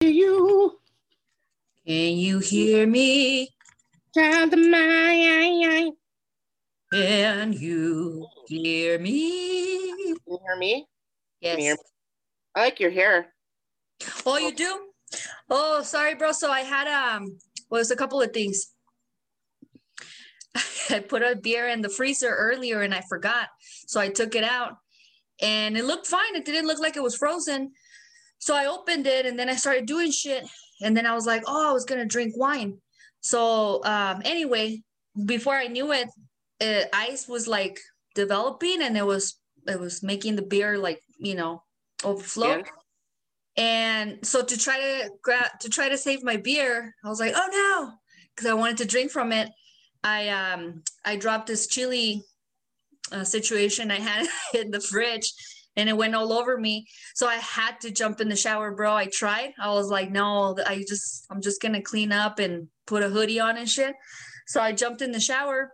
you. Can you hear me? Child of mine. Can you hear me? Can you hear me? Yes. you hear me? I like your hair. Oh, you do? Oh, sorry, bro. So I had um was a couple of things. I put a beer in the freezer earlier and I forgot. So I took it out and it looked fine. It didn't look like it was frozen. So I opened it and then I started doing shit. And then I was like, oh, I was gonna drink wine. So um anyway, before I knew it, uh, ice was like developing and it was it was making the beer like you know overflow. Yeah. And so to try to grab to try to save my beer, I was like, oh no, because I wanted to drink from it. I um I dropped this chili uh, situation I had in the fridge and it went all over me. So I had to jump in the shower, bro. I tried. I was like, no, I just I'm just gonna clean up and put a hoodie on and shit. So I jumped in the shower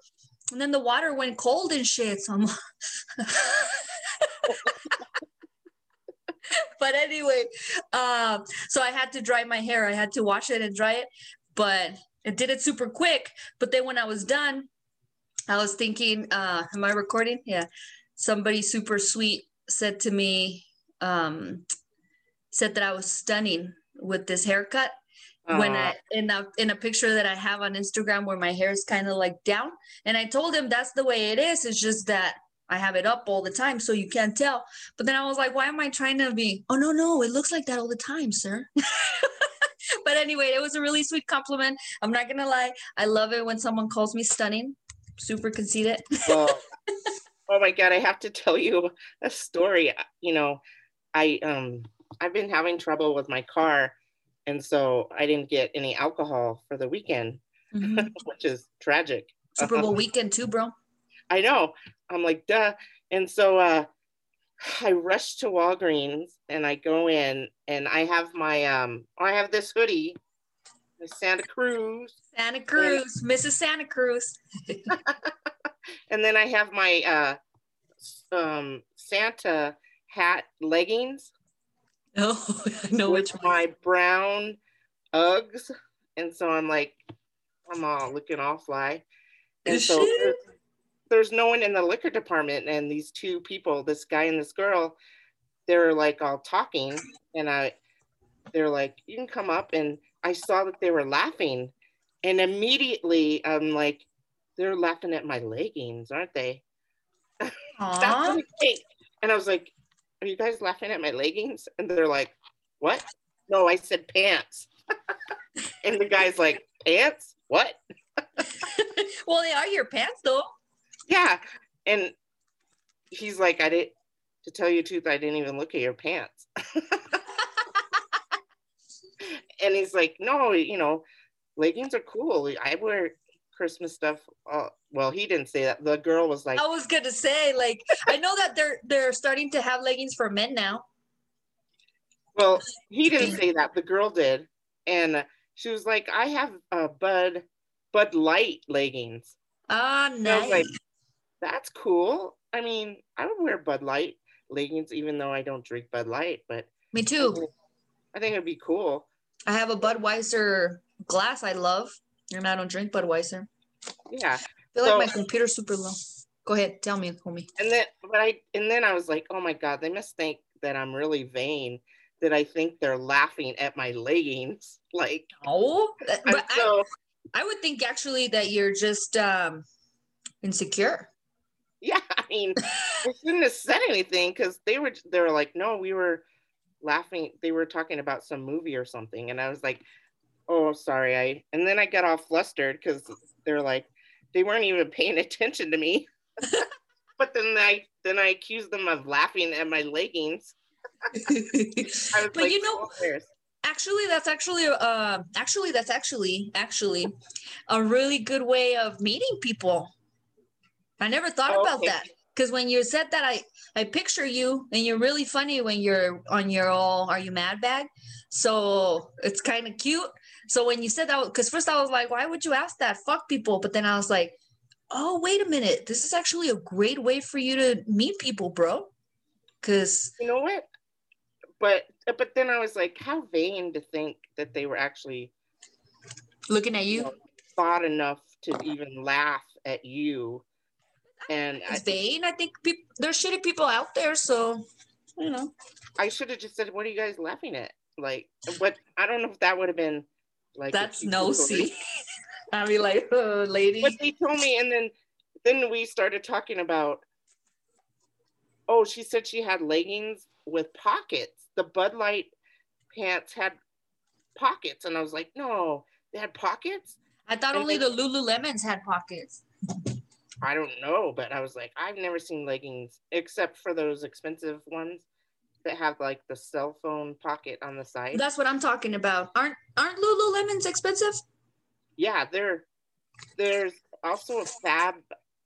and then the water went cold and shit. So I'm but anyway, um, so I had to dry my hair. I had to wash it and dry it, but it did it super quick. But then when I was done, I was thinking, uh, am I recording? Yeah. Somebody super sweet said to me, um, said that I was stunning with this haircut. When I in a in a picture that I have on Instagram where my hair is kind of like down, and I told him that's the way it is. It's just that I have it up all the time, so you can't tell. But then I was like, why am I trying to be? Oh no, no, it looks like that all the time, sir. but anyway, it was a really sweet compliment. I'm not gonna lie, I love it when someone calls me stunning. Super conceited. Well, oh my god, I have to tell you a story. You know, I um I've been having trouble with my car, and so I didn't get any alcohol for the weekend, Mhm. which is tragic. Super Bowl weekend too, bro. I know. I'm like, duh. And so uh I rush to Walgreens and I go in and I have my um I have this hoodie, Santa Cruz, Santa Cruz, Mrs. Santa Cruz. And then I have my uh um Santa hat leggings Oh, I know which one. my brown Uggs. And so I'm like, I'm all looking all fly. And Is so she? there's, there's no one in the liquor department, and these two people, this guy and this girl, they're like all talking, and I, they're like, you can come up, and I saw that they were laughing, and immediately I'm like, they're laughing at my leggings, aren't they? That's what it. And I was like, are you guys laughing at my leggings? And they're like, what? No, I said pants. and the guy's like, pants? What? well, they are your pants though. Yeah. And he's like, I didn't, to tell you the truth, I didn't even look at your pants. and he's like, no, you know, leggings are cool. I wear Christmas stuff. Uh, well, he didn't say that. The girl was like, I was gonna say, like, I know that they're they're starting to have leggings for men now. well, he didn't say that. The girl did. And she was like, I have uh, Bud, Bud Light leggings. Ah, I was nice. like, that's cool. I mean, I would wear Bud Light leggings, even though I don't drink Bud Light, but Me too. I think it'd be cool. I have a Budweiser glass I love, and I don't drink Budweiser. Yeah. I feel So- like my computer's super low. Go ahead, tell me, homie. And then, but I, and then I was like, oh my God, they must think that I'm really vain, that I think they're laughing at my leggings. Like, Oh, but I, I would think actually that you're just um insecure. yeah, I mean, I shouldn't have said anything because they were, they were like, no, we were laughing. They were talking about some movie or something. And I was like, oh, sorry. I, and then I got all flustered because they're like, they weren't even paying attention to me. but then I, then I accused them of laughing at my leggings. I was but you know, "Oh, actually that's actually uh actually that's actually actually a really good way of meeting people i never thought about Okay. that because when you said that i i picture you and you're really funny when you're on your all are you mad bag so it's kind of cute so when you said that because first i was like why would you ask that fuck people but then i was like oh wait a minute this is actually a great way for you to meet people bro because you know what? But but then I was like, how vain to think that they were actually Looking at you. thought enough to even laugh at you. And I, It's vain. I think there's shitty people out there, so you know. I should have just said, "What are you guys laughing at?" Like, what? I don't know if that would have been like That's cute nosy. story. I'd be like, oh, lady. But they told me, and then then we started talking about. Oh, she said she had leggings with pockets. The Bud Light pants had pockets, and I was like, "No, they had pockets." I thought and only they- the Lululemons had pockets. I don't know, but I was like, I've never seen leggings except for those expensive ones that have like the cell phone pocket on the side. That's what I'm talking about. Aren't aren't Lululemons expensive? yeah, there there's also a fab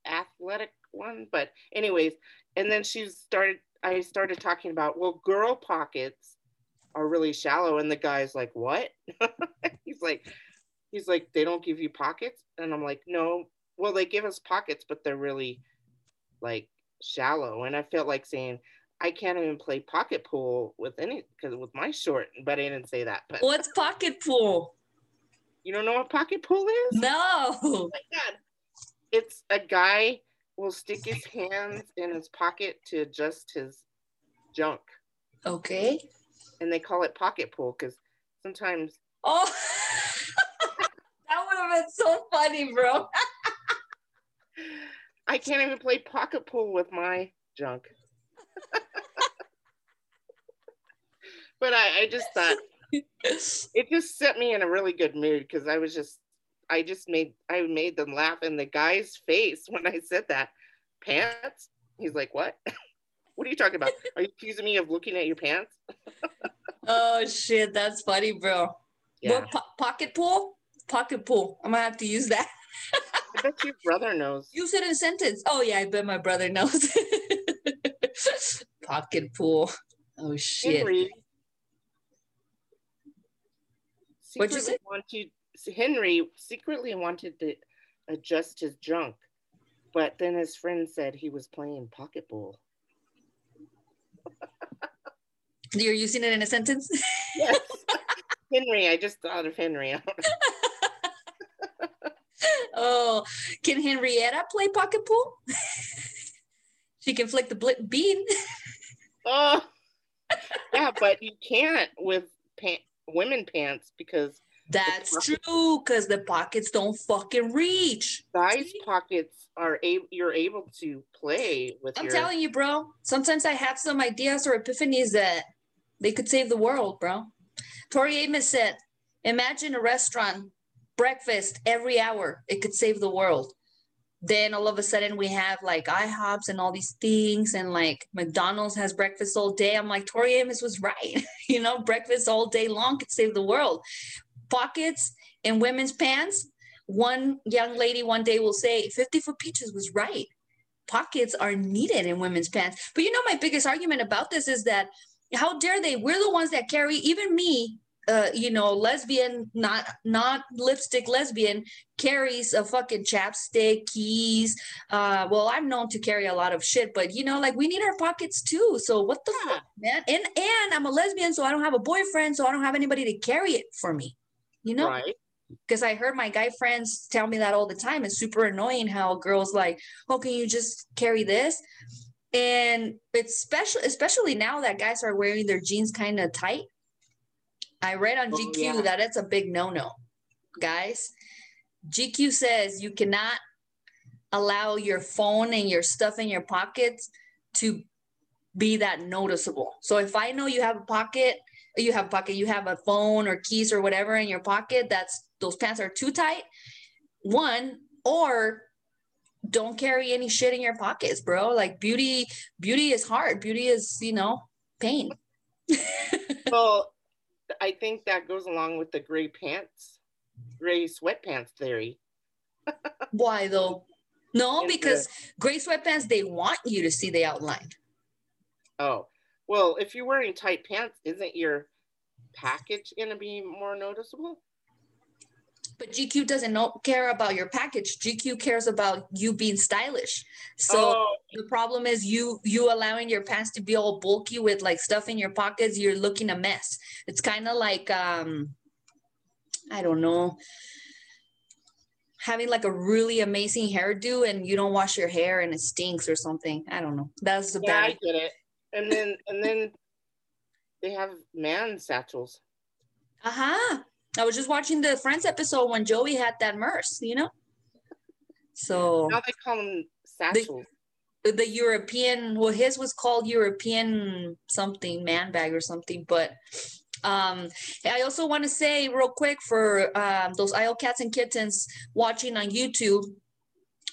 athletic one, but anyways, and then she started I started talking about well, girl pockets are really shallow, and the guy's like, What? he's like, he's like, they don't give you pockets? And I'm like, No, well, they give us pockets, but they're really like shallow. And I felt like saying, I can't even play pocket pool with any because with my short, but I didn't say that. But What's pocket pool? you don't know what pocket pool is? No. Oh my god. It's a guy will stick his hands in his pocket to adjust his junk. Okay. And they call it pocket pool because sometimes Oh, that would have been so funny, bro. I can't even play pocket pool with my junk. but I, I just thought it just set me in a really good mood because I was just I just made I made them laugh in the guy's face when I said that pants he's like what what are you talking about are you accusing me of looking at your pants oh shit, that's funny, bro. yeah What po- pocket pool? Pocket pool. I'm gonna have to use that. I bet your brother knows Use it in a sentence. Oh yeah, I bet my brother knows. pocket pool. Oh shit. Henry What'd you secretly wanted Henry secretly wanted to adjust his junk but then his friend said he was playing pocket pool You're using it in a sentence? yes Henry I just thought of Henry oh, can Henrietta play pocket pool? she can flick the bean. Oh, yeah, but you can't with pant, women pants because That's pocket- true, because the pockets don't fucking reach. guys' pockets are able. You're able to play with I'm your. telling you, bro. Sometimes I have some ideas or epiphanies that they could save the world, bro. Tori Amos said, imagine a restaurant, breakfast every hour. It could save the world. Then all of a sudden we have like IHOPs and all these things, and like McDonald's has breakfast all day. I'm like, Tori Amos was right. you know, breakfast all day long could save the world. Pockets in women's pants. One young lady one day will say, 50 foot peaches was right pockets are needed in women's pants. But you know, my biggest argument about this is that how dare they? We're the ones that carry, even me, uh, you know, lesbian, not not lipstick lesbian, carries a fucking chapstick, keys. Uh, well, I'm known to carry a lot of shit, but you know, like we need our pockets too. So what the Yeah. fuck, man? And and I'm a lesbian, so I don't have a boyfriend, so I don't have anybody to carry it for me. You know, right. because I heard my guy friends tell me that all the time. It's super annoying how girls like, oh, can you just carry this? And it's special, especially now that guys are wearing their jeans kind of tight. I read on Oh, GQ yeah. that it's a big no-no, guys. GQ says you cannot allow your phone and your stuff in your pockets to be that noticeable. So if I know you have a pocket, you have a pocket, you have a phone or keys or whatever in your pocket, that's those pants are too tight. One, or don't carry any shit in your pockets, bro. Like beauty, beauty is hard. Beauty is, you know, pain. Well, I think that goes along with the gray pants, gray sweatpants theory. Why though? No, because gray sweatpants, they want you to see the outline. Oh, well, if you're wearing tight pants, isn't your package gonna be more noticeable? But GQ doesn't know, care about your package. GQ cares about you being stylish. So oh, the problem is you you allowing your pants to be all bulky with like stuff in your pockets. You're looking a mess. It's kind of like um, I don't know, having like a really amazing hairdo and you don't wash your hair and it stinks or something. I don't know. That's the yeah, I get it. And then and then they have man satchels. Uh huh. I was just watching the Friends episode when Joey had that murse. You know. So Now they call them satchels. the European, well, his was called European something man bag or something. But um, I also want to say real quick for um, those IO cats and kittens watching on YouTube,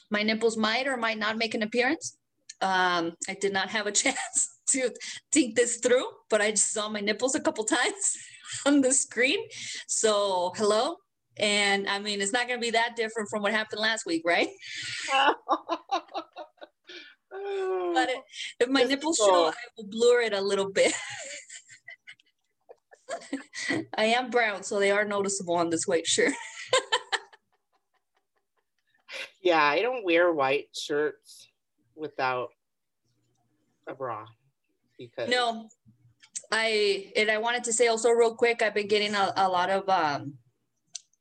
my nipples might or might not make an appearance. Um, I did not have a chance to think this through, but I just saw my nipples a couple times on the screen. So hello. And I mean, it's not going to be that different from what happened last week, right? But it, if my nipples show, I will blur it a little bit. I am brown, so they are noticeable on this white shirt. yeah, I don't wear white shirts without a bra because No, I and I wanted to say also real quick, I've been getting a, a lot of um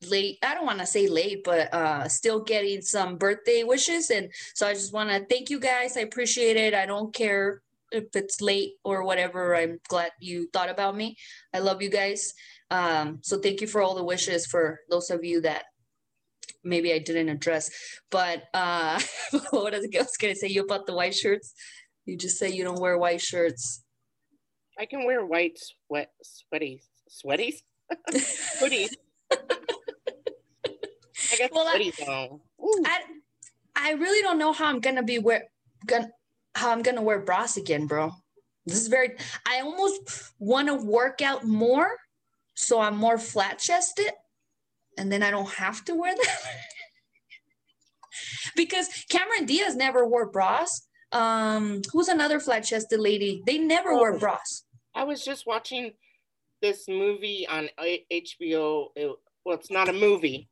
late, I don't want to say late, but uh still getting some birthday wishes. And so I just want to thank you guys. I appreciate it. I don't care if it's late or whatever. I'm glad you thought about me. I love you guys. Um, so thank you for all the wishes for those of you that maybe I didn't address. But uh what was I gonna say you about the white shirts? You just say you don't wear white shirts. I can wear white sweat sweaty sweaties hoodies. I got Well, I- hoodies on. I I really don't know how I'm gonna be wear gonna how I'm gonna wear bras again, bro. This is very I almost want to work out more so I'm more flat chested and then I don't have to wear that. because Cameron Diaz never wore bras. Um, who's another flat chested lady? They never wore Oh. bras. I was just watching this movie on HBO. It- well, it's not a movie.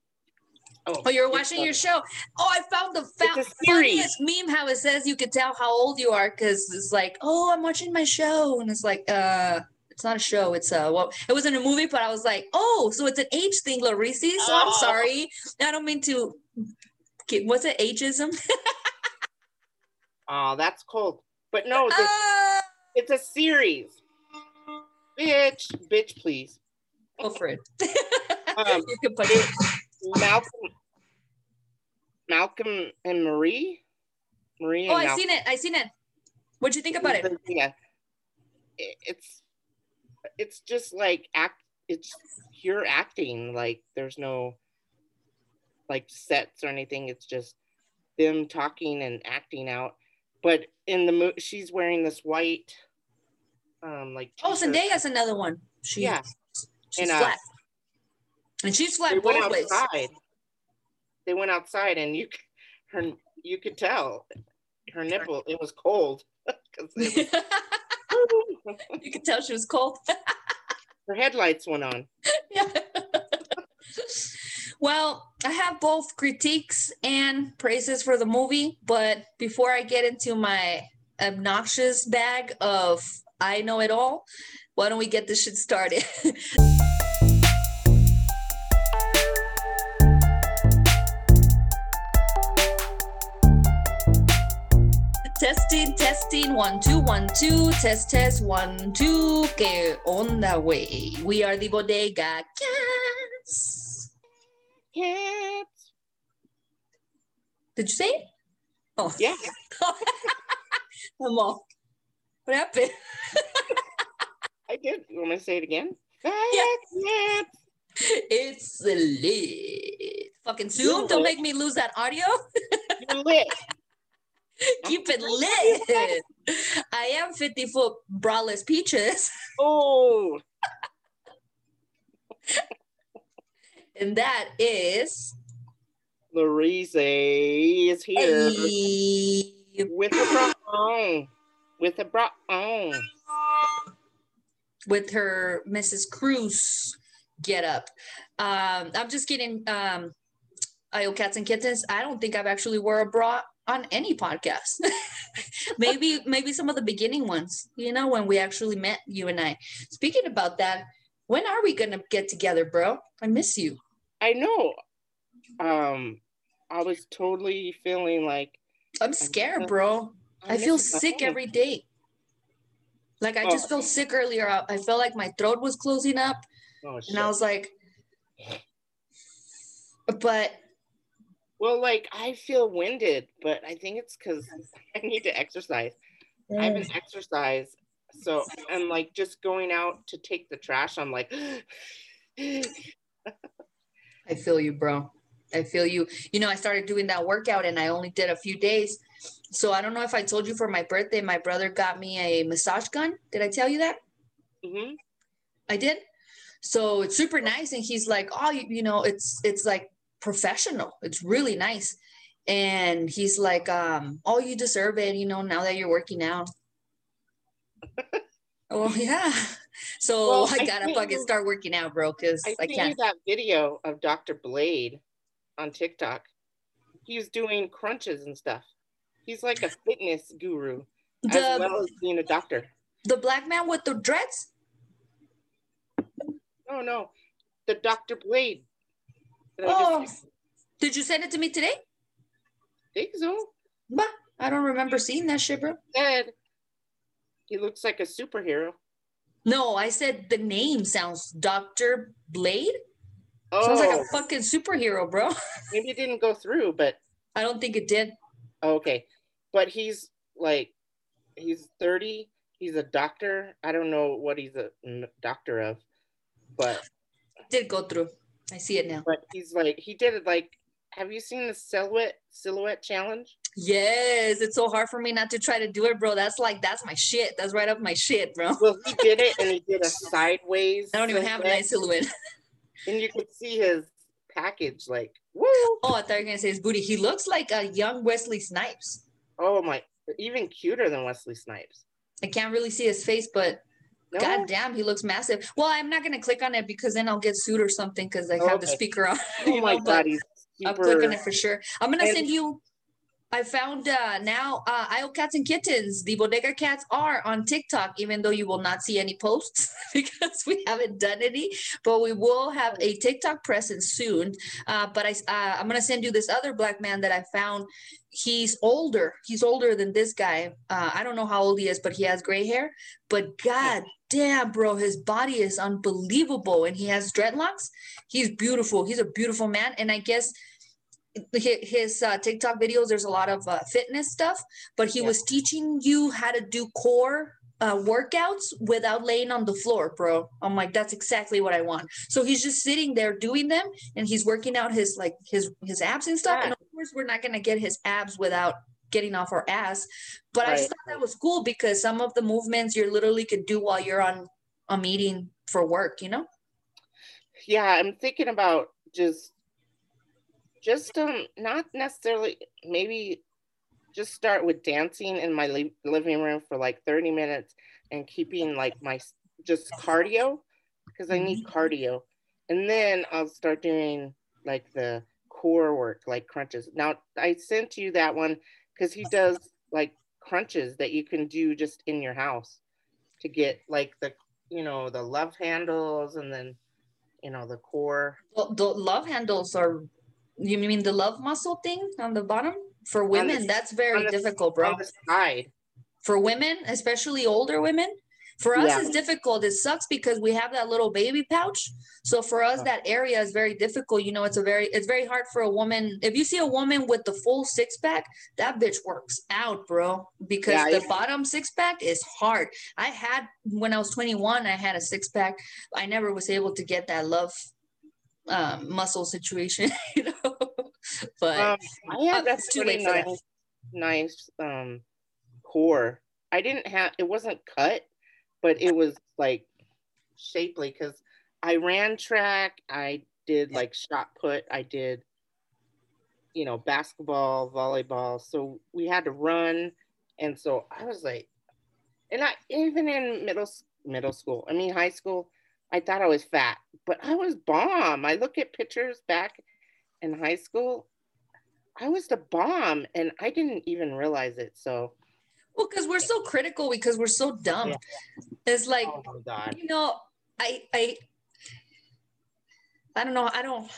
Oh, you're watching your show. Oh, I found the fa- series. funniest meme how it says you could tell how old you are because it's like, oh, I'm watching my show, and it's like, uh, it's not a show. It's a well, it wasn't a movie, but I was like, oh, so it's an age thing, Larisi. So I'm Oh. sorry. I don't mean to. Get, what's it? Ageism? Oh, that's cold. But no, this, Ah, it's a series. Bitch, bitch, please. go for it. Um, you can put it. Malcolm, Malcolm and Marie, Marie. Oh, and I Malcolm. seen it. I seen it. What'd you think about it? Yeah, it's it's just like act. It's pure acting. Like there's no like sets or anything. It's just them talking and acting out. But in the mo- she's wearing this white, um, like Oh. Zendaya's another one. She, Yeah, she's And, uh, flat, and she's they flat went both ways. outside. They went outside, and you her you could tell her nipple. It was cold was- you could tell she was cold. her headlights went on. Yeah. well, I have both critiques and praises for the movie, but before I get into my obnoxious bag of I know it all, why don't we get this shit started? Testing, testing, one, two, one, two, test, test, one, two, que onda, way. We are the Bodega Cats. Cats. Did you say it? Oh, Yeah. I'm all. What happened? I did. You want me to say it again? Yeah. Cats. It's lit. Fucking Zoom, You're don't lit. make me lose that audio. You're lit. Keep it lit. I am 50 foot braless peaches, Oh, and that is. Louise is here Hey. with the on. With a bra on. with her Mrs. Cruz get up. Um, I'm just kidding. Um, IO Cats and Kittens. I don't think I've actually wore a bra on any podcast. maybe maybe some of the beginning ones, you know, when we actually met you and I. Speaking about that, when are we gonna get together, bro? I miss you. I know. Um, I was totally feeling like I'm scared, bro. I, I feel sick every day. Like I just oh. felt sick earlier. I felt like my throat was closing up. Oh, and I was like, but well, like I feel winded, but I think it's because I need to exercise. I haven't mm. exercised, so I'm like just going out to take the trash. I'm like, I feel you, bro. I feel you. You know, I started doing that workout and I only did a few days. So I don't know if I told you for my birthday, my brother got me a massage gun. Did I tell you that? Mm-hmm. I did. So it's super nice, and he's like, "Oh, you, you know, it's it's like professional. It's really nice. And he's like, um, oh, you deserve it, you know, now that you're working out. oh yeah. So well, I gotta fucking start working out, bro, because I, can't. I can't. that video of Dr. Blade on TikTok. He's doing crunches and stuff. He's like a fitness guru the, as well as being a doctor. The black man with the dreads? No, no. The Dr. Blade oh, did you send it to me today? Think so. But I don't remember seeing that shit, bro. Said he looks like a superhero. No, I said the name sounds Doctor Blade. Oh. Sounds like a oh. fucking superhero, bro. Maybe it didn't go through, but I don't think it did. Oh, okay, but he's like, he's thirty. He's a doctor. I don't know what he's a doctor of, but did go through. I see it now. But he's like, he did it like, have you seen the silhouette silhouette challenge? Yes, it's so hard for me not to try to do it, bro. That's like that's my shit. That's right up my shit, bro. Well, he did it and he did a sideways. I don't even have a nice silhouette. and you could see his package, like, woo. Oh, I thought you were gonna say his booty. He looks like a young Wesley Snipes. Oh my, even cuter than Wesley Snipes. I can't really see his face, but no? God damn, he looks massive. Well, I'm not gonna click on it because then I'll get sued or something because I have okay. the speaker on. Oh my god, he's super... I'm clicking it for sure. I'm gonna and... send you. I found uh, now uh, IO Cats and Kittens. The Bodega Cats are on TikTok, even though you will not see any posts because we haven't done any. But we will have a TikTok presence soon. Uh, but I, uh, I'm gonna send you this other black man that I found. He's older. He's older than this guy. Uh, I don't know how old he is, but he has gray hair. But God damn, bro, his body is unbelievable. And he has dreadlocks. He's beautiful. He's a beautiful man. And I guess his uh, TikTok videos, there's a lot of uh, fitness stuff, but he yeah. was teaching you how to do core uh, workouts without laying on the floor, bro. I'm like, that's exactly what I want. So he's just sitting there doing them, and he's working out his like his his abs and stuff. Yeah. And of course, we're not gonna get his abs without getting off our ass. But right. I just thought that was cool because some of the movements you literally could do while you're on a meeting for work, you know? Yeah, I'm thinking about just just um not necessarily maybe just start with dancing in my li- living room for like 30 minutes and keeping like my just cardio because I need mm-hmm. cardio. And then I'll start doing like the core work like crunches. Now I sent you that one because he does like crunches that you can do just in your house to get like the you know the love handles and then you know the core well, the love handles are you mean the love muscle thing on the bottom for women the, that's very the, difficult bro side. for women especially older women for us, yeah. it's difficult. It sucks because we have that little baby pouch. So for us, that area is very difficult. You know, it's a very it's very hard for a woman. If you see a woman with the full six pack, that bitch works out, bro. Because yeah, the yeah. bottom six pack is hard. I had when I was 21, I had a six pack. I never was able to get that love um, muscle situation, you know. but um, I had uh, that too late nice, that. nice um core. I didn't have it wasn't cut but it was like shapely because I ran track, I did like shot put, I did, you know, basketball, volleyball. So we had to run. And so I was like, and I even in middle middle school, I mean high school, I thought I was fat, but I was bomb. I look at pictures back in high school. I was the bomb and I didn't even realize it. So well, because we're so critical because we're so dumb. Yeah. It's like oh you know, I I I don't know. I don't.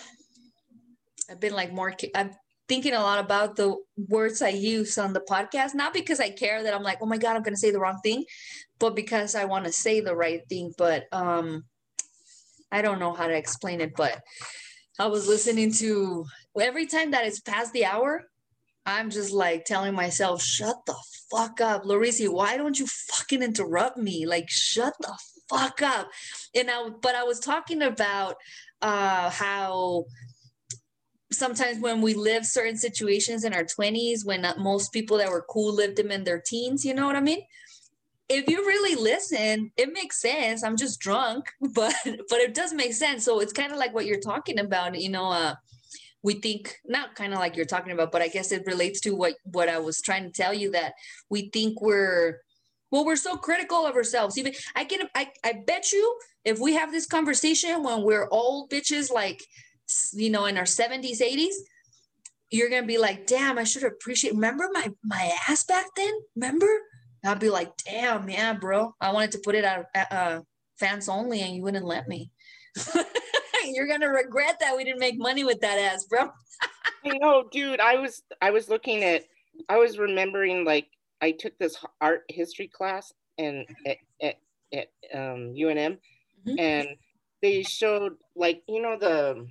I've been like more. I'm thinking a lot about the words I use on the podcast, not because I care that I'm like, oh my god, I'm going to say the wrong thing, but because I want to say the right thing. But um, I don't know how to explain it. But I was listening to every time that it's past the hour, I'm just like telling myself, shut the fuck up, Larisi. Why don't you fucking interrupt me? Like, shut the fuck up. And I, but I was talking about uh, how sometimes when we live certain situations in our 20s, when most people that were cool lived them in their teens, you know what I mean? If you really listen, it makes sense. I'm just drunk, but but it does make sense. So it's kind of like what you're talking about, you know, uh we think not kind of like you're talking about, but I guess it relates to what what I was trying to tell you that we think we're well, we're so critical of ourselves. Even I can I, I bet you if we have this conversation when we're old bitches, like, you know, in our 70s, 80s, you're gonna be like, damn, I should appreciate. Remember my my ass back then? Remember? I'll be like, damn, yeah, bro. I wanted to put it out uh, fans only, and you wouldn't let me. you're gonna regret that we didn't make money with that ass, bro. I know, dude. I was I was looking at, I was remembering like I took this art history class and at, at, at um, UNM, mm-hmm. and they showed like you know the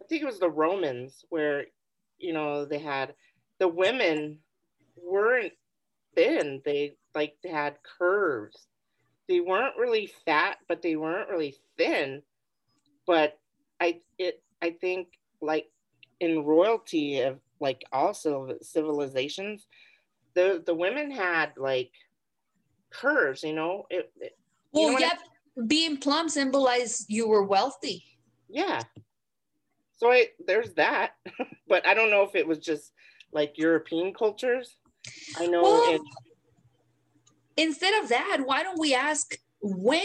I think it was the Romans where you know they had the women weren't thin they like had curves they weren't really fat but they weren't really thin but i it i think like in royalty of like also civilizations, the the women had like curves, you know. It, it well, you know yeah, being plump symbolized you were wealthy. Yeah. So I, there's that, but I don't know if it was just like European cultures. I know. Well, it, instead of that, why don't we ask when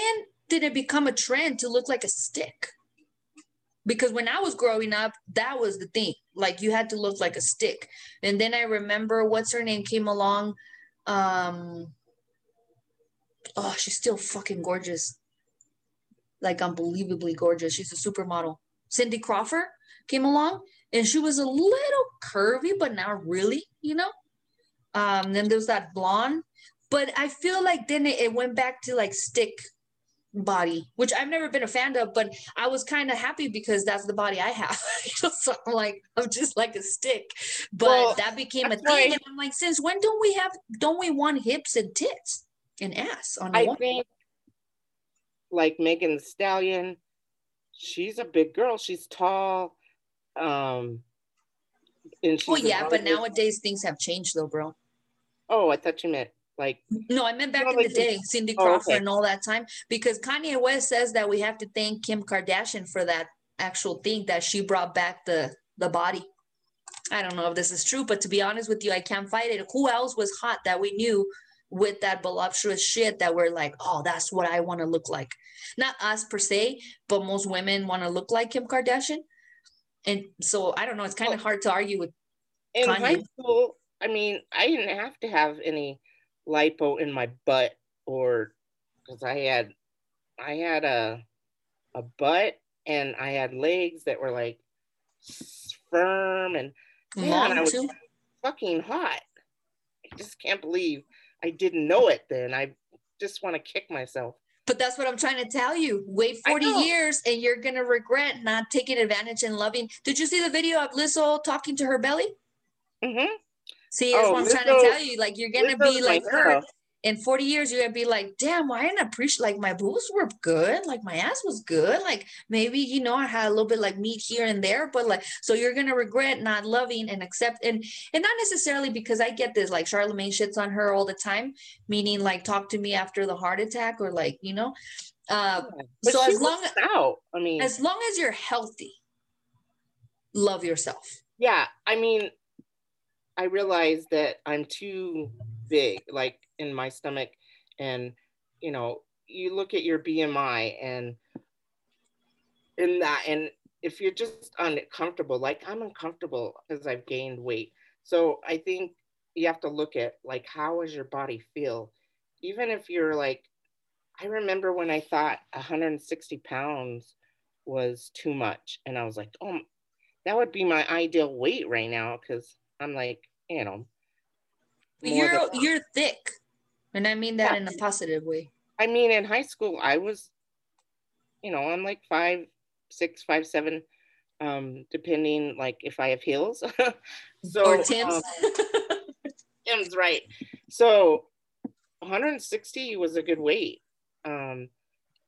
did it become a trend to look like a stick? because when I was growing up, that was the thing. Like you had to look like a stick. And then I remember what's her name came along. Um, oh, she's still fucking gorgeous. Like unbelievably gorgeous. She's a supermodel. Cindy Crawford came along and she was a little curvy, but not really, you know. Um, then there's that blonde. But I feel like then it, it went back to like stick body, which I've never been a fan of, but I was kind of happy because that's the body I have. so I'm like, I'm just like a stick. But well, that became a thing. Right. And I'm like, since when don't we have don't we want hips and tits and ass on I think like Megan Thee Stallion, she's a big girl. She's tall. Um and she's well, yeah, but nowadays things have changed though, bro. Oh, I thought you meant like no, I meant back in the day, Cindy oh, Crawford oh, okay. and all that time, because Kanye West says that we have to thank Kim Kardashian for that actual thing that she brought back the the body. I don't know if this is true, but to be honest with you, I can't fight it. Who else was hot that we knew with that voluptuous shit that we're like, oh, that's what I want to look like. Not us per se, but most women want to look like Kim Kardashian. And so I don't know. It's kind of hard to argue with. In Kanye. high school, I mean, I didn't have to have any lipo in my butt or because I had I had a a butt and I had legs that were like firm and man, I was too. fucking hot. I just can't believe I didn't know it then. I just want to kick myself. But that's what I'm trying to tell you. Wait 40 years and you're going to regret not taking advantage and loving. Did you see the video of Lizzo talking to her belly? Mm-hmm. See, that's oh, what I'm trying to tell you. Like, you're gonna be like her. In 40 years, you're gonna be like, damn, why didn't I appreciate like my boobs were good, like my ass was good, like maybe you know I had a little bit like meat here and there, but like so you're gonna regret not loving and accept and and not necessarily because I get this like Charlamagne shits on her all the time, meaning like talk to me after the heart attack or like you know, uh, so as long as out, I mean, as long as you're healthy, love yourself. Yeah, I mean, I realized that I'm too big, like in my stomach, and you know, you look at your BMI and in that and if you're just uncomfortable, like I'm uncomfortable because I've gained weight. So I think you have to look at like how does your body feel? Even if you're like, I remember when I thought 160 pounds was too much, and I was like, oh, that would be my ideal weight right now because I'm like, you know, you're you're thick, and I mean that yeah. in a positive way. I mean, in high school, I was, you know, I'm like five six, five, seven, um, depending like if I have heels. so or Tim's. Um, Tim's right. So 160 was a good weight. Um,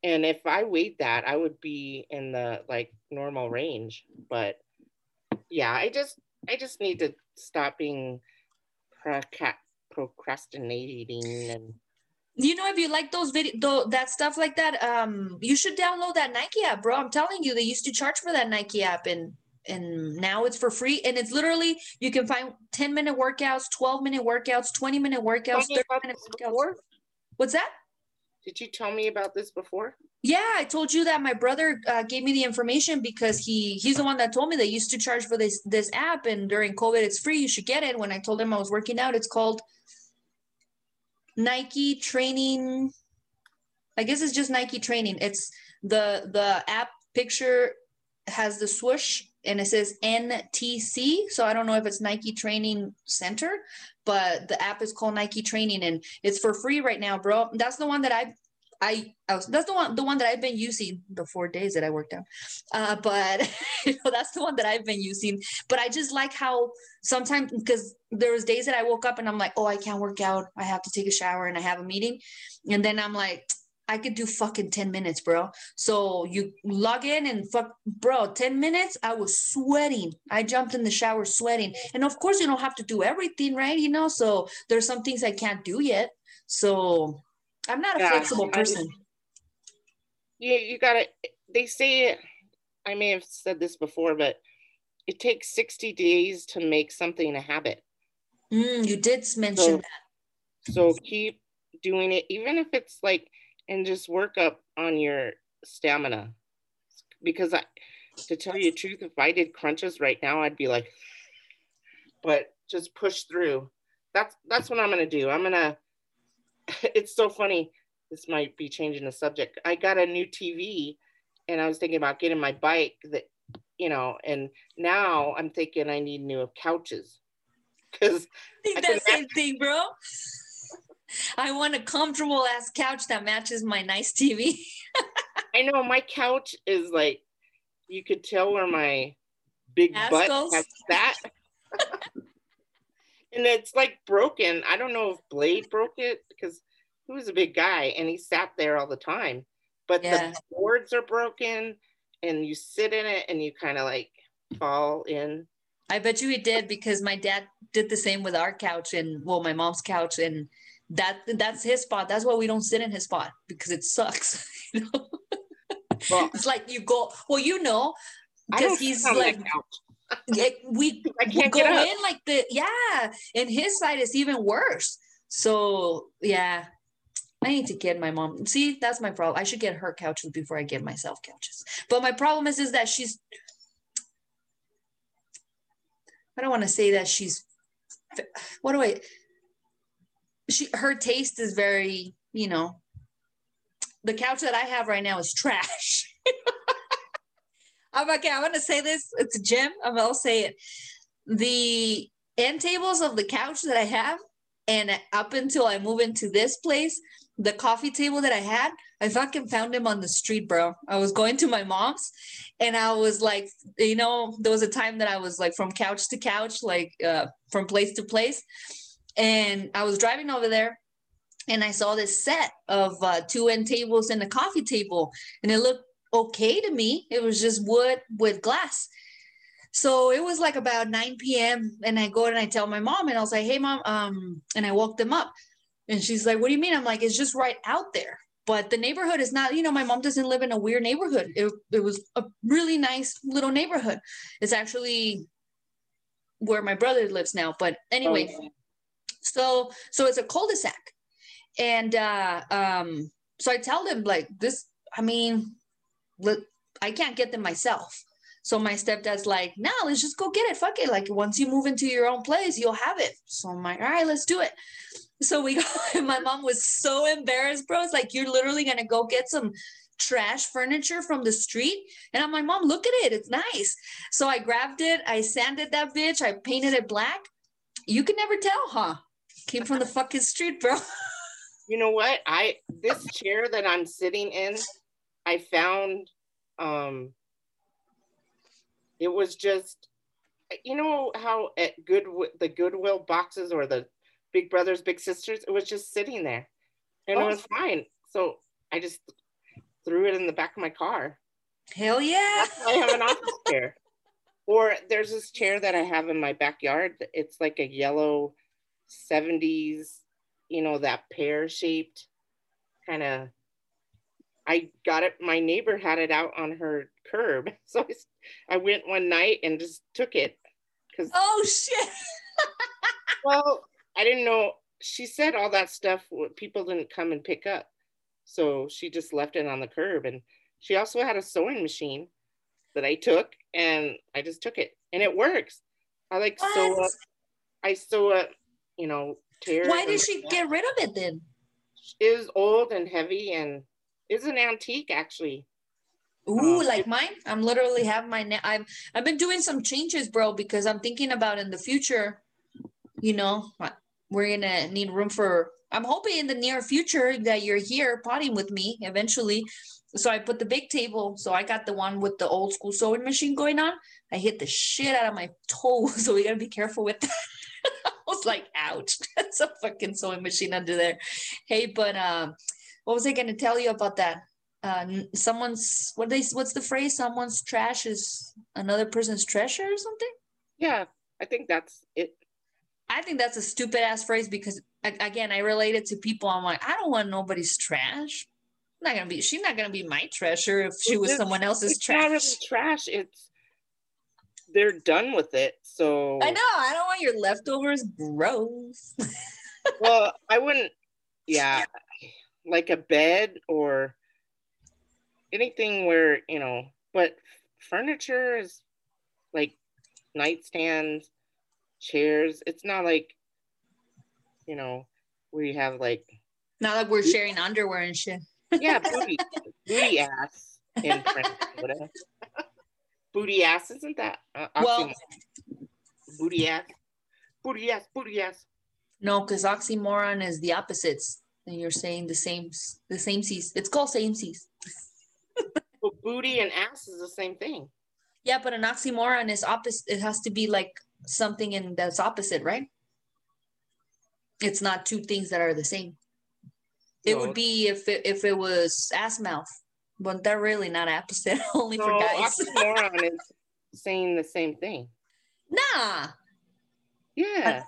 and if I weighed that, I would be in the like normal range. But yeah, I just I just need to stop being procrastinating and you know if you like those video though that stuff like that um you should download that nike app bro. I'm telling you they used to charge for that nike app and and now it's for free. And it's literally you can find 10 minute workouts 12 minute workouts 20 minute workouts 30 minute workouts. before? what's that? Did you tell me about this before yeah i told you that my brother uh, gave me the information because he he's the one that told me they used to charge for this this app and during covid it's free you should get it when i told him i was working out it's called Nike training. I guess it's just Nike training. It's the the app picture has the swoosh and it says NTC. So I don't know if it's Nike Training Center, but the app is called Nike Training and it's for free right now, bro. That's the one that I I, I was, that's the one the one that I've been using the four days that I worked out. Uh, but you know, that's the one that I've been using. But I just like how sometimes because there was days that I woke up and I'm like, oh, I can't work out. I have to take a shower and I have a meeting. And then I'm like, I could do fucking 10 minutes, bro. So you log in and fuck, bro, 10 minutes, I was sweating. I jumped in the shower sweating. And of course, you don't have to do everything, right? You know, so there's some things I can't do yet. So I'm not a yeah, flexible person. Yeah, you, you gotta. They say, I may have said this before, but it takes 60 days to make something a habit. Mm, you did mention so, that. So keep doing it, even if it's like, and just work up on your stamina. Because I, to tell you the truth, if I did crunches right now, I'd be like, but just push through. That's that's what I'm gonna do. I'm gonna it's so funny. This might be changing the subject. I got a new TV and I was thinking about getting my bike that, you know, and now I'm thinking I need new couches. Cause I think that same thing, bro. I want a comfortable ass couch that matches my nice TV. I know my couch is like you could tell where my big butt has that and it's like broken. I don't know if Blade broke it because he was a big guy and he sat there all the time. But yeah. the boards are broken and you sit in it and you kind of like fall in. I bet you he did because my dad did the same with our couch and well, my mom's couch and that that's his spot. That's why we don't sit in his spot because it sucks. you know? well, it's like you go well, you know, because he's like we, we go in like the yeah, and his side is even worse. So yeah, I need to get my mom. See, that's my problem. I should get her couches before I get myself couches. But my problem is, is that she's. I don't want to say that she's. What do I? She her taste is very, you know. The couch that I have right now is trash. I'm okay. I'm gonna say this. It's a gem. I'm gonna say it. The end tables of the couch that I have, and up until I move into this place, the coffee table that I had, I fucking found him on the street, bro. I was going to my mom's, and I was like, you know, there was a time that I was like from couch to couch, like uh, from place to place, and I was driving over there, and I saw this set of uh, two end tables and a coffee table, and it looked okay to me. It was just wood with glass. So it was like about 9 p.m. And I go and I tell my mom and I was like, hey mom, um, and I woke them up. And she's like, what do you mean? I'm like, it's just right out there. But the neighborhood is not, you know, my mom doesn't live in a weird neighborhood. It, it was a really nice little neighborhood. It's actually where my brother lives now. But anyway, oh. so so it's a cul-de-sac. And uh um so I tell them like this. I mean, I can't get them myself. So my stepdad's like, no, let's just go get it. Fuck it. Like once you move into your own place, you'll have it. So I'm like, all right, let's do it. So we go, my mom was so embarrassed, bro. It's like, you're literally to go get some trash furniture from the street. And I'm like, mom, look at it. It's nice. So I grabbed it. I sanded that bitch. I painted it black. You can never tell, huh? Came from the fucking street, bro. You know what? I this chair that I'm sitting in, I found um it was just you know how at good the goodwill boxes or the big brothers big sisters it was just sitting there. And oh. it was fine. So i just threw it in the back of my car. Hell yeah. I have an office chair. Or there's this chair that i have in my backyard. It's like a yellow 70s you know that pear shaped kind of I got it. My neighbor had it out on her curb, so I, I went one night and just took it. Cause oh shit. well, I didn't know. She said all that stuff. People didn't come and pick up, so she just left it on the curb. And she also had a sewing machine that I took, and I just took it, and it works. I like what? sew up. I sew up. You know, tear. Why did she get rid of it then? It was old and heavy and it's an antique actually. Ooh, um, like mine. I'm literally have my. Na- I've I've been doing some changes, bro, because I'm thinking about in the future. You know, we're gonna need room for. I'm hoping in the near future that you're here potting with me eventually. So I put the big table. So I got the one with the old school sewing machine going on. I hit the shit out of my toe, so we gotta be careful with that. I was like, ouch, that's a fucking sewing machine under there. Hey, but um, what was I going to tell you about that? Uh, someone's what they what's the phrase? Someone's trash is another person's treasure or something. Yeah, I think that's it. I think that's a stupid ass phrase because again, I relate it to people. I'm like, I don't want nobody's trash. I'm not gonna be. She's not gonna be my treasure if she was someone else's trash. Really trash. It's they're done with it. So I know. I don't want your leftovers. Gross. well, I wouldn't. Yeah, like a bed or anything where you know but furniture is like nightstands chairs. It's not like you know where you have like not like we're sharing underwear and shit. Yeah booty booty ass in French, whatever. booty ass isn't that uh, well booty ass booty ass booty ass. no because oxymoron is the opposites and you're saying the same the same seas. It's called same seas. well, booty and ass is the same thing. Yeah, but an oxymoron is opposite. It has to be like something in that's opposite, right? It's not two things that are the same. It would be if it, if it was ass mouth, but they're really not opposite. Only no, for guys. oxymoron is saying the same thing. Nah. Yeah.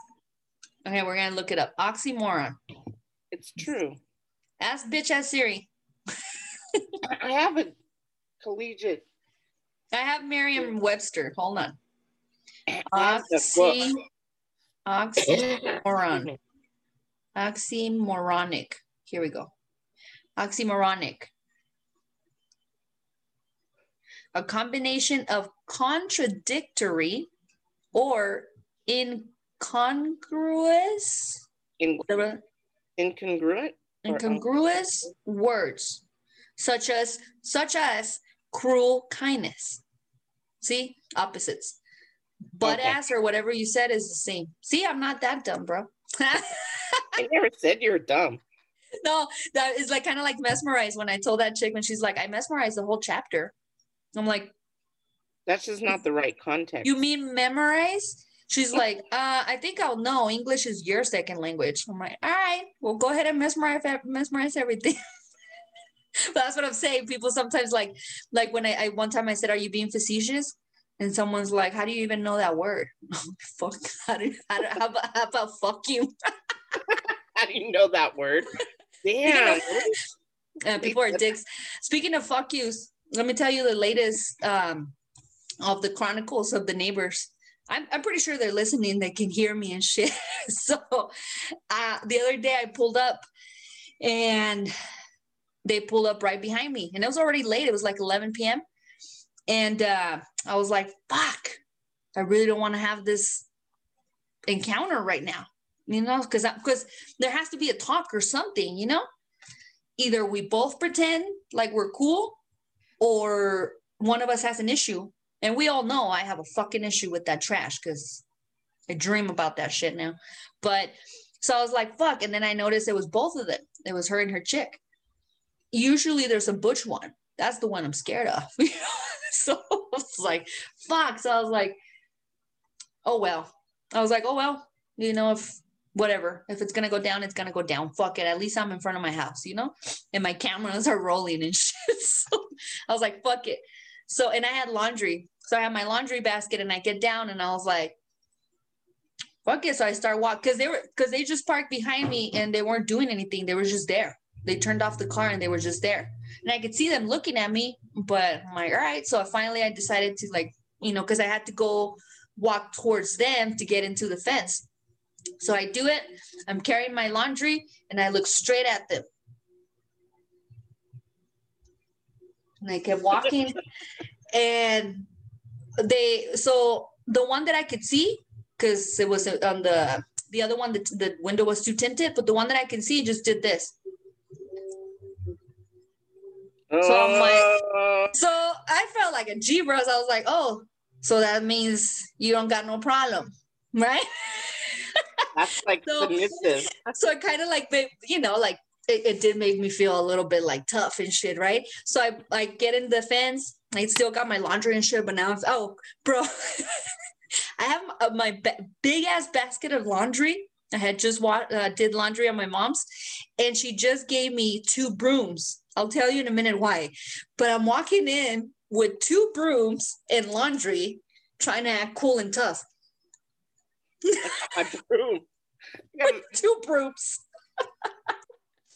Okay, we're gonna look it up. Oxymoron. It's true. Ask bitch ask Siri. I have a collegiate. I have Merriam Webster. Hold on. Oxy, oxymoron. Oxymoronic. Here we go. Oxymoronic. A combination of contradictory or incongruous. In, incongruent incongruous words such as such as cruel kindness. See opposites. Butt okay. ass or whatever you said is the same. See i'm not that dumb bro. I never said you're dumb. No that is like kind of like mesmerized when i told that chick when she's like i mesmerized the whole chapter. I'm like that's just not the right context. You mean memorize She's like, uh, I think I'll know English is your second language. I'm like, all right, well, go ahead and mesmerize mesmerize everything. but that's what I'm saying. People sometimes like, like when I, I one time I said, "Are you being facetious?" And someone's like, "How do you even know that word?" fuck. How, do, how, do, how, about, how about fuck you? how do you know that word? Damn. uh, people are dicks. Speaking of fuck yous, let me tell you the latest um, of the chronicles of the neighbors. I'm, I'm pretty sure they're listening. They can hear me and shit. so uh, the other day I pulled up and they pulled up right behind me and it was already late. It was like 11 p.m. And uh, I was like, fuck, I really don't want to have this encounter right now, you know, because because there has to be a talk or something, you know. Either we both pretend like we're cool, or one of us has an issue, and we all know I have a fucking issue with that trash because I dream about that shit now. But so I was like, fuck, and then I noticed it was both of them. It was her and her chick. Usually there's a butch one. That's the one I'm scared of. so it's like, fuck. So I was like, oh well. I was like, oh well, you know, if whatever, if it's gonna go down, it's gonna go down. Fuck it. At least I'm in front of my house, you know? And my cameras are rolling and shit. So I was like, fuck it. So and I had laundry. So I had my laundry basket and I get down and I was like, fuck it. So I start walking because they were because they just parked behind me and they weren't doing anything. They were just there. They turned off the car and they were just there. And I could see them looking at me, but I'm like, all right. So finally I decided to like, you know, because I had to go walk towards them to get into the fence. So I do it. I'm carrying my laundry and I look straight at them. Kept walking and they so the one that I could see because it was on the the other one the, the window was too tinted but the one that I can see just did this so I'm like, uh. so I felt like a G bros. I was like, oh, so that means you don't got no problem, right? That's like so, submissive. So it kind of like, they, you know, like it, it, did make me feel a little bit like tough and shit, right? So I like get in the fence. I still got my laundry and shit, but now I'm oh, bro, I have uh, my big ass basket of laundry. I had just wa- uh, did laundry on my mom's, and she just gave me two brooms. I'll tell you in a minute why. But I'm walking in with two brooms and laundry, trying to act cool and tough. My broom. two brooms.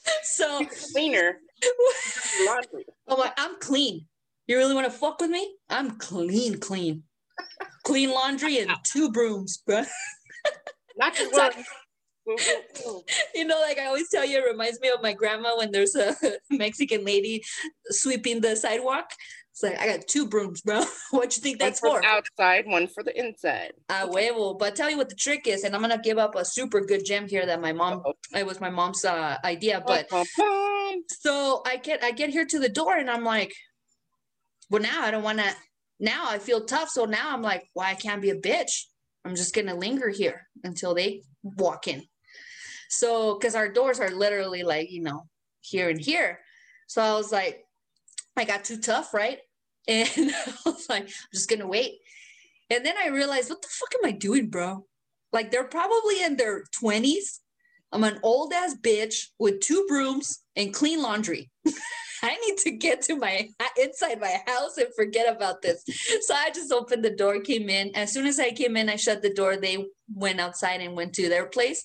so cleaner. I'm like, I'm clean. You really want to fuck with me? I'm clean, clean. clean laundry and two brooms, bro. Not just one. you know, like I always tell you, it reminds me of my grandma when there's a Mexican lady sweeping the sidewalk. It's like I got two brooms, bro. what you think that's for? for? Outside, one for the inside. Ah, huevo. But tell you what the trick is, and I'm gonna give up a super good gem here that my mom. Uh-oh. It was my mom's uh, idea, but so I get I get here to the door, and I'm like, well, now I don't want to. Now I feel tough, so now I'm like, why well, I can't be a bitch. I'm just gonna linger here until they walk in. So, because our doors are literally like, you know, here and here. So I was like, I got too tough, right? And I was like, I'm just gonna wait. And then I realized, what the fuck am I doing, bro? Like they're probably in their 20s. I'm an old ass bitch with two brooms and clean laundry. I need to get to my inside my house and forget about this. So I just opened the door, came in. As soon as I came in, I shut the door. They went outside and went to their place.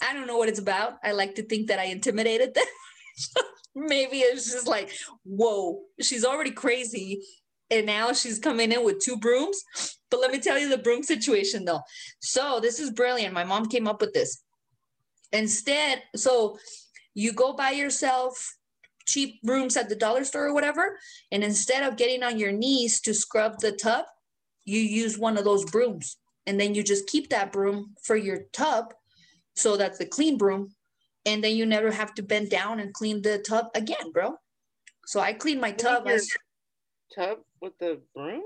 I don't know what it's about. I like to think that I intimidated them. Maybe it's just like, whoa, she's already crazy. And now she's coming in with two brooms. But let me tell you the broom situation though. So this is brilliant. My mom came up with this. Instead, so you go buy yourself cheap brooms at the dollar store or whatever. And instead of getting on your knees to scrub the tub, you use one of those brooms. And then you just keep that broom for your tub so that's the clean broom. And then you never have to bend down and clean the tub again, bro. So I clean my tub. Your tub with the broom?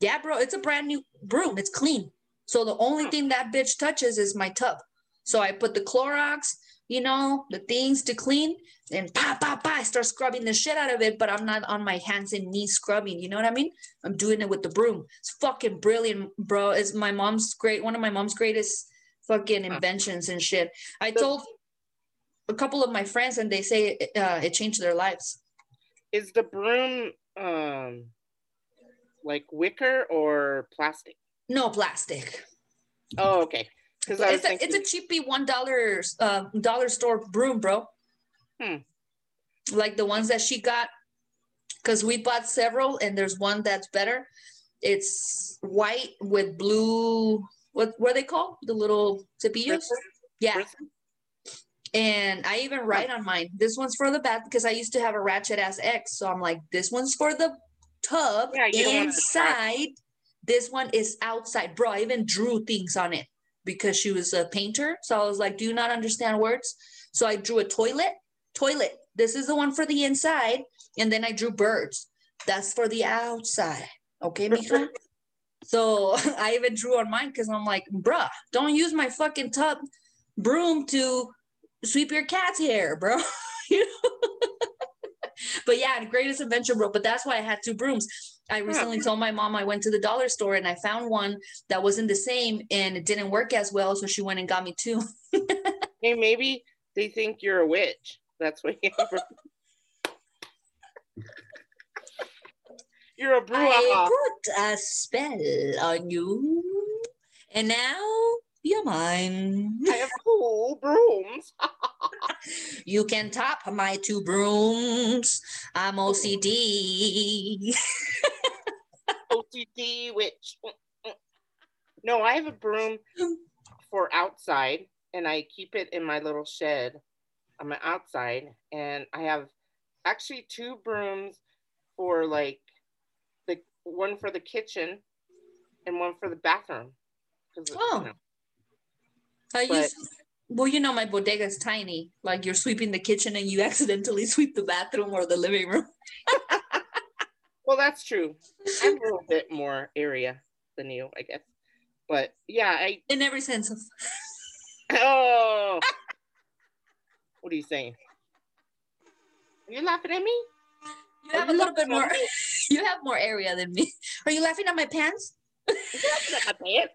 Yeah, bro. It's a brand new broom. It's clean. So the only thing that bitch touches is my tub. So I put the Clorox, you know, the things to clean, and pa pa pa, I start scrubbing the shit out of it. But I'm not on my hands and knees scrubbing. You know what I mean? I'm doing it with the broom. It's fucking brilliant, bro. It's my mom's great. One of my mom's greatest fucking inventions and shit. I told a couple of my friends, and they say it, uh, it changed their lives. Is the broom um like wicker or plastic? No plastic. Oh, okay. It's, thinking... a, it's a cheapy one dollar uh, dollar store broom, bro. Hmm. Like the ones that she got, because we bought several, and there's one that's better. It's white with blue what what are they called? The little cepillos? Yeah. And I even write on mine, this one's for the bath because I used to have a ratchet ass ex. So I'm like, this one's for the tub Yeah, you don't wanna inside. This one is outside. Bro, I even drew things on it because she was a painter. So I was like, do you not understand words? So I drew a toilet, toilet. This is the one for the inside. And then I drew birds. That's for the outside. Okay, mija? So I even drew on mine because I'm like, bruh, don't use my fucking tub broom to sweep your cat's hair, bro. You know? but yeah, the greatest adventure, bro. But that's why I had two brooms. I recently told my mom I went to the dollar store and I found one that wasn't the same and it didn't work as well. So she went and got me two. Hey, maybe they think you're a witch. That's what you You're a I brouhaha. put a spell on you, and now you're mine. I have cool brooms. You can top my two brooms. I'm OCD. OTD witch. No, I have a broom for outside and I keep it in my little shed on my outside. And I have actually two brooms for like the one for the kitchen and one for the bathroom. 'Cause, you Oh. know, I But- use, well, you know, my bodega is tiny. Like you're sweeping the kitchen and you accidentally sweep the bathroom or the living room. well, that's true. I have a little bit more area than you, I guess. But yeah, I In every sense of. oh what are you saying? Are you laughing at me? You have a little bit more. You have more area than me. Are you laughing at my pants? Are you laughing at my pants?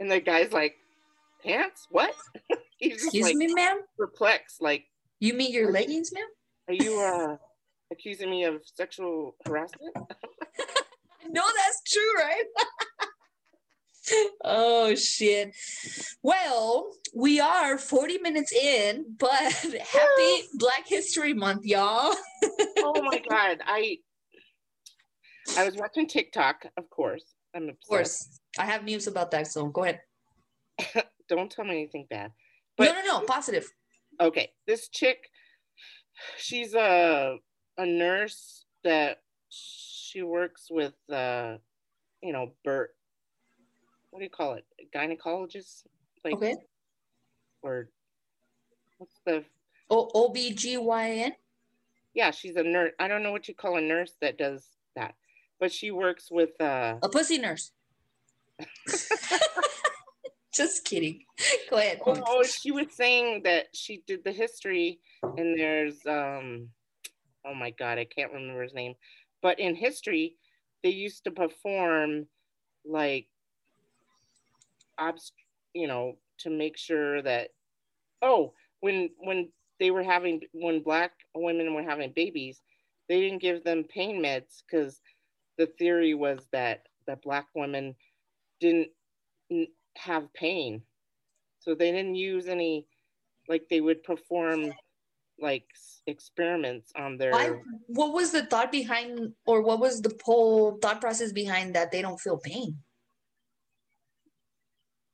And the guy's like, pants? What? He's Excuse like me, ma'am. perplexed. Like, You mean your leggings, ma'am? are you uh accusing me of sexual harassment? No, that's true, right? oh shit. Well, we are 40 minutes in, but happy Black History Month, y'all. oh my god. I I was watching TikTok, of course. I'm obsessed. Of course. I have news about that, so go ahead. Don't tell me anything bad. no, But- no, no, positive. okay this chick she's a a nurse that she works with uh you know birth what do you call it gynecologist like Okay. or what's the O- OBGYN? yeah she's a nurse i don't know what you call a nurse that does that but she works with uh A pussy nurse. Just kidding. Go ahead. oh, oh, she was saying that she did the history and there's um oh my god i can't remember his name but in history they used to perform like obst- you know to make sure that oh when when they were having when black women were having babies they didn't give them pain meds because the theory was that that black women didn't have pain so they didn't use any like they would perform like experiments on their Why, what was the thought behind, or what was the whole thought process behind that they don't feel pain?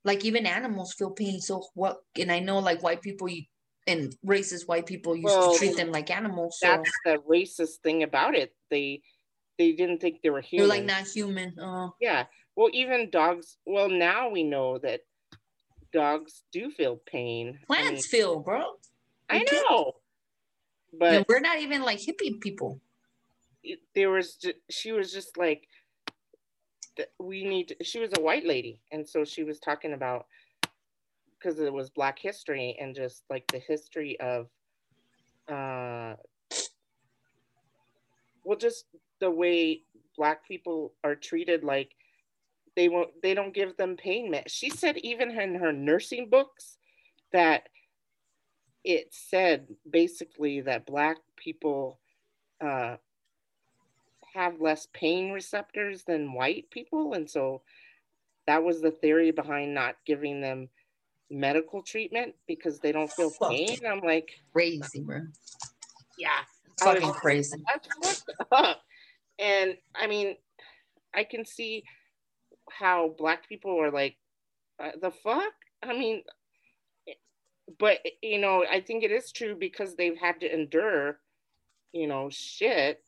Like even animals feel pain. So what? And I know like white people and racist white people used Well, to treat them like animals. So that's the racist thing about it they they didn't think they were human. they're like not human. Uh, yeah well even dogs well now we know that dogs do feel pain I mean, plants feel, bro. i, you can't- know And but we're not even like hippie people. there was ju- she was just like we need to, she was a white lady and so she was talking about because it was black history and just like the history of uh well just the way black people are treated like they won't they don't give them pain meds she said even in her nursing books that it said basically that black people uh have less pain receptors than white people. And so that was the theory behind not giving them medical treatment because they don't feel pain. I'm like Crazy, bro. yeah. I was- Fucking crazy. that's fucked up. And i mean i can see how black people are like uh, the fuck i mean but you know, I think it is true because they've had to endure, you know, shit,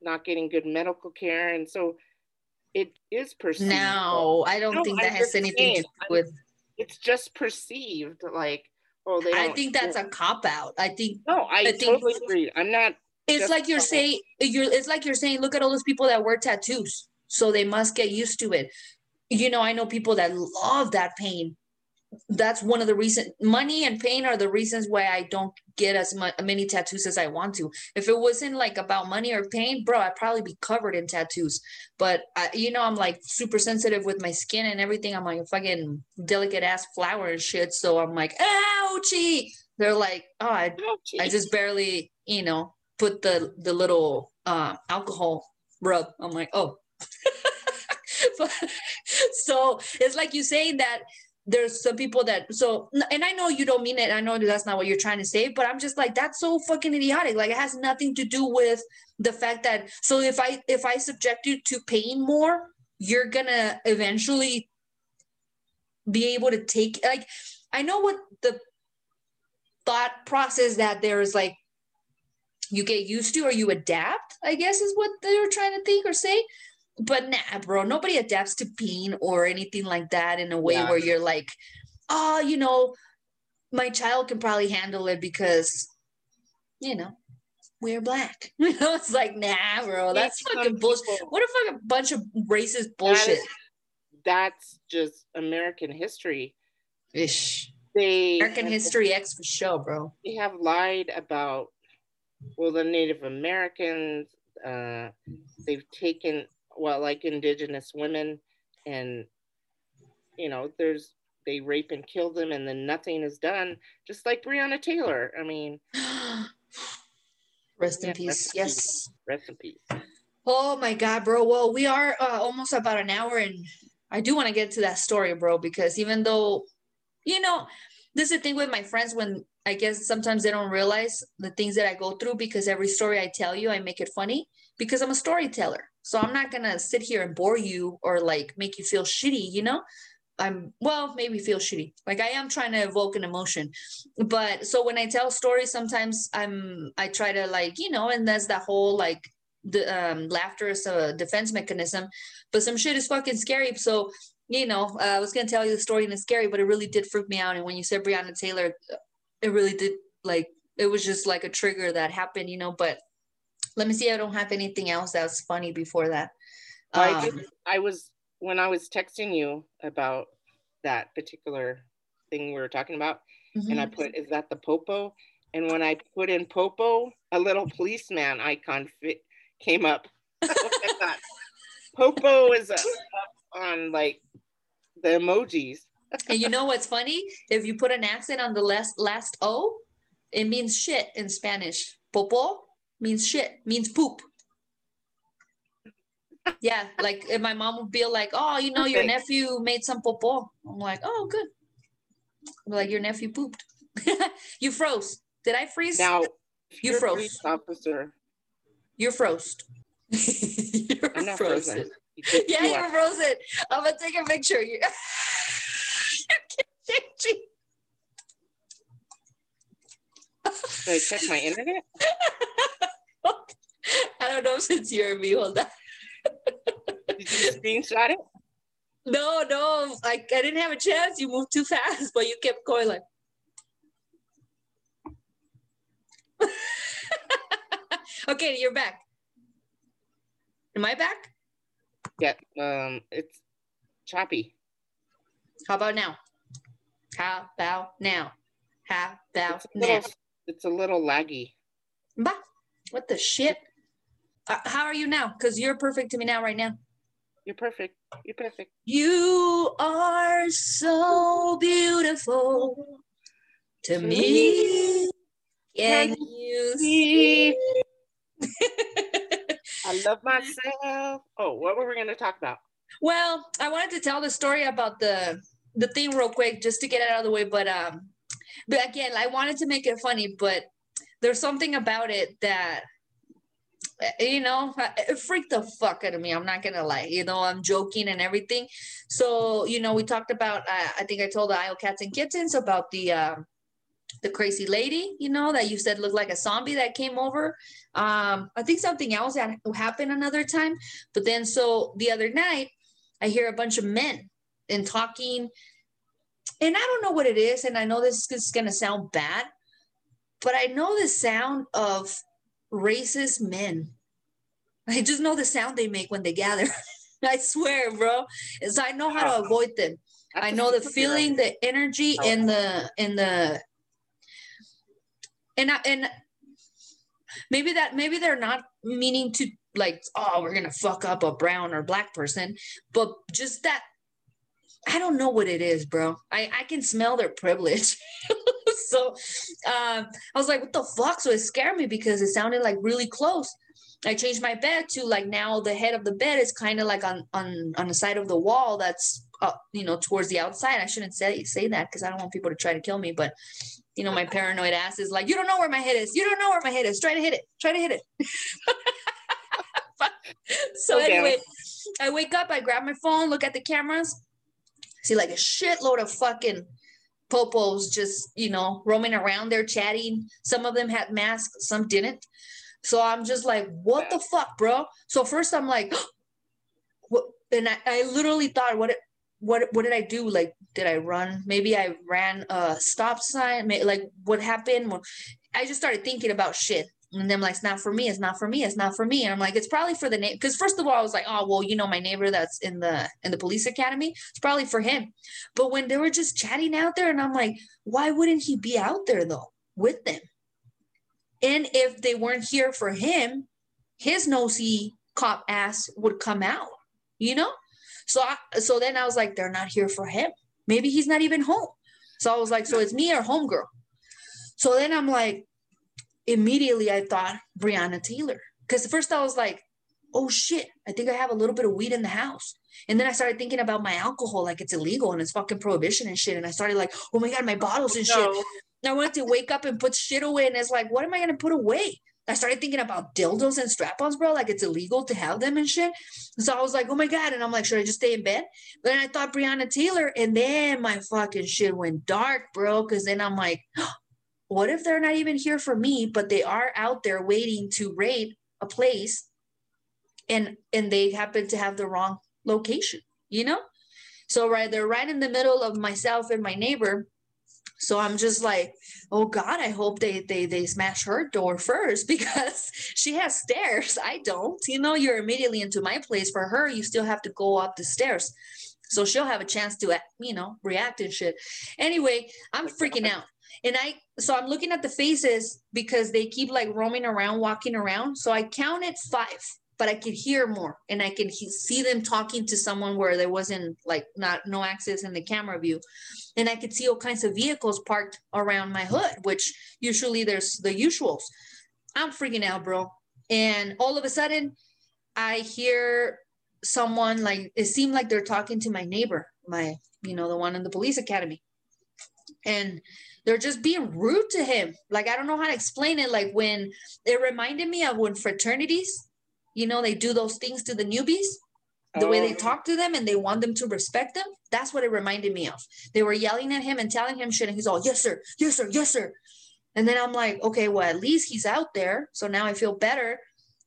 not getting good medical care, and so it is perceived. No, I don't No, think I'm that has just anything to do with. It's just perceived like, oh, they. I think that's a cop out. I think No, I, I think- totally agree. I'm not. it's like you're saying you're it's like you're saying look at all those people that wear tattoos so they must get used to it. You know i know people that love that pain. That's one of the reasons money and pain are the reasons why i don't get as much many tattoos as i want to. If it wasn't like about money or pain bro i'd probably be covered in tattoos. But I, you know i'm like super sensitive with my skin and everything. I'm like a fucking delicate ass flower and shit. So i'm like ouchie. They're like oh i I just barely, you know, put the the little uh, alcohol rub. I'm like, oh. But- so it's like you saying that there's some people that so and I know you don't mean it. I know that that's not what you're trying to say, but I'm just like that's so fucking idiotic. Like it has nothing to do with the fact that so if I if I subject you to pain more, you're gonna eventually be able to take like I know what the thought process that there is like you get used to or you adapt, I guess is what they were trying to think or say. But nah, bro, nobody adapts to pain or anything like that in a way Yeah. where you're like, oh, you know, my child can probably handle it because, you know, we're black. You know, it's like, nah, bro, that's Some fucking bullshit. people- What a fucking bunch of racist bullshit. is- That's just American history. Ish. They American History X for sure, bro. They have lied about well the Native Americans. Uh, they've taken well like Indigenous women, and you know there's they rape and kill them, and then nothing is done. Just like Breonna Taylor. I mean, Rest in Yeah, peace. rest in Yes. rest in peace. Oh my God, bro. Well, we are uh, almost about an hour, and I do want to get to that story, bro, because even though, you know, this is the thing with my friends when I guess sometimes they don't realize the things that I go through because every story I tell you, I make it funny because I'm a storyteller. So I'm not to sit here and bore you or like make you feel shitty, you know? I'm, well, maybe feel shitty. Like I am trying to evoke an emotion. But so when I tell stories, sometimes I'm, I try to like, you know, and that's that whole like, the um, laughter is a defense mechanism, but some shit is fucking scary. So, you know, uh, I was gonna tell you the story and it's scary, but it really did freak me out. And when you said Breonna Taylor, it really did like it was just like a trigger that happened, you know. But let me see, I don't have anything else that's funny before that. I, Um, did- I was when I was texting you about that particular thing we were talking about, and I mhm. put, "Is that the popo?" And when I put in popo, a little policeman icon fit, came up. Popo is uh, up on like the emojis. and you know what's funny? If you put an accent on the last last O, it means shit in Spanish. Popo means shit, means poop. Yeah, like if my mom would be like, "Oh, you know, your nephew made some popo." I'm like, "Oh, good." I'm like your nephew pooped. you froze. Did I freeze? Now, You froze. police officer. You're froze. you're I'm not frozen. frozen. You Yeah, you you're frozen. I'm gonna take a picture. You- You're Should I check my internet? I don't know if it's me. Hold on. Did you screenshot it? No, no, like I didn't have a chance. You moved too fast, but you kept going like. okay, you're back. Am I back? Yeah. Um, it's choppy. How about now? How about now? How about It's now? little, it's a little laggy. Bah, what the shit? Uh, how are you now? Because you're perfect to me now, right now. You're perfect. You're perfect. You are so beautiful to me. Can you see? I love myself. Oh, what were we going to talk about? well, I wanted to tell the story about the the thing real quick just to get it out of the way, but um, but again, I wanted to make it funny, but there's something about it that you know it freaked the fuck out of me i'm not gonna lie you know i'm joking and everything so you know we talked about uh, i think i told the Isle cats and kittens about the uh, the crazy lady, you know, that you said looked like a zombie that came over. Um, I think something else that happened another time. But then, so the other night, I hear a bunch of men and talking, and I don't know what it is. And I know this is to sound bad, but I know the sound of racist men. I just know the sound they make when they gather. I swear, bro. So I know how to avoid them. I know the feeling, the energy, oh. and the and the and I, and maybe that maybe they're not meaning to like oh we're gonna fuck up a brown or black person, but just that I don't know what it is, bro. I I can smell their privilege. so um, I was like, what the fuck? So it scared me because it sounded like really close. I changed my bed to like now the head of the bed is kind of like on on on the side of the wall that's up, you know, towards the outside. I shouldn't say say that because I don't want people to try to kill me. But you know, my paranoid ass is like, you don't know where my head is. You don't know where my head is. Try to hit it. Try to hit it. so okay. anyway, I wake up, I grab my phone, look at the cameras, see like a shitload of fucking popos just you know roaming around there chatting. Some of them had masks, some didn't. So I'm just like, what the fuck, bro? So first I'm like, what? And I, I literally thought, what? What? What did I do? Like, did I run? Maybe I ran a stop sign. Like, what happened? I just started thinking about shit. And then I'm like, it's not for me. It's not for me. It's not for me. And I'm like, it's probably for the neighbor. Because first of all, I was like, oh well, you know, my neighbor that's in the in the police academy. It's probably for him. But when they were just chatting out there, and I'm like, why wouldn't he be out there though with them? And if they weren't here for him, his nosy cop ass would come out, you know? So I, so then I was like, they're not here for him. Maybe he's not even home. So I was like, so it's me or homegirl. So then I'm like, immediately I thought Breonna Taylor. Because first I was like, oh shit, I think I have a little bit of weed in the house. And then I started thinking about my alcohol, like it's illegal and it's fucking prohibition and shit. And I started like, oh my God, my bottles and shit. And I wanted to wake up and put shit away. And it's like, what am I going to put away? I started thinking about dildos and strap ons, bro. Like it's illegal to have them and shit. So I was like, oh my God. And I'm like, should I just stay in bed? But then I thought Breonna Taylor. And then my fucking shit went dark, bro. Cause then I'm like, what if they're not even here for me, but they are out there waiting to raid a place and and they happen to have the wrong location, you know? So right, they're right in the middle of myself and my neighbor so I'm just like, oh God, I hope they they they smash her door first because she has stairs. I don't. You know, you're immediately into my place. For her, you still have to go up the stairs. So she'll have a chance to, you know, react and shit. Anyway, I'm freaking out. And I, so I'm looking at the faces because they keep like roaming around, walking around. So I counted five but I could hear more and I could he- see them talking to someone where there wasn't like not no access in the camera view. And I could see all kinds of vehicles parked around my hood, which usually there's the usuals. I'm freaking out, bro. And all of a sudden, I hear someone like it seemed like they're talking to my neighbor, my, you know, the one in the police academy. And they're just being rude to him. Like, I don't know how to explain it. Like, when it reminded me of when fraternities you know, they do those things to the newbies, the oh. way they oh. talk to them and they want them to respect them. That's what it reminded me of. They were yelling at him and telling him shit, and he's all, yes, sir, yes, sir, yes, sir. And then I'm like, okay, well, at least he's out there. So now I feel better.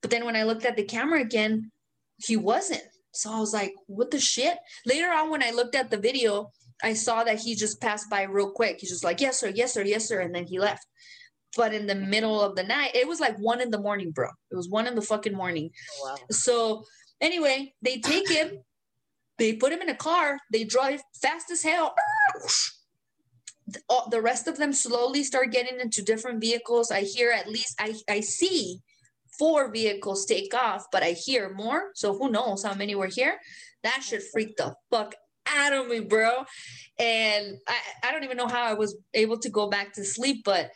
But then when I looked at the camera again, he wasn't. So I was like, what the shit? Later on, when I looked at the video, I saw that he just passed by real quick. He's just like, yes, sir, yes, sir, yes, sir. And then he left but in the middle of the night, it was like one in the morning, bro. It was one in the fucking morning. Oh, wow. So anyway, they take him, they put him in a car, they drive fast as hell. The rest of them slowly start getting into different vehicles. I hear at least I, I see four vehicles take off, but I hear more. So who knows how many were here? That should freak the fuck out of me, bro. And I, I don't even know how I was able to go back to sleep, but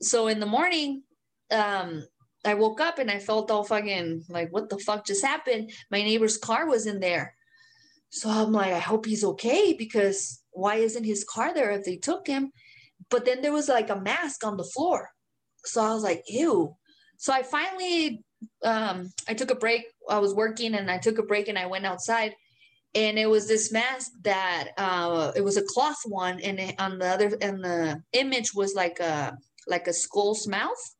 so in the morning, um, I woke up and I felt all fucking like, what the fuck just happened? My neighbor's car was in there. So I'm like, I hope he's okay because why isn't his car there if they took him? But then there was like a mask on the floor. So I was like, ew. So I finally, um, I took a break. I was working and I took a break and I went outside and it was this mask that uh, it was a cloth one, and it, on the other and the image was like a like a skull's mouth.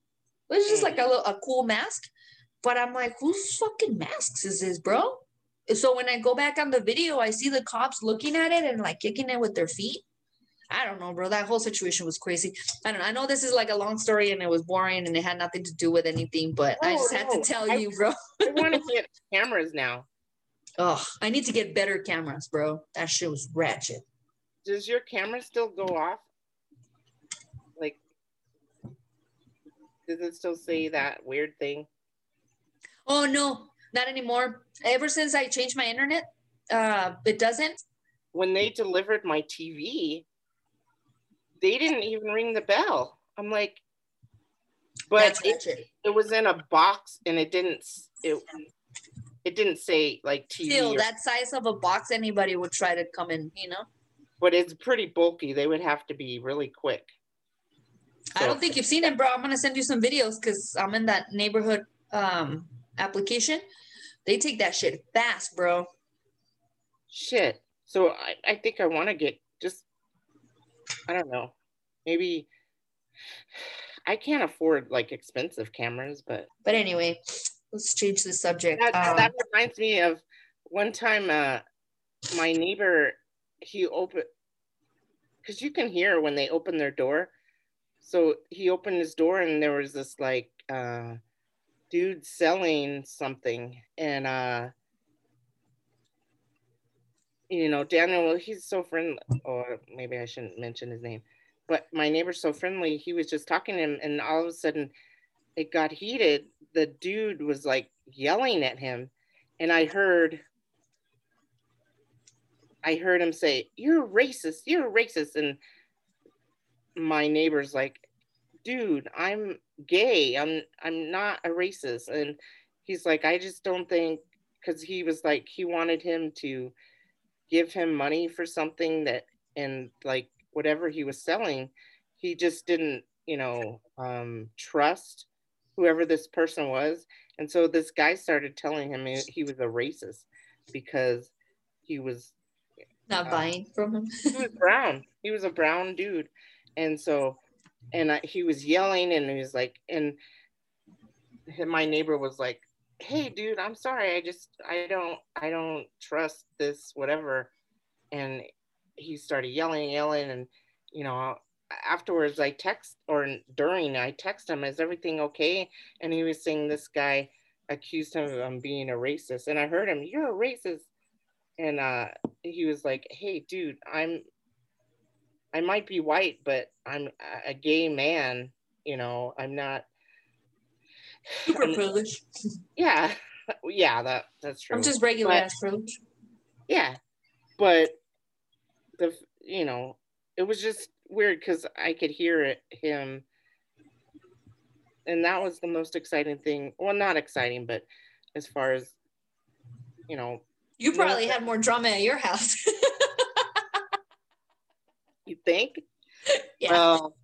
It was just like a little, a cool mask. But I'm like, whose fucking masks is this, bro? So when I go back on the video, I see the cops looking at it and like kicking it with their feet. I don't know, bro. That whole situation was crazy. I don't know. I know this is like a long story and it was boring and it had nothing to do with anything, but I just had to tell I- you, bro. I want to get cameras now. Oh, I need to get better cameras, bro. That shit was ratchet. Does your camera still go off? Like, does it still say that weird thing? Oh no, not anymore. Ever since I changed my internet, uh, it doesn't. When they delivered my TV, they didn't even ring the bell. I'm like, but it, it was in a box and it didn't it it didn't say like TV, Still, or- that size of a box, anybody would try to come in. You know. but it's pretty bulky. They would have to be really quick. I don't think you've seen it, bro. I'm gonna send you some videos because I'm in that neighborhood um application. They take that shit fast, bro. Shit. So I, I think I want to get just, I don't know, maybe I can't afford like expensive cameras, but But anyway, let's change the subject. that, Um, that reminds me of one time uh, my neighbor, he opened, because you can hear when they open their door. So he opened his door and there was this like uh, dude selling something and uh, you know, Daniel, he's so friendly, or maybe I shouldn't mention his name, but my neighbor's so friendly. He was just talking to him, and all of a sudden it got heated. The dude was like yelling at him, and I heard, I heard him say, You're racist, you're racist. And my neighbor's like, Dude, I'm gay. I'm I'm not a racist. And he's like, I just don't think because he was like he wanted him to give him money for something that and like whatever he was selling he just didn't you know um trust whoever this person was. And so this guy started telling him he, he was a racist because he was not uh, buying from him. he was brown. He was a brown dude. And so and I, he was yelling and he was like and my neighbor was like hey dude i'm sorry. I just i don't i don't trust this whatever. And he started yelling yelling and you know afterwards i text or during i text him is everything okay? And he was saying this guy accused him of um, being a racist. And i heard him you're a racist. And uh he was like hey dude i'm i might be white but i'm a- gay man you know? I'm not Super I'm- privileged. yeah yeah that that's true. I'm just regular But- ass privilege. yeah but the you know it was just weird because i could hear it him and that was the most exciting thing well not exciting but as far as you know You probably had more drama at your house. you think yeah. well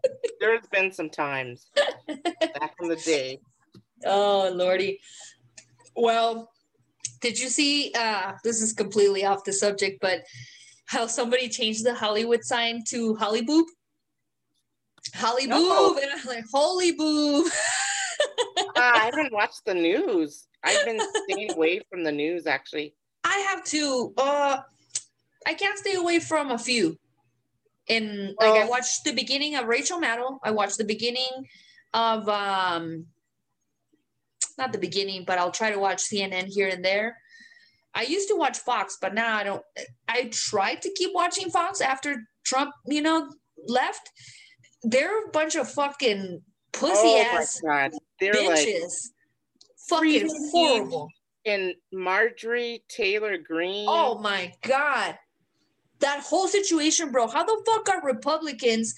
there's been some times back in the day Oh lordy. Well, did you see uh this is completely off the subject, but how somebody changed the Hollywood sign to Holly Boob? Holly No. Boob and I'm like, holy boob. Ah, i haven't watched the news i've been staying away from the news actually I have to uh I can't stay away from a few. And like I watched the beginning of Rachel Maddow. I watched the beginning of um not the beginning, but I'll try to watch CNN here and there. I used to watch Fox, but now I don't I tried to keep watching Fox after Trump, you know, left. They're a bunch of fucking pussy oh ass my god they're like bitches. fucking horrible. and marjorie taylor greene Oh my god. That whole situation, bro. How the fuck are Republicans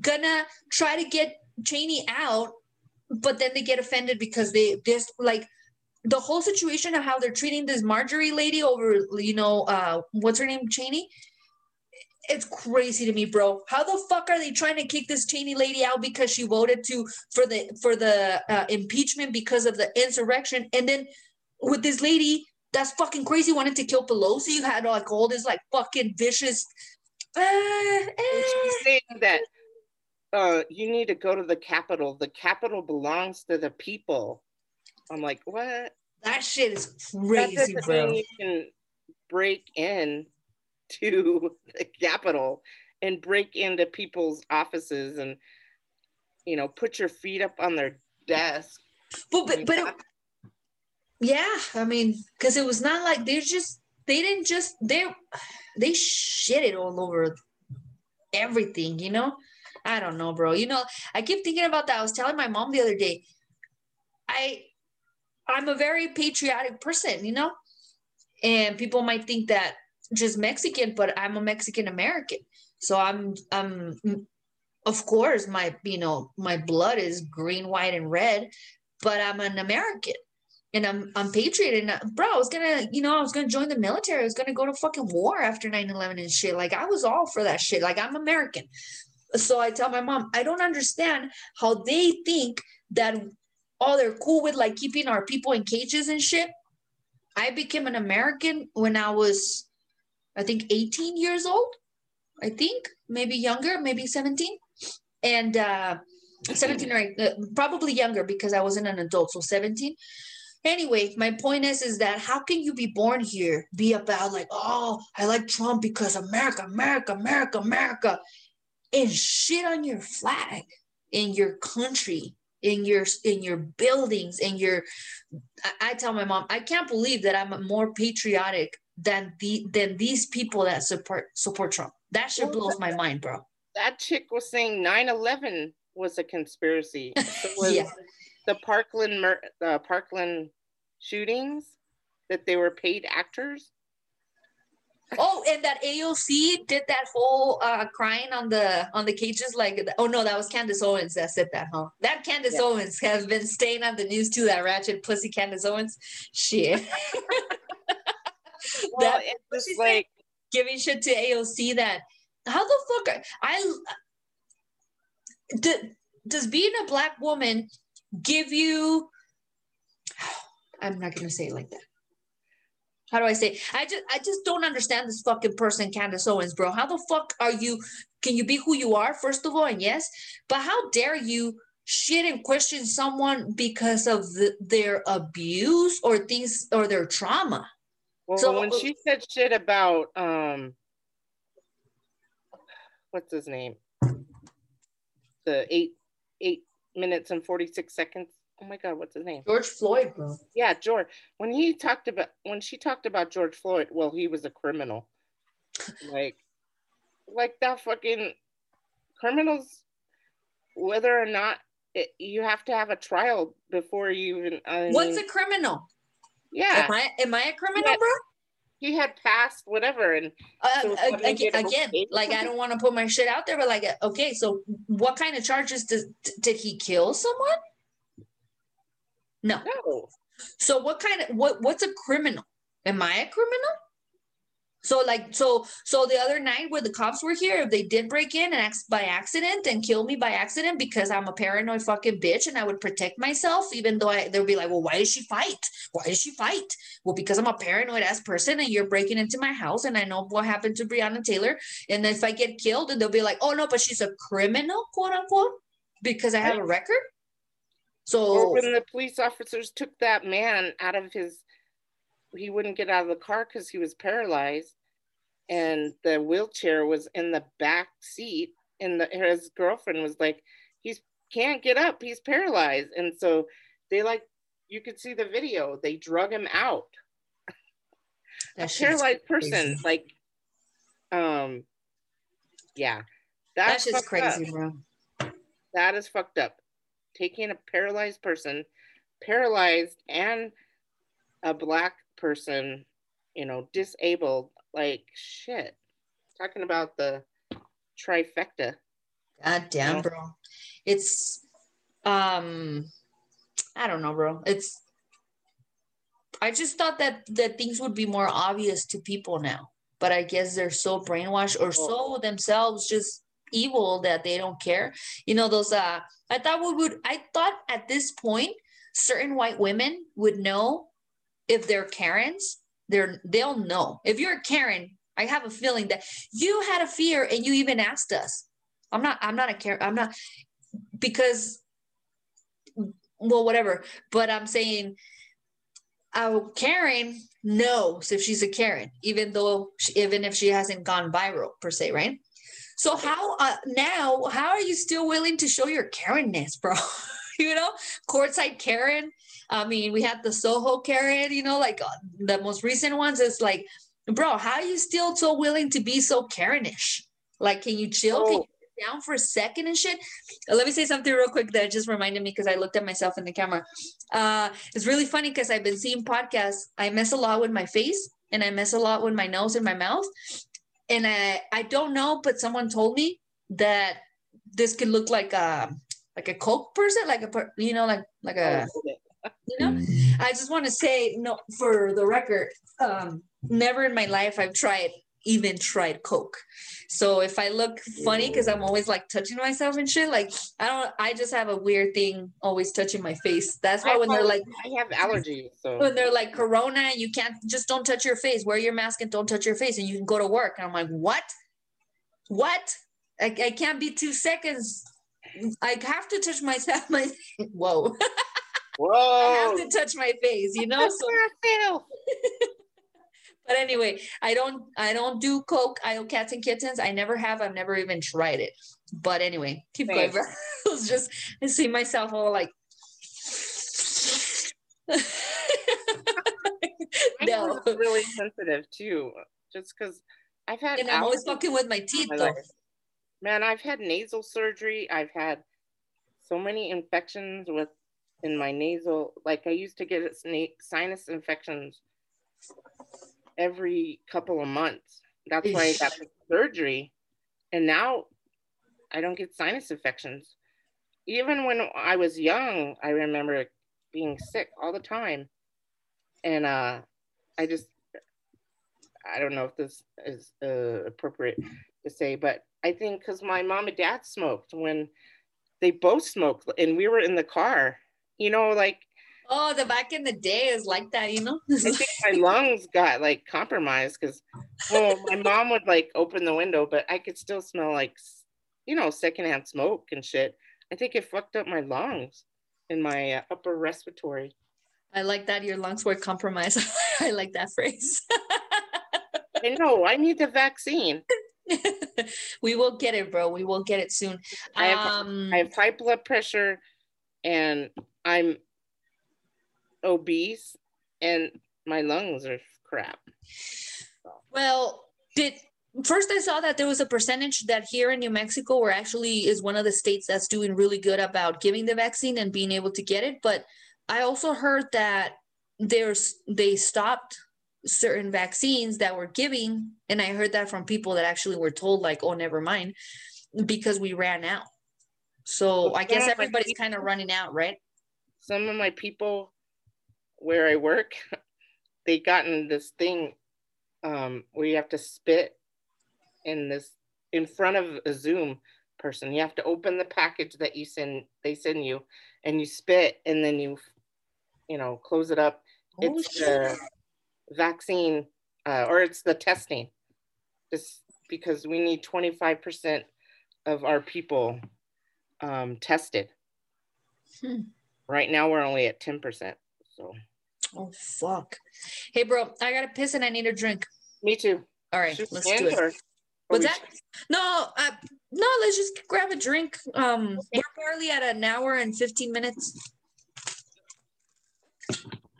gonna try to get Cheney out, but then they get offended because they just like the whole situation of how they're treating this Marjorie lady over, you know, uh, what's her name, Cheney? It's crazy to me, bro. How the fuck are they trying to kick this Cheney lady out because she voted to for the for the uh, impeachment because of the insurrection, and then with this lady that's fucking crazy. Wanted to kill Pelosi. You had like all this like fucking vicious. Uh, And she's eh. saying that uh, you need to go to the Capitol. The Capitol belongs to the people. I'm like, what? That shit is crazy, bro. you can break in to the Capitol and break into people's offices and you know put your feet up on their desk. But but, but it, yeah, I mean, because it was not like they just they didn't just they they shit it all over everything, you know. I don't know, bro. You know, I keep thinking about that. I was telling my mom the other day. I I'm a very patriotic person, you know, and people might think that just Mexican, but I'm a Mexican American. So I'm I'm of course my you know my blood is green, white, and red, but I'm an American and I'm I'm patriot and uh, bro, I was gonna, you know, I was gonna join the military. I was gonna go to fucking war after 9-11 and shit. Like I was all for that shit. Like I'm American. So I tell my mom, I don't understand how they think that oh, they're cool with like keeping our people in cages and shit. I became an American when I was, I think, 18 years old. I think maybe younger, maybe 17. And uh 17 or uh, probably younger because I wasn't an adult. So 17 anyway my point is is that how can you be born here be about like oh i like trump because america america america america and shit on your flag in your country in your in your buildings in your I, I tell my mom i can't believe that i'm more patriotic than the than these people that support support trump that shit blows my mind bro That chick was saying 9/11 was a conspiracy. Was yeah the Parkland mur- the Parkland shootings that they were paid actors. Oh, and that AOC did that whole uh crying on the on the cages, like oh no, that was Candace Owens that said that, huh? That Candace Yeah. Owens has been staying on the news too. That ratchet pussy Candace Owens, shit. Well, that it's she's just like giving shit to AOC. That how the fuck are, I do, does being a black woman give you? I'm not gonna say it like that. How do I say? I just I just don't understand this fucking person, Candace Owens, bro. How the fuck are you? Can you be who you are, first of all? And yes, but how dare you shit and question someone because of the, their abuse or things or their trauma? well, So- when she said shit about um, what's his name? The eight eight minutes and forty six seconds. Oh my god, what's his name? George Floyd, bro. Yeah, George. When he talked about when she talked about George Floyd, well, he was a criminal. Like, like that fucking criminals. Whether or not it, you have to have a trial before you even. I What's a criminal? yeah, Am I am I a criminal, Yeah. bro? he had passed whatever, and Uh, So uh, again, again, like I don't want to put my shit out there, but like, okay, so what kind of charges does did he kill someone? No. no, So what kind of what what's a criminal? Am I a criminal? So like so so the other night where the cops were here, if they did break in and ex- by accident and kill me by accident because I'm a paranoid fucking bitch and I would protect myself, even though I they'll be like, well, why did she fight? Why did she fight? Well, because I'm a paranoid ass person and you're breaking into my house and I know what happened to Breonna Taylor. And if I get killed, and they'll be like, oh no, but she's a criminal, quote unquote, because I have a record. Or So when the police officers took that man out of his, he wouldn't get out of the car because he was paralyzed, and the wheelchair was in the back seat, and the, his girlfriend was like, "He can't get up, he's paralyzed," and so they like, you could see the video. They drug him out. a paralyzed person, crazy. like, um, yeah, That's that's, just fucked up. crazy, bro. That is fucked up. Taking a paralyzed person, paralyzed and a black person, you know, disabled, like shit. Talking about the trifecta. God damn, Yeah. bro. It's um I don't know, bro. It's I just thought that that things would be more obvious to people now. But I guess they're so brainwashed or so themselves just evil that they don't care. You know, those uh I thought we would I thought at this point certain white women would know if they're Karens they're they'll know. If you're a Karen, I have a feeling that you had a fear and you even asked us. I'm not. I'm not a Karen. I'm not because well, whatever. But I'm saying, uh, Karen knows if she's a Karen, even though she, even if she hasn't gone viral per se, right? So how uh, now? How are you still willing to show your Karenness, bro? you know, courtside Karen. I mean, we had the Soho Karen. You know, like uh, the most recent ones. It's like, bro, how are you still so willing to be so Karenish? Like, can you chill? Oh. Can you down for a second and shit. Uh, let me say something real quick that just reminded me because I looked at myself in the camera. Uh, it's really funny because I've been seeing podcasts. I mess a lot with my face and I mess a lot with my nose and my mouth. And I, I don't know, but someone told me that this could look like a like a coke person, like a you know, like like a you know. I just want to say no for the record. Um, never in my life I've tried even tried coke. So if i look funny because i'm always like touching myself and shit like i don't i just have a weird thing always touching my face. That's why I when they're like i have allergies so. when they're like corona you can't just don't touch your face. Wear your mask and don't touch your face and you can go to work. And i'm like what? What? I, I can't be two seconds. I have to touch myself my whoa. Whoa. I have to touch my face, you know. So but anyway, I don't I don't do coke. I do cats and kittens. I never have. I've never even tried it. But anyway, keep Thanks. going. I was just I see myself all like no. really sensitive too. Just because I've had and I'm always fucking with my teeth my though. Life. Man, I've had nasal surgery. I've had so many infections with in my nasal. Like I used to get sinus infections every couple of months. That's why I got the surgery. And now I don't get sinus infections. Even when I was young, I remember being sick all the time. And uh, I just, I don't know if this is uh, appropriate to say, but I think because my mom and dad smoked when they both smoked and we were in the car, you know, like Oh, the back in the day is like that, you know. I think my lungs got like compromised because, well, my mom would like open the window, but I could still smell like, you know, secondhand smoke and shit. I think it fucked up my lungs and my uh, upper respiratory. I like that your lungs were compromised. I like that phrase. I know. I need the vaccine. we will get it, bro. We will get it soon. I have, um, I have high blood pressure, and I'm obese and my lungs are crap. Well, did first I saw that there was a percentage that here in New Mexico were actually is one of the states that's doing really good about giving the vaccine and being able to get it. But I also heard that there's they stopped certain vaccines that were giving, and I heard that from people that actually were told like, oh, never mind, because we ran out. So I guess everybody's kind of running out, right? Some of my people where I work, they gotten this thing um, where you have to spit in this in front of a Zoom person. You have to open the package that you send they send you, and you spit, and then you, you know, close it up. Oh, it's shit. the vaccine, uh, or it's the testing. Just because we need twenty five percent of our people um, tested. Hmm. Right now, we're only at ten percent. So. Oh fuck. Hey bro, I gotta piss and I need a drink. Me too. All right, let's do it. Or, What's that? No, uh, no, let's just grab a drink. Um we're barely at an hour and 15 minutes.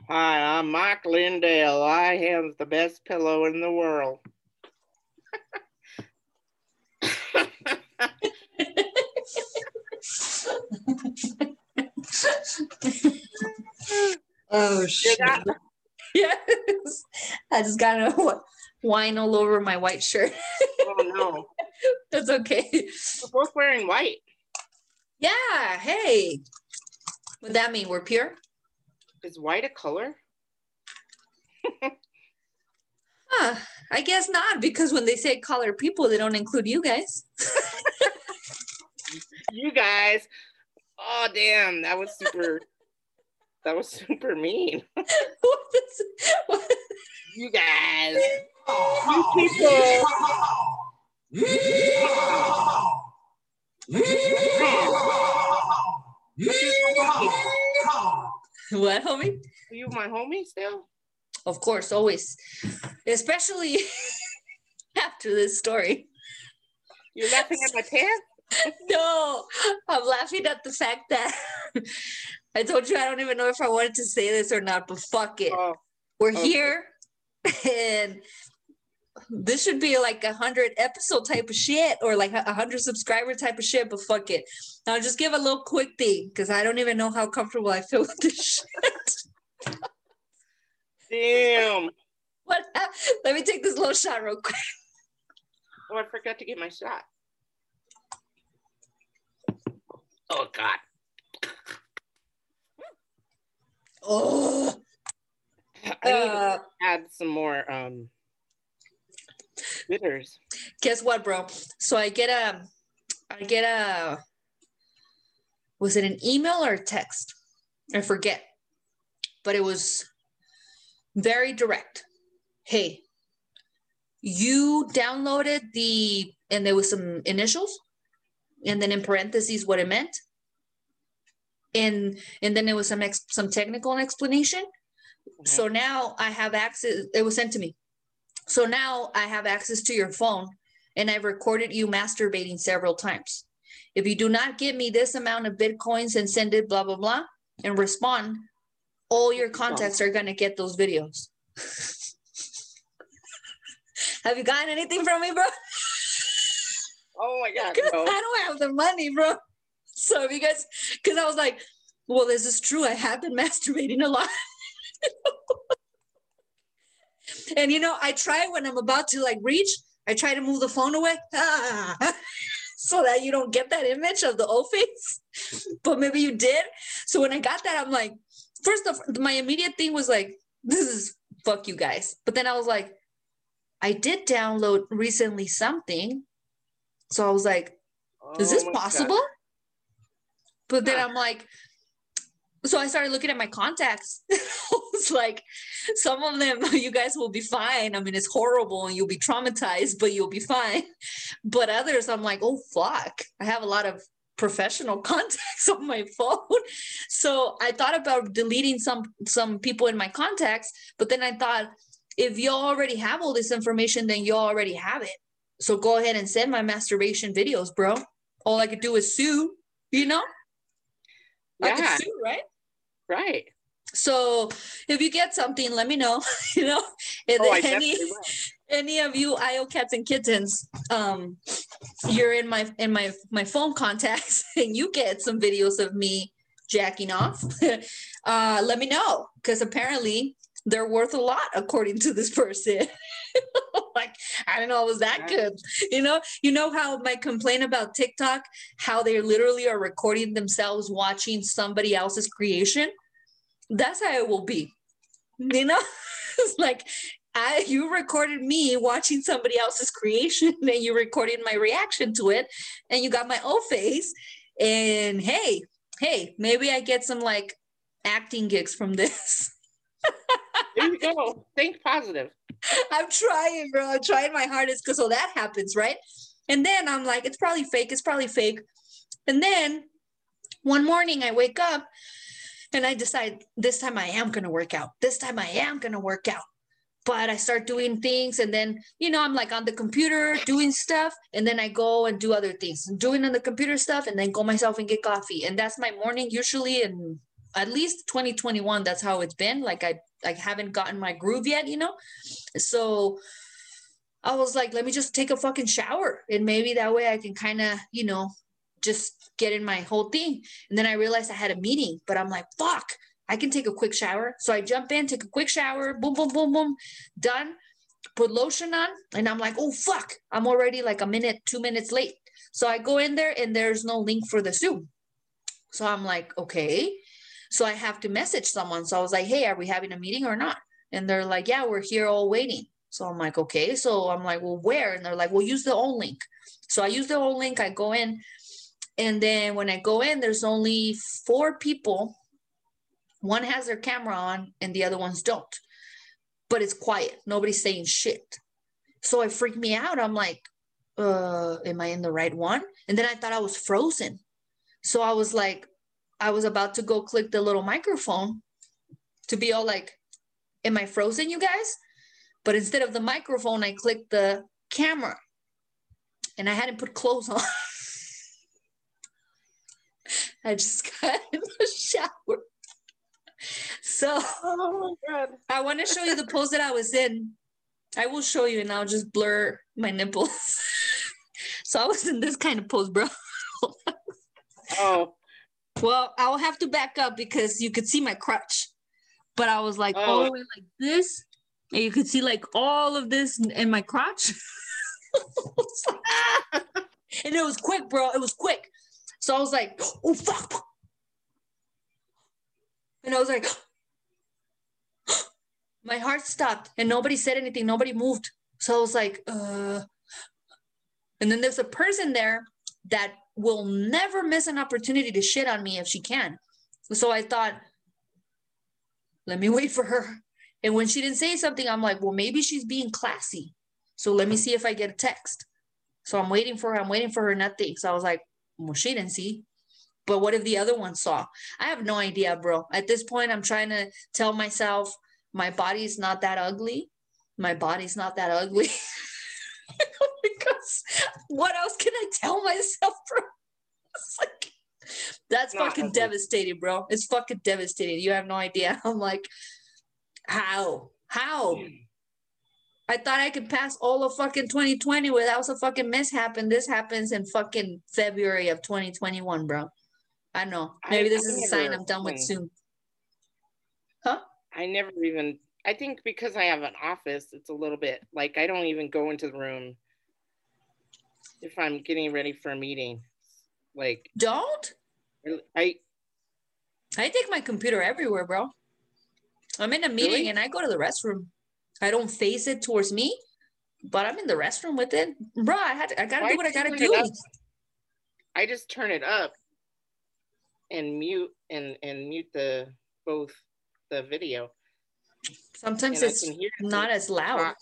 Hi, I'm Mike Lindell. I have the best pillow in the world. Oh shit. yes. I just got a wine all over my white shirt. oh no. That's okay. We're both wearing white. Yeah. Hey. Would that mean we're pure? Is white a color? huh. I guess not, because when they say color people, they don't include you guys. you guys. Oh damn, that was super that was super mean. what is, what, You guys. You people. What, homie? Are you my homie still? Of course, always. Especially after this story. You're laughing at my pants? No, I'm laughing at the fact that I told you I don't even know if I wanted to say this or not, but fuck it. Oh, We're okay. here and this should be like a hundred episode type of shit or like a hundred subscriber type of shit, but fuck it. I'll just give a little quick thing because I don't even know how comfortable I feel with this shit. damn. What? Let me take this little shot real quick. Oh, I forgot to get my shot. Oh, God. Oh, I uh, add some more um bitters. guess what, bro? So I get a, I get a, was it an email or a text? I forget, but it was very direct. Hey, you downloaded the, and there was some initials, and then in parentheses what it meant, and and then there was some ex, some technical explanation. Mm-hmm. So now I have access. It was sent to me. So now I have access to your phone and I've recorded you masturbating several times. If you do not give me this amount of bitcoins and send it, blah, blah, blah, and respond, all your contacts are going to get those videos. have you gotten anything from me, bro? Oh my God. I don't have the money, bro. So if you guys, because I was like, well, this is true. I have been masturbating a lot. and you know, I try when I'm about to like reach, I try to move the phone away ah, so that you don't get that image of the old face. but maybe you did. So when I got that, I'm like, first of my immediate thing was like, this is fuck you guys. But then I was like, I did download recently something. So I was like, is this Oh my God. But then I'm like, so I started looking at my contacts. I was like, some of them, you guys will be fine. I mean, it's horrible and you'll be traumatized, but you'll be fine. But others, I'm like, oh, fuck. I have a lot of professional contacts on my phone. So I thought about deleting some some people in my contacts, but then I thought, if y'all already have all this information, then y'all already have it. So go ahead and send my masturbation videos, bro. All I could do is sue, you know? I Yeah, could sue, right? right. So if you get something, let me know. you know, and Oh, any any of you IO cats and kittens, um, you're in my in my my phone contacts, and you get some videos of me jacking off. uh, let me know because apparently they're worth a lot according to this person. like I don't know, it was that good. You know, you know how my complaint about TikTok, how they literally are recording themselves watching somebody else's creation. That's how it will be. You know, it's like I you recorded me watching somebody else's creation, and you recorded my reaction to it, and you got my O face. And hey, hey, maybe I get some like acting gigs from this. There you go. Think positive. I'm trying, bro. I'm trying my hardest because so that happens, right? And then I'm like, it's probably fake. It's probably fake. And then one morning I wake up and I decide this time I am going to work out. This time I am going to work out. But I start doing things and then, you know, I'm like on the computer doing stuff and then I go and do other things. I'm doing on the computer stuff and then go myself and get coffee. And that's my morning usually and at least 2021 that's how it's been. Like I like haven't gotten my groove yet, you know? So I was like, let me just take a fucking shower and maybe that way I can kind of, you know, just get in my whole thing. And then I realized I had a meeting, but I'm like, fuck, I can take a quick shower. So I jump in, take a quick shower, boom, boom, boom, boom, done. Put lotion on, and I'm like, oh fuck, I'm already like a minute, two minutes late. So I go in there and there's no link for the Zoom. So I'm like, okay. So I have to message someone. So I was like, hey, are we having a meeting or not? And they're like, yeah, we're here all waiting. So I'm like, okay. So I'm like, well, where? And they're like, well, use the own link. So I use the own link. I go in. And then when I go in, there's only four people. One has their camera on and the other ones don't. but it's quiet. Nobody's saying shit. So it freaked me out. I'm like, uh, am I in the right one? And then I thought I was frozen. So I was like, I was about to go click the little microphone to be all like, am I frozen, you guys? But instead of the microphone, I clicked the camera and I hadn't put clothes on. I just got in the shower. So Oh. I want to show you the pose that I was in. I will show you and I'll just blur my nipples. so I was in this kind of pose, bro. Oh, Well, I will have to back up because you could see my crutch. But I was like Oh. all the way like this. And you could see like all of this in- in my crotch. And it was quick, bro. It was quick. So I was like, oh fuck. And I was like, my heart stopped and nobody said anything. Nobody moved. So I was like, uh. And then there's a person there that will never miss an opportunity to shit on me if she can. So I thought, let me wait for her. And when she didn't say something, I'm like, well, maybe she's being classy. So let me see if I get a text. So I'm waiting for her. I'm waiting for her, nothing. So I was like, well, she didn't see. But what if the other one saw? I have no idea, bro. At this point, I'm trying to tell myself my body's not that ugly. My body's not that ugly. because what else can I tell myself, bro? It's like, that's Not fucking devastating, bro. It's fucking devastating. You have no idea. I'm like, how? How? I thought I could pass all of fucking 2020 without a fucking mishap, and this happens in fucking February of 2021, bro. I know. I- Maybe this I is a sign I'm done with soon. Huh? I never even. I think because I have an office, it's a little bit like I don't even go into the room if I'm getting ready for a meeting. Like Don't? I I take my computer everywhere, bro. I'm in a meeting Really? and I go to the restroom. I don't face it towards me, but I'm in the restroom with it, bro. I had I gotta Why do what I gotta do. I just turn it up and mute and and mute the both the video. Sometimes and it's not as loud.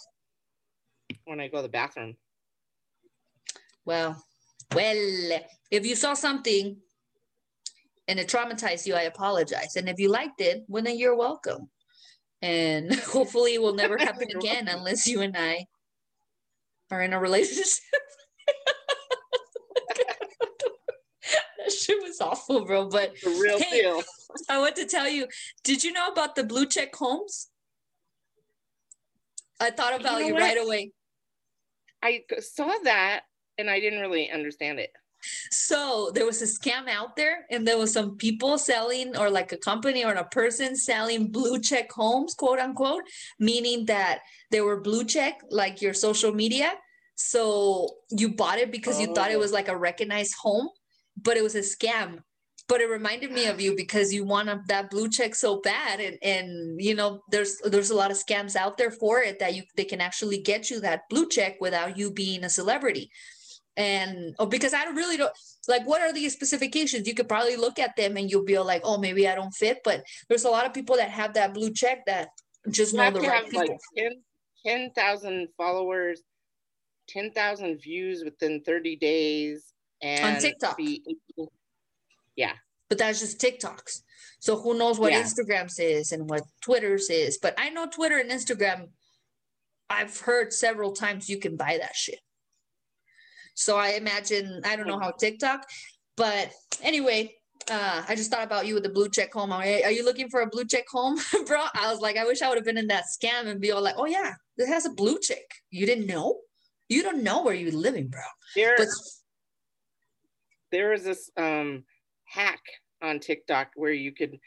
when I go to the bathroom. Well, well, if you saw something and it traumatized you, I apologize. And if you liked it, well, then you're welcome. And hopefully it will never happen again unless you and I are in a relationship. shit was awful, bro. But The real Hey. deal. I want to tell you, did you know about the blue check homes? I thought You about know you, right away. I saw that and I didn't really understand it. So there was a scam out there, and there was some people selling, or like a company or a person selling blue check homes, quote unquote, meaning that they were blue check, like your social media. So you bought it because you thought it Oh. was like a recognized home, but it was a scam. But it reminded me of you because you want that blue check so bad, and and you know there's there's a lot of scams out there for it that you they can actually get you that blue check without you being a celebrity and oh, because I really don't like what are the specifications? You could probably look at them and you'll be like, oh, maybe I don't fit. But there's a lot of people that have that blue check that just You know have the right have people. like 10 10,000 followers, 10,000 views within 30 days. And TikTok. Be, but that's just TikToks. So who knows what Yeah. Instagrams is and what Twitter's is? But I know Twitter and Instagram. I've heard several times you can buy that shit. So I imagine I don't know how TikTok, but anyway, uh, I just thought about you with the blue check home. Are, are you looking for a blue check home, bro? I was like, I wish I would have been in that scam and be all like, oh yeah, this has a blue check. You didn't know? You don't know where you're living, bro. there, But there was this um, hack on TikTok where you could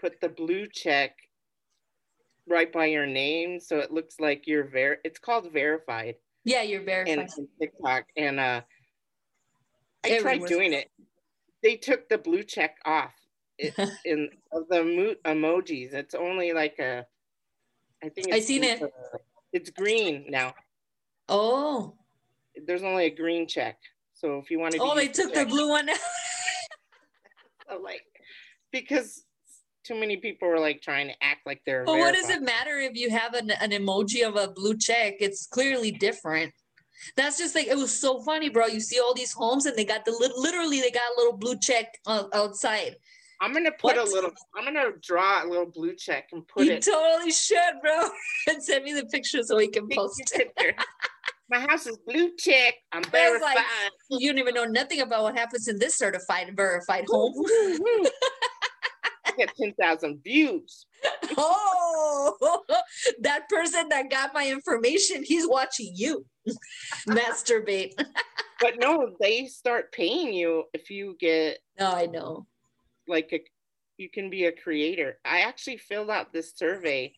put the blue check right by your name. So it looks like you're ver it's called verified yeah, you're verified. in, in TikTok. And uh, I Everywhere. tried doing it. They took the blue check off it, in of the mo- emojis. It's only like a, I think I seen it. it's green now. oh, There's only a green check. So if you wanted to oh, they took the blue one out. So, like because too many people were like trying to act like they're. But what does it matter if you have an, an emoji of a blue check? It's clearly different. That's just like it was so funny, bro. You see all these homes and they got the literally they got a little blue check outside. I'm gonna put what? a little. I'm gonna draw a little blue check and put you it. You totally should, bro. and send me the picture so we can post it. My house is blue check. I'm verified. Like, you don't even know nothing about what happens in this certified and verified home. I got 10,000 views. Oh, that person that got my information, he's watching you masturbate. but no, they start paying you if you get. No, I know. Like a, you can be a creator. I actually filled out this survey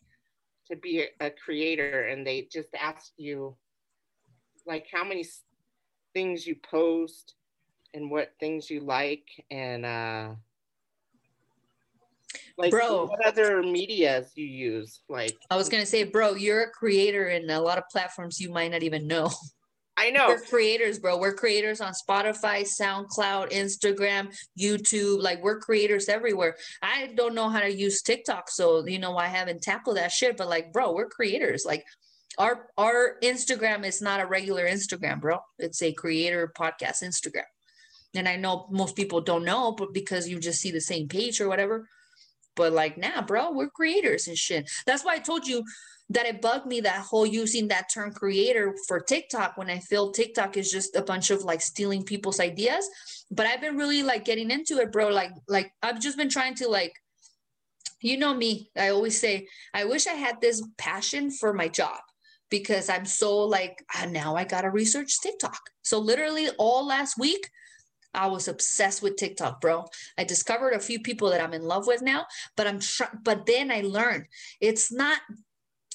to be a, a creator, and they just asked you, like, how many things you post and what things you like, and uh like bro. what other medias you use like i was gonna say bro you're a creator in a lot of platforms you might not even know. I know. We're creators bro. We're creators on spotify soundcloud instagram youtube. Like we're creators everywhere. I don't know how to use tiktok so you know i haven't tackled that shit but like bro we're creators. Like our our instagram is not a regular instagram bro it's a creator podcast instagram and i know most people don't know but because you just see the same page or whatever but like, nah, bro, we're creators and shit. That's why I told you that it bugged me that whole using that term creator for TikTok when I feel TikTok is just a bunch of like stealing people's ideas. But I've been really like getting into it, bro. Like, like I've just been trying to like, you know me. I always say, I wish I had this passion for my job because I'm so like, ah, now I gotta research TikTok. So literally all last week, I was obsessed with TikTok, bro. I discovered a few people that I'm in love with now, but I'm trying, but then I learned it's not,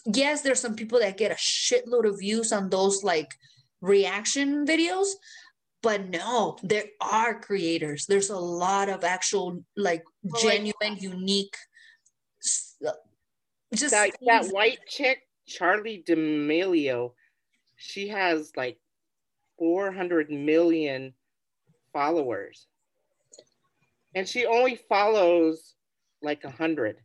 yes, there's some people that get a shitload of views on those like reaction videos, but no, there are creators. There's a lot of actual, like, genuine, unique, uh, just that, that white chick, Charli D'Amelio, she has like 400 million followers. And she only follows like a hundred.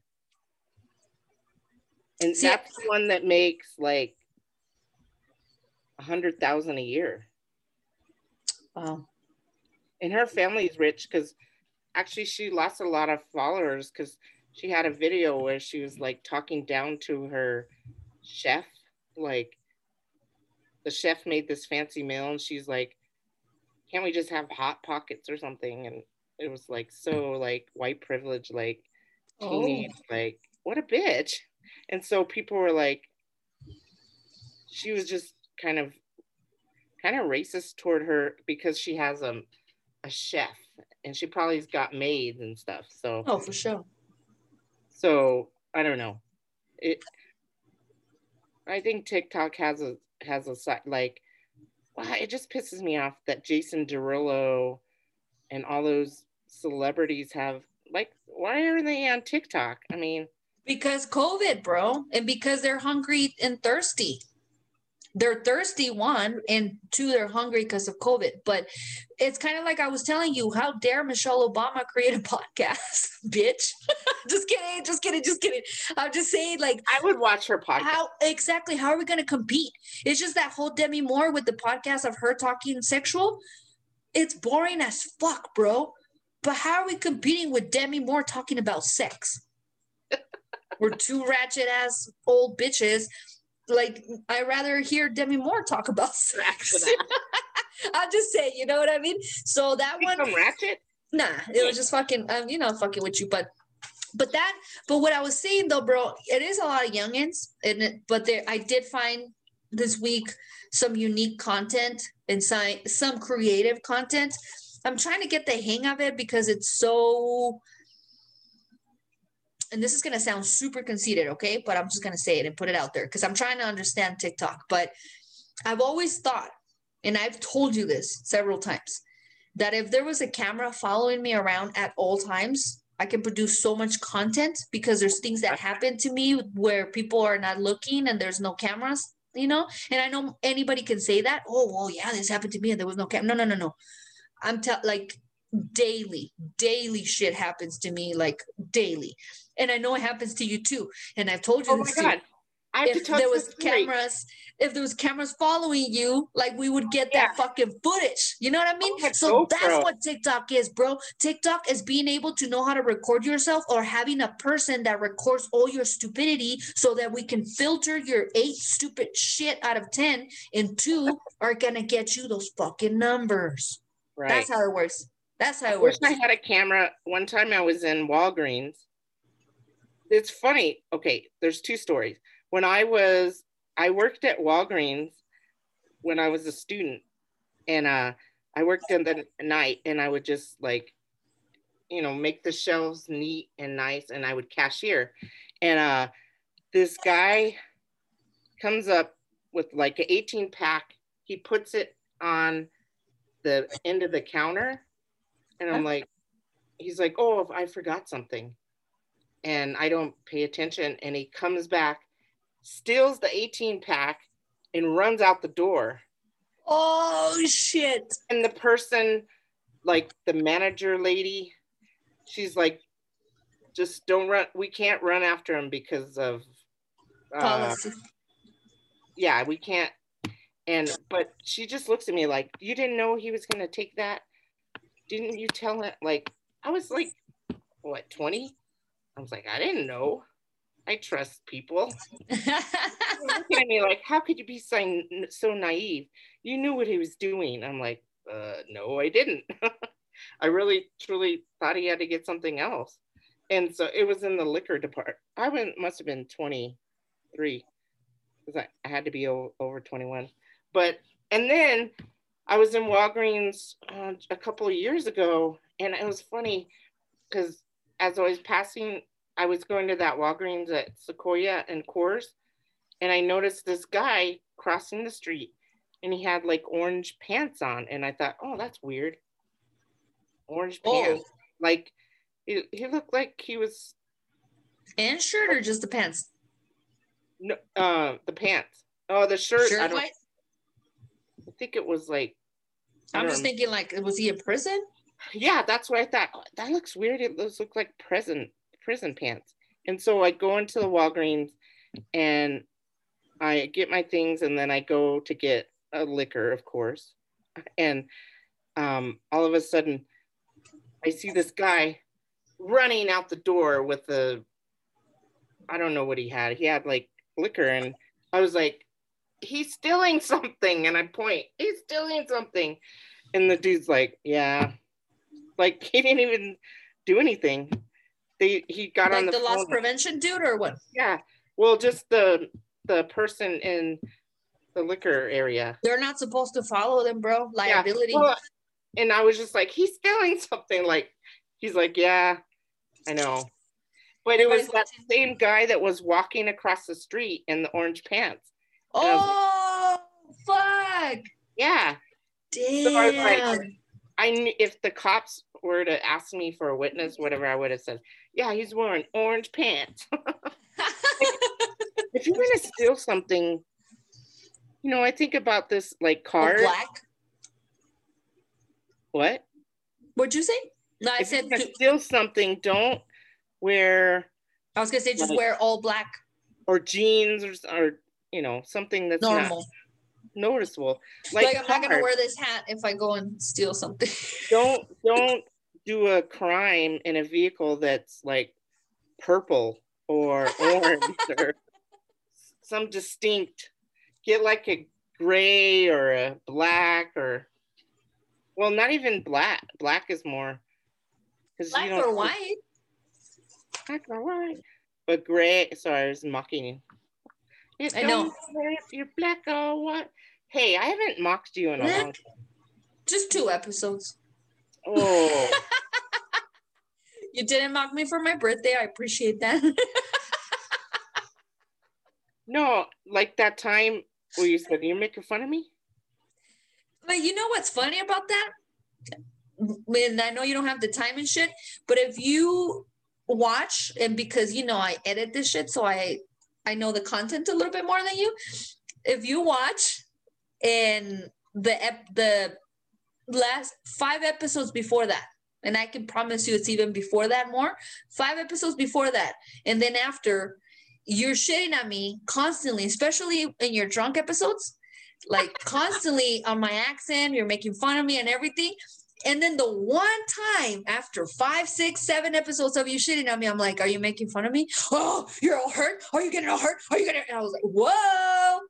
And See, that's the one that makes like a hundred thousand a year. Wow. And her family's rich because actually she lost a lot of followers because she had a video where she was like talking down to her chef. Like the chef made this fancy meal and she's like, can't we just have hot pockets or something? And it was like so like white privilege, like oh. teenage, oh. like what a bitch. And so people were like, she was just kind of kind of racist toward her because she has a, a chef and she probably's got maids and stuff. So oh for sure. So I don't know. It I think TikTok has a has a site like it just pisses me off that Jason Derulo and all those celebrities have like why are they on TikTok? I mean, because COVID, bro, and because they're hungry and thirsty they're thirsty one and two they're hungry because of covid. But it's kind of like i was telling you how dare michelle obama create a podcast bitch? Just kidding just kidding just kidding. I'm just saying like i would watch her podcast. how exactly how are we going to compete? It's just that whole demi moore with the podcast of her talking sexual it's boring as fuck bro. But how are we competing with demi moore talking about sex? We're two ratchet ass old bitches like I rather hear Demi Moore talk about sex. I'm just saying, you know what I mean? So that one ratchet? Nah, it was just fucking um, you know, fucking with you. But but that but what I was saying though, bro, it is a lot of youngins, and it, but there I did find this week some unique content and some creative content. I'm trying to get the hang of it because it's so and this is going to sound super conceited, okay? But I'm just going to say it and put it out there because I'm trying to understand TikTok. But I've always thought, and I've told you this several times, that if there was a camera following me around at all times, I can produce so much content because there's things that happen to me where people are not looking and there's no cameras, you know? And I know anybody can say that. Oh, well, yeah, this happened to me and there was no camera. No, no, no, no. I'm te- like daily, daily shit happens to me, like daily and I know it happens to you too. And I've told you Oh my this too. god. I to If there was cameras, if there was cameras following you, like we would get that fucking footage. You know what I mean? Oh, my so that's what TikTok is, bro. TikTok is being able to know how to record yourself or having a person that records all your stupidity so that we can filter your eight stupid shit out of 10 and two are gonna get you those fucking numbers. Right. That's how it works. That's how I it wish works. I had a camera. One time I was in Walgreens. It's funny. Okay, there's two stories. When I was, I worked at Walgreens when I was a student, and uh, I worked in the night, and I would just like, you know, make the shelves neat and nice, and I would cashier, and uh, this guy comes up with like an 18 pack. He puts it on the end of the counter and I'm like, he's like, oh, I forgot something. And I don't pay attention. And he comes back, steals the 18 pack, and runs out the door. Oh shit. And the person, like the manager lady, she's like, just don't run. We can't run after him because of, uh, Policy. yeah, we can't. And, but she just looks at me like, you didn't know he was going to take that? Didn't you tell him? Like, I was like, what, 20? I was like, I didn't know. I trust people. looking at me like, how could you be so, so naive? You knew what he was doing. I'm like, uh, no, I didn't. I really, truly thought he had to get something else. And so it was in the liquor department. I went, must have been 23 because I, I had to be o- over 21. But, and then I was in Walgreens uh, a couple of years ago, and it was funny because as I was passing, I was going to that Walgreens at Sequoia and Coors, and I noticed this guy crossing the street, and he had like orange pants on, and I thought, oh, that's weird. Orange Oh. pants, like he, he looked like he was and shirt or just the pants? no, uh, the pants. Oh, the shirt. I Shirt don't. I think it was like. I I'm just thinking like was he in prison? Yeah, that's what I thought. Oh, that looks weird. It looks look like prison prison pants. And so I go into the Walgreens and I get my things and then I go to get a liquor, of course. And um, all of a sudden I see this guy running out the door with the I don't know what he had. He had like liquor and I was like, he's stealing something. And I point, he's stealing something. And the dude's like, yeah. Like he didn't even do anything. They he got on the, the loss prevention dude or what? Yeah. Well, just the the person in the liquor area. They're not supposed to follow them, bro. Yeah. Liability. Well, and I was just like, he's stealing something. Like he's like, yeah, I know. But it was that same guy that was walking across the street in the orange pants. oh fuck. Yeah. Damn. I was like- I knew if the cops were to ask me for a witness, whatever, I would have said, yeah, he's wearing orange pants. if you're gonna steal something, you know, I think about this like card. black. What? What'd you say? No, I if said gonna steal something, don't wear I was gonna say just like- wear all black, or jeans or, or you know something that's normal. not noticeable. Like, Like, I'm not gonna wear this hat if I go and steal something. don't don't do a crime in a vehicle that's like purple or orange or some distinct get like a gray or a black or well not even black black is more because black or white. black or white but gray sorry i was mocking you it I know. don't matter if you're black or what. hey i haven't mocked you in a long time Just two episodes. oh You didn't mock me for my birthday. I appreciate that. No, like that time where you said you're making fun of me. But you know what's funny about that? And I know you don't have the time and shit, but if you watch and because you know I edit this shit, so I I know the content a little bit more than you. If you watch in the ep- the last five episodes before that, and I can promise you it's even before that more. Five episodes before that. And then after, you're shitting at me constantly, especially in your drunk episodes, like constantly on my accent, you're making fun of me and everything. And then the one time after five, six, seven episodes of you shitting on me, I'm like, Are you making fun of me? Oh, you're all hurt? Are you getting all hurt? Are you getting? And I was like, Whoa,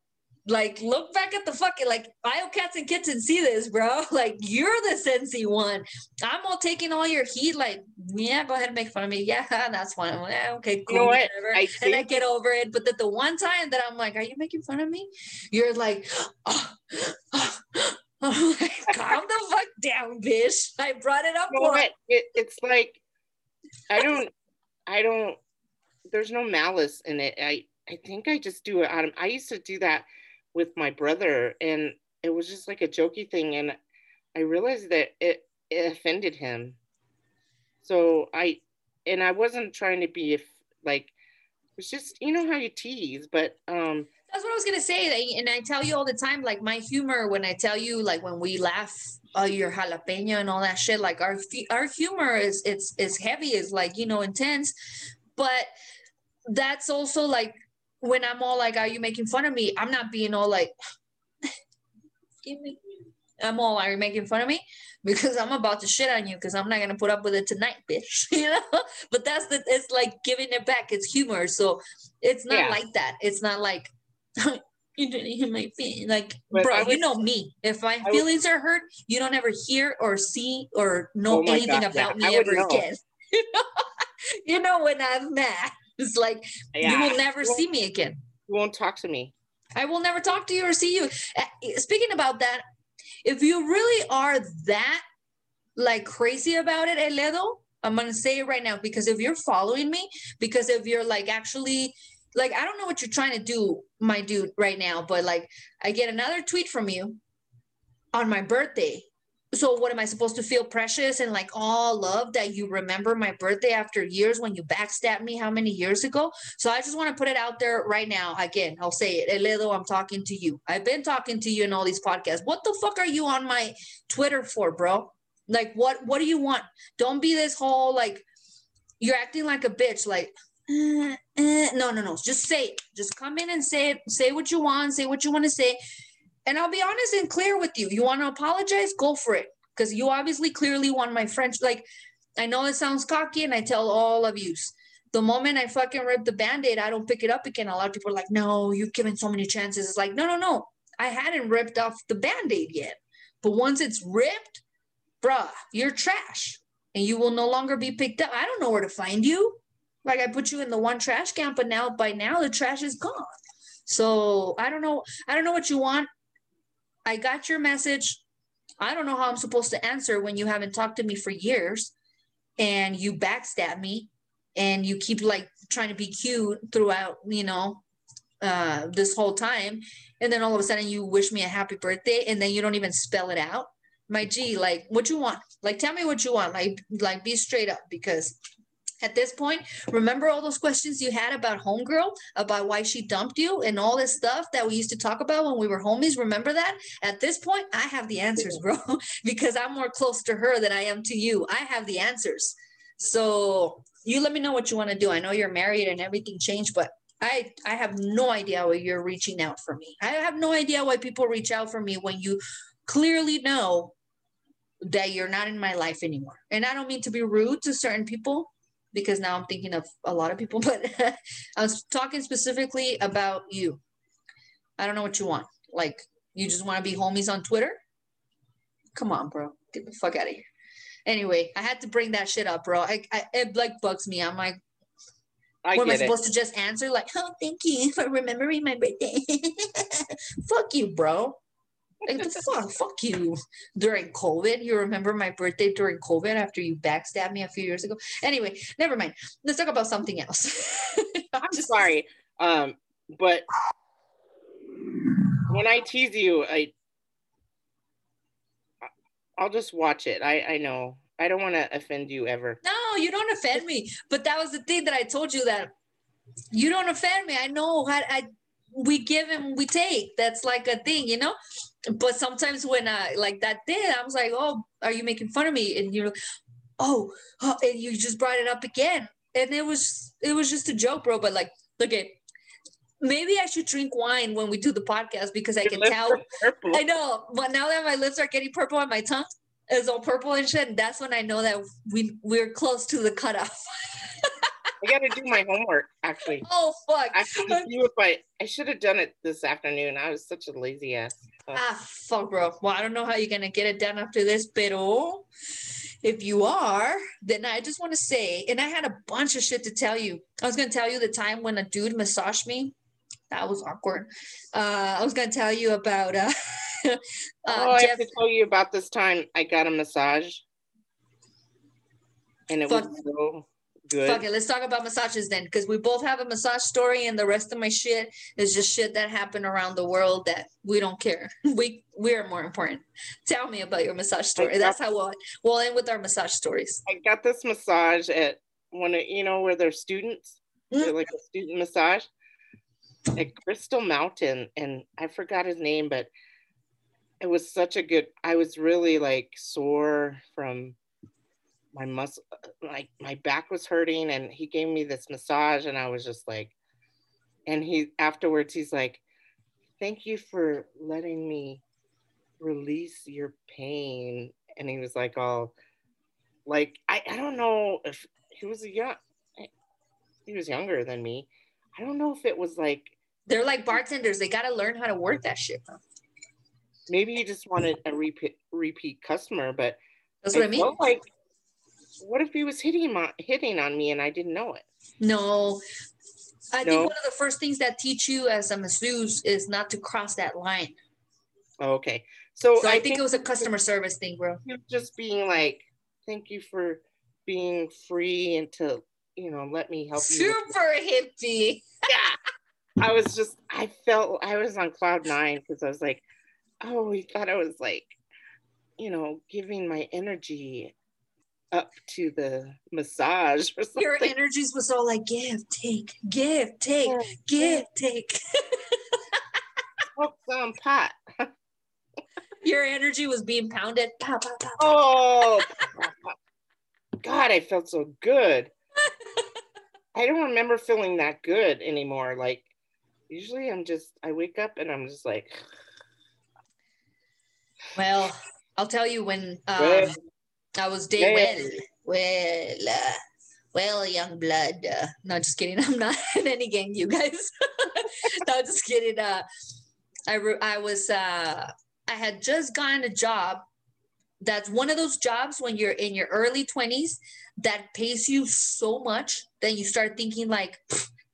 like look back at the fucking like bio cats and kittens see this bro like you're the sensey one i'm all taking all your heat like yeah go ahead and make fun of me yeah that's fine yeah, okay cool You know whatever. I and i get over it but that the one time that i'm like are you making fun of me you're like oh, oh, I'm like, calm the fuck down bitch i brought it up you know for what? It, it's like I don't I don't there's no malice in it. I I think I just do it out of I used to do that with my brother and it was just like a jokey thing and I realized that it, it offended him. So I and I wasn't trying to be if like it's just you know how you tease, but um That's what I was gonna say, and I tell you all the time, like my humor. When I tell you, like when we laugh, uh, your jalapeno and all that shit, like our our humor is it's is heavy, it's like you know intense, but that's also like when I'm all like, "Are you making fun of me?" I'm not being all like. I'm all, "Are you making fun of me?" Because I'm about to shit on you because I'm not gonna put up with it tonight, bitch. You know. But that's the it's like giving it back. It's humor, so it's not Yeah. like that. It's not like you didn't hear my feelings. Like, But bro, I you know me. If my would- feelings are hurt, you don't ever hear or see or know Oh anything God, yeah, about me ever know. again. you know, when I'm mad. It's like you will never Well- see me again. you won't talk to me. I will never talk to you or see you. Uh, Speaking about that, if you really are that like crazy about it, Eledo, I'm gonna say it right now because if you're following me, because if you're like actually like I don't know what you're trying to do, my dude, right now, but like I get another tweet from you on my birthday. So what am I supposed to feel precious and like all love that you remember my birthday after years when you backstabbed me how many years ago? So I just want to put it out there right now. Again, I'll say it. Eledo, I'm talking to you. I've been talking to you in all these podcasts. What the fuck are you on my Twitter for, bro? Like what what do you want? Don't be this whole like you're acting like a bitch, like eh, eh. no, no, no. Just say it. Just come in and say it. Say what you want, say what you want to say. And I'll be honest and clear with you. You want to apologize? Go for it. Because you obviously clearly want my French. Like, I know it sounds cocky, and I tell all of you. The moment I fucking rip the band-aid, I don't pick it up again. A lot of people are like, no, you've given so many chances. It's like, no, no, no. I hadn't ripped off the band-aid yet. But once it's ripped, bruh, you're trash. And you will no longer be picked up. I don't know where to find you. Like I put you in the one trash can, but now by now the trash is gone. So I don't know. I don't know what you want. I got your message. I don't know how I'm supposed to answer when you haven't talked to me for years and you backstab me and you keep like trying to be cute throughout, you know, uh, this whole time. And then all of a sudden you wish me a happy birthday and then you don't even spell it out. My G, like what you want? Like tell me what you want. Like, like be straight up because at this point, remember all those questions you had about homegirl, about why she dumped you and all this stuff that we used to talk about when we were homies. Remember that? At this point, I have the answers, bro, because I'm more close to her than I am to you. I have the answers. So you let me know what you want to do. I know you're married and everything changed, but I I have no idea why you're reaching out for me. I have no idea why people reach out for me when you clearly know that you're not in my life anymore. And I don't mean to be rude to certain people because now I'm thinking of a lot of people, but I was talking specifically about you. I don't know what you want. Like, you just want to be homies on Twitter? Come on, bro. Get the fuck out of here. Anyway, I had to bring that shit up, bro. I, I it like bugs me. I'm like, I what am I get it. supposed to just answer? Like, oh, thank you for remembering my birthday. fuck you, bro. Like the fuck, fuck you. During COVID, you remember my birthday during COVID after you backstabbed me a few years ago. Anyway, never mind. Let's talk about something else. I'm sorry. Um, but when I tease you, I I'll just watch it. I I know. I don't want to offend you ever. No, you don't offend me. But that was the thing that I told you that you don't offend me. I know how I we give and we take. That's like a thing, you know. But sometimes when I like that day, I was like, "Oh, are you making fun of me?" And you're, oh, oh, and you just brought it up again. And it was it was just a joke, bro. But like, okay, maybe I should drink wine when we do the podcast because I can tell. I know, but now that my lips are getting purple and my tongue is all purple and shit, that's when I know that we we're close to the cutoff. I gotta do my homework actually. oh fuck! I to if I I should have done it this afternoon. I was such a lazy ass. Uh, Ah, fuck, bro. Well, I don't know how you're gonna get it done after this, pero if you are, then I just want to say, and I had a bunch of shit to tell you. I was gonna tell you the time when a dude massaged me. That was awkward. Uh, I was gonna tell you about uh, uh oh, I Jeff. have to tell you about this time I got a massage, and it Fuck. was so good. Fuck it, let's talk about massages then, because we both have a massage story, and the rest of my shit is just shit that happened around the world that we don't care. We we are more important. Tell me about your massage story. That's how we'll we'll end with our massage stories. I got this massage at one of you know where they're students, they're Mm. like a student massage at Crystal Mountain, and I forgot his name, but it was such a good. I was really like sore from my muscle, like my back was hurting, and he gave me this massage, and I was just like, and he afterwards he's like, "Thank you for letting me release your pain," and he was like all like I, I don't know if he was a young he was younger than me. I don't know if it was like They're like bartenders. They gotta learn how to work that shit. maybe he just wanted a repeat repeat customer, but That's what I mean. like what if he was hitting on hitting on me and I didn't know it? No. I think one of the first things that teach you as a masseuse is not to cross that line. Oh, okay. So, So I, think, it was a customer service thing, bro. just being like, Thank you for being free and to, you know, let me help you. with Super hippie. I was just, I felt I was on cloud nine because I was like, oh, he thought I was like, you know, giving my energy up to the massage or something. Your energies was all like give, take, give, take, Yeah, give, take. Smoke some pot. Your energy was being pounded. Pow, pow, pow. Oh, God, I felt so good. I don't remember feeling that good anymore. Like, usually I'm just, I wake up and I'm just like, Well, I'll tell you when um. I was day Yeah. well, well, uh, well, young blood. Uh, no, just kidding. I'm not in any gang, you guys. no, just kidding. Uh, I re- I was uh, I had just gotten a job. That's one of those jobs when you're in your early 20s that pays you so much that you start thinking like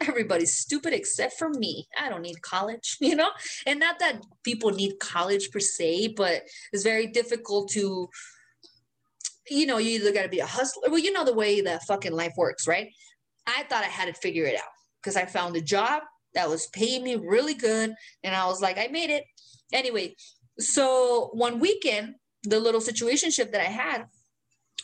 everybody's stupid except for me. I don't need college, you know? And not that people need college per se, but it's very difficult to you know, you either got to be a hustler. Well, you know the way the fucking life works, right? I thought I had to figure it out because I found a job that was paying me really good. And I was like, I made it. Anyway, so one weekend, the little situationship that I had,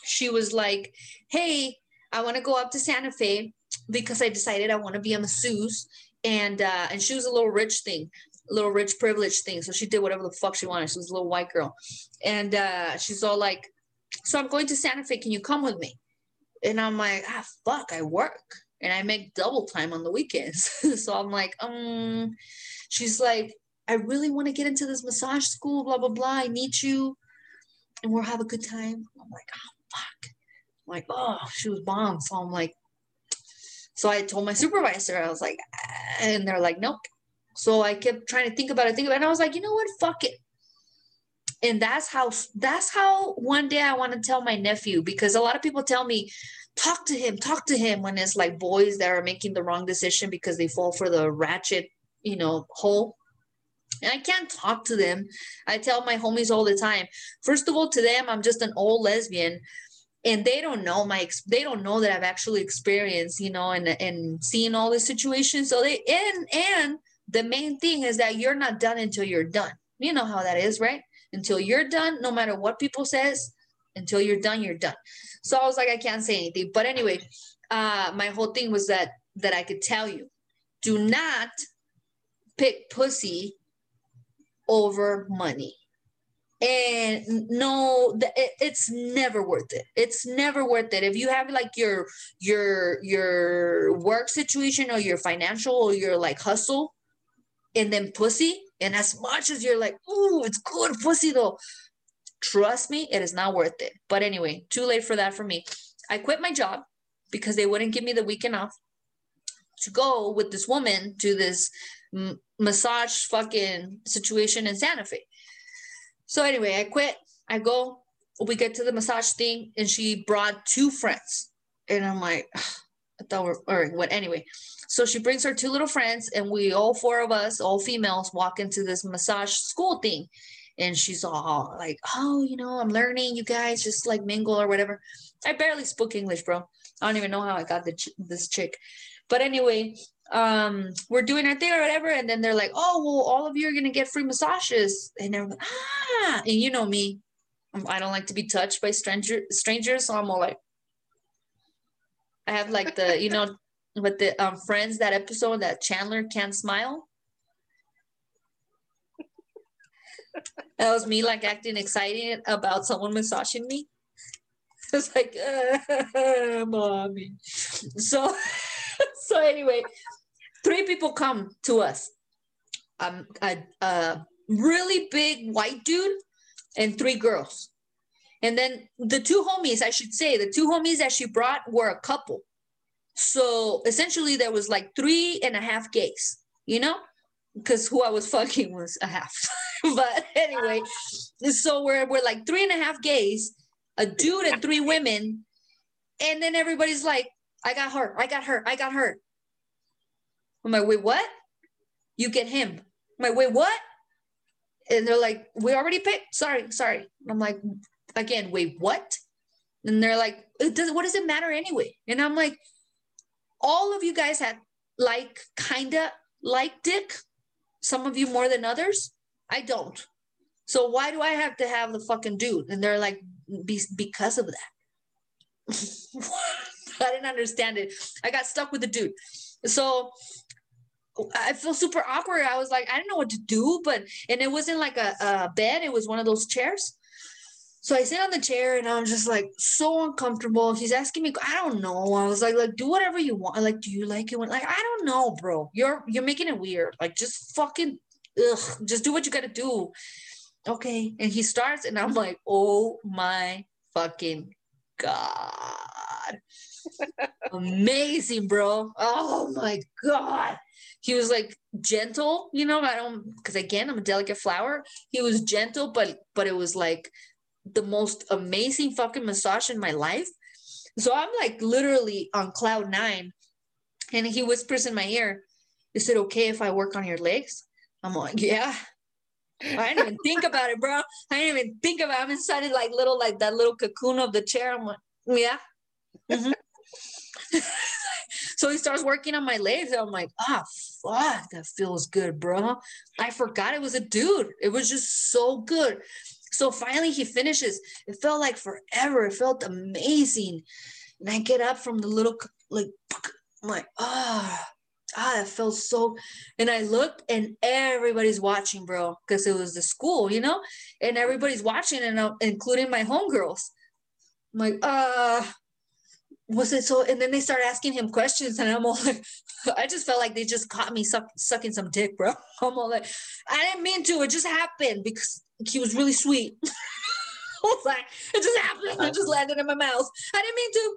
she was like, Hey, I want to go up to Santa Fe because I decided I want to be a masseuse. And uh, and she was a little rich thing, little rich privilege thing. So she did whatever the fuck she wanted. She was a little white girl. And uh, she's all like, so I'm going to Santa Fe. Can you come with me? And I'm like, ah, fuck, I work and I make double time on the weekends. so I'm like, um, she's like, I really want to get into this massage school, blah, blah, blah. I need you and we'll have a good time. I'm like, oh, fuck. I'm like, oh, she was bomb. So I'm like, so I told my supervisor, I was like, ah, and they're like, nope. So I kept trying to think about it, think about it. And I was like, you know what? Fuck it and that's how that's how one day I want to tell my nephew because a lot of people tell me talk to him talk to him when it's like boys that are making the wrong decision because they fall for the ratchet you know hole. And I can't talk to them. I tell my homies all the time. First of all to them I'm just an old lesbian and they don't know my they don't know that I've actually experienced you know and and seen all this situations. So they and and the main thing is that you're not done until you're done. You know how that is right until you're done no matter what people says until you're done you're done. So i was like i can't say anything. But anyway uh my whole thing was that that i could tell you do not pick pussy over money. And no it's never worth it. It's never worth it. If you have like your your your work situation or your financial or your like hustle and then pussy and as much as you're like oh it's good pussy though trust me it is not worth it but anyway too late for that for me i quit my job because they wouldn't give me the weekend off to go with this woman to this m- massage fucking situation in santa fe so anyway, I quit. I go. We get to the massage thing, and she brought two friends, and I'm like, I thought we're all right. What anyway? So she brings her two little friends, and we all four of us, all females, walk into this massage school thing. And she's all like, "Oh, you know, I'm learning. You guys just like mingle or whatever." I barely spoke English, bro. I don't even know how I got the ch- this chick. But anyway, um, we're doing our thing or whatever. And then they're like, oh, well, all of you are to get free massages. And they're like, ah, and you know me, I don't like to be touched by stranger strangers. So I'm all like, I have like the, you know, with the um, Friends, that episode that Chandler can't smile. that was me like acting excited about someone massaging me. It's like, uh, mommy. So, so anyway, three people come to us. Um, a, a really big white dude and three girls. And then the two homies, I should say, the two homies that she brought were a couple. So essentially, there was like three and a half gays, you know, because who I was fucking was a half. but anyway, so we're, we're like three and a half gays, a dude and three women. And then everybody's like, I got her, I got her, I got her. I'm like, wait, what? You get him. I'm like, wait, what? And they're like, we already picked. Sorry, sorry. I'm like, again, wait, what? And they're like, it does what does it matter anyway? And I'm like, all of you guys had like kinda like dick. Some of you more than others. I don't. So why do I have to have the fucking dude? And they're like, Be- because of that. I didn't understand it. I got stuck with the dude. So I feel super awkward. I was like, I didn't know what to do, but and it wasn't like a, a bed, it was one of those chairs. So I sit on the chair and I'm just like so uncomfortable. He's asking me, I don't know. I was like, like, do whatever you want. Like, do you like it? When, like, I don't know, bro. You're you're making it weird. Like, just fucking ugh, just do what you gotta do. Okay. And he starts, and I'm like, oh my fucking God. Amazing, bro. Oh my God he was like gentle, you know, I don't because again, I'm a delicate flower. He was gentle, but but it was like the most amazing fucking massage in my life. So I'm like literally on cloud nine. And he whispers in my ear, Is it okay if I work on your legs? I'm like, Yeah. I didn't even think about it, bro. I didn't even think about it. I'm inside like little like that little cocoon of the chair. I'm like, yeah. Mm-hmm. So he starts working on my legs. And I'm like, ah, fuck, that feels good, bro. I forgot it was a dude. It was just so good. So finally he finishes. It felt like forever. It felt amazing. And I get up from the little, like, I'm like, ah. ah, that felt so. And I looked, and everybody's watching, bro, because it was the school, you know, and everybody's watching, and uh, including my homegirls. I'm like, uh, was it so? And then they start asking him questions, and I'm all like, I just felt like they just caught me suck, sucking some dick, bro. I'm all like, I didn't mean to. It just happened because he was really sweet. I was like, it just happened. It just landed in my mouth. I didn't mean to.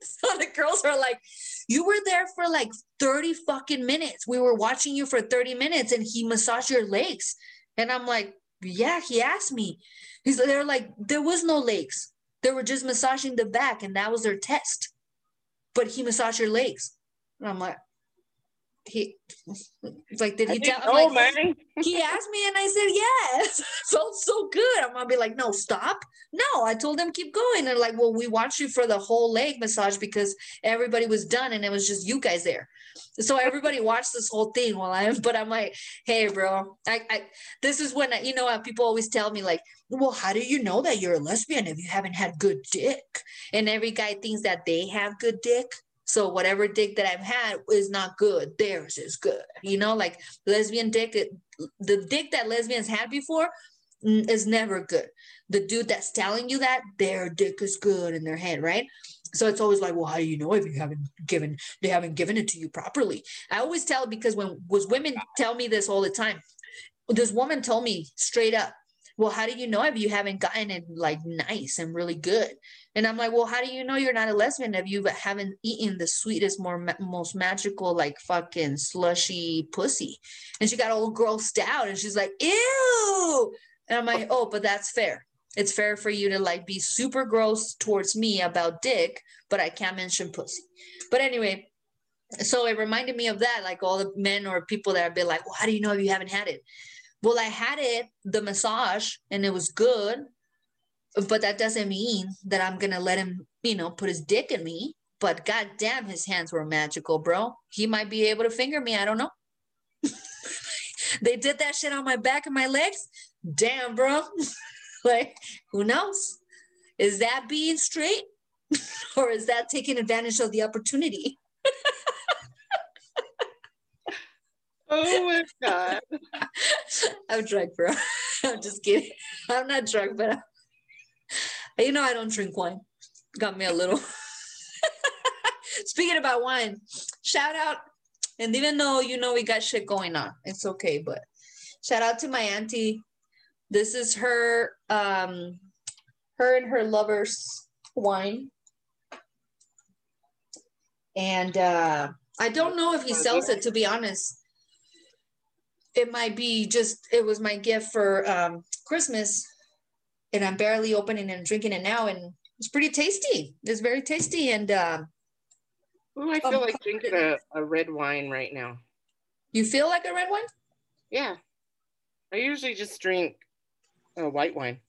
so the girls are like, you were there for like 30 fucking minutes. We were watching you for 30 minutes and he massaged your legs. And I'm like, yeah, he asked me. He's they're like, there was no legs. They were just massaging the back, and that was their test. But he massaged your legs. And I'm like, he like did he tell know, like, he asked me and I said yes. Felt so good. I'm gonna be like no stop. No I told him keep going. They're like well we watched you for the whole leg massage because everybody was done and it was just you guys there. So everybody watched this whole thing while I'm but I'm like hey bro I, I this is when I, you know people always tell me like well how do you know that you're a lesbian if you haven't had good dick? And every guy thinks that they have good dick So whatever dick that I've had is not good. Theirs is good. You know, like lesbian dick, the dick that lesbians had before is never good. The dude that's telling you that their dick is good in their head, right? So it's always like, well, how do you know if you haven't given they haven't given it to you properly? I always tell because when was women tell me this all the time. This woman told me straight up, well, how do you know if you haven't gotten it like nice and really good? And I'm like, well, how do you know you're not a lesbian if you haven't eaten the sweetest, more most magical, like fucking slushy pussy? And she got all grossed out, and she's like, ew. And I'm like, oh, but that's fair. It's fair for you to like be super gross towards me about dick, but I can't mention pussy. But anyway, so it reminded me of that, like all the men or people that have been like, well, how do you know if you haven't had it? Well, I had it, the massage, and it was good, but that doesn't mean that I'm gonna let him, you know, put his dick in me. But goddamn, his hands were magical, bro. He might be able to finger me. I don't know. they did that shit on my back and my legs. Damn, bro. like, who knows? Is that being straight or is that taking advantage of the opportunity? oh my God. I'm drunk, bro. I'm just kidding. I'm not drunk, but I'm, you know, I don't drink wine. Got me a little. Speaking about wine, shout out. And even though you know we got shit going on, it's okay. But shout out to my auntie this is her, um, her and her lover's wine. And uh, I don't know if he sells it, to be honest. It might be just, it was my gift for um, Christmas. And I'm barely opening and drinking it now. And it's pretty tasty. It's very tasty. And uh, Ooh, I feel um, like drinking a, a red wine right now. You feel like a red wine? Yeah. I usually just drink a white wine.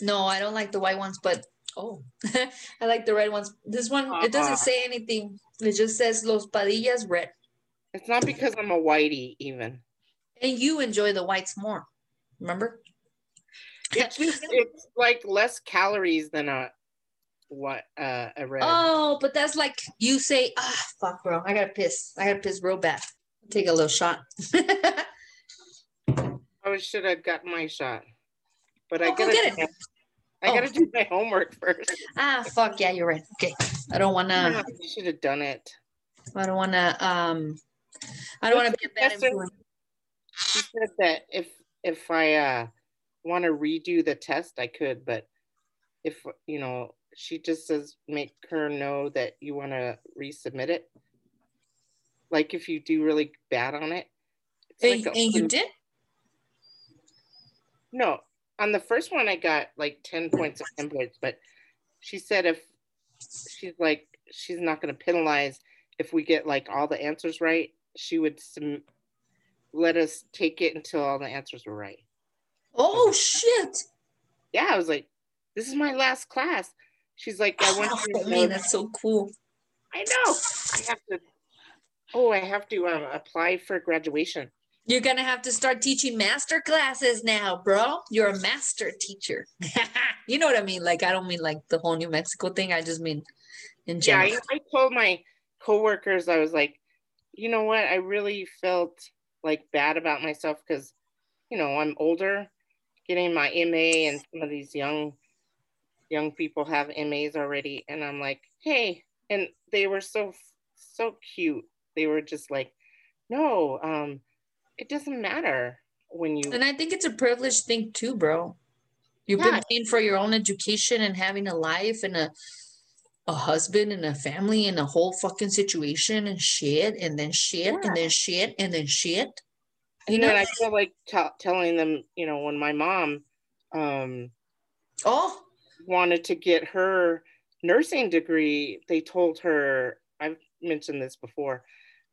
No, I don't like the white ones, but oh, I like the red ones. This one, uh, it doesn't say anything. It just says Los Padillas red. It's not because I'm a whitey even. And you enjoy the whites more. Remember? It's just it's like less calories than a what uh a red. Oh, but that's like you say, ah, fuck, bro. I gotta piss. I gotta piss real bad. Take a little shot. I should have got my shot but oh, I gotta get it. I oh. gotta do my homework first. Ah, fuck yeah, you're right. Okay, I don't wanna. I should have done it. I don't wanna. Um, I don't wanna be a bad influence. She said that if if I uh want to redo the test, I could, but if you know, she just says make her know that you want to resubmit it. Like if you do really bad on it. And, like a, and you did? No, on the first one, I got like 10 points of 10 points, but she said if she's like, she's not going to penalize if we get like all the answers right, she would some, let us take it until all the answers were right. Oh, shit. Yeah, I was like, this is my last class. She's like, I want oh, to. Man, that's so cool. I know. I have to. Oh, I have to um, apply for graduation. You're gonna have to start teaching master classes now, bro. You're a master teacher. you know what I mean? Like I don't mean like the whole New Mexico thing. I just mean in general. Yeah, I, I told my coworkers I was like, you know what? I really felt like bad about myself because, you know, I'm older, getting my MA, and some of these young young people have MAs already, and I'm like, hey, and they were so so cute. They were just like, no, um, it doesn't matter when you and i think it's a privileged thing too bro you've yeah. been paying for your own education and having a life and a a husband and a family and a whole fucking situation and shit and then shit yeah. and then shit and then shit you know i feel like t- telling them you know when my mom um oh. wanted to get her nursing degree they told her i've mentioned this before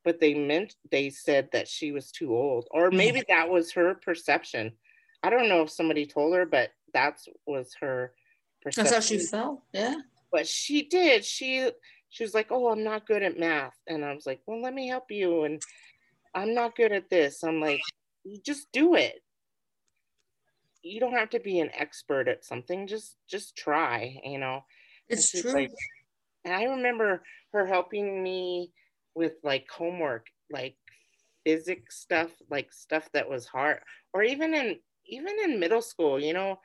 but they meant they said that she was too old or maybe that was her perception. I don't know if somebody told her but that was her perception that's how she felt yeah. But she did. She she was like oh i'm not good at math. And i was like well let me help you. And i'm not good at this i'm like just do it you don't have to be an expert at something just just try you know it's true like, and I remember her helping me with like homework, like physics stuff, like stuff that was hard, or even in even in middle school, you know,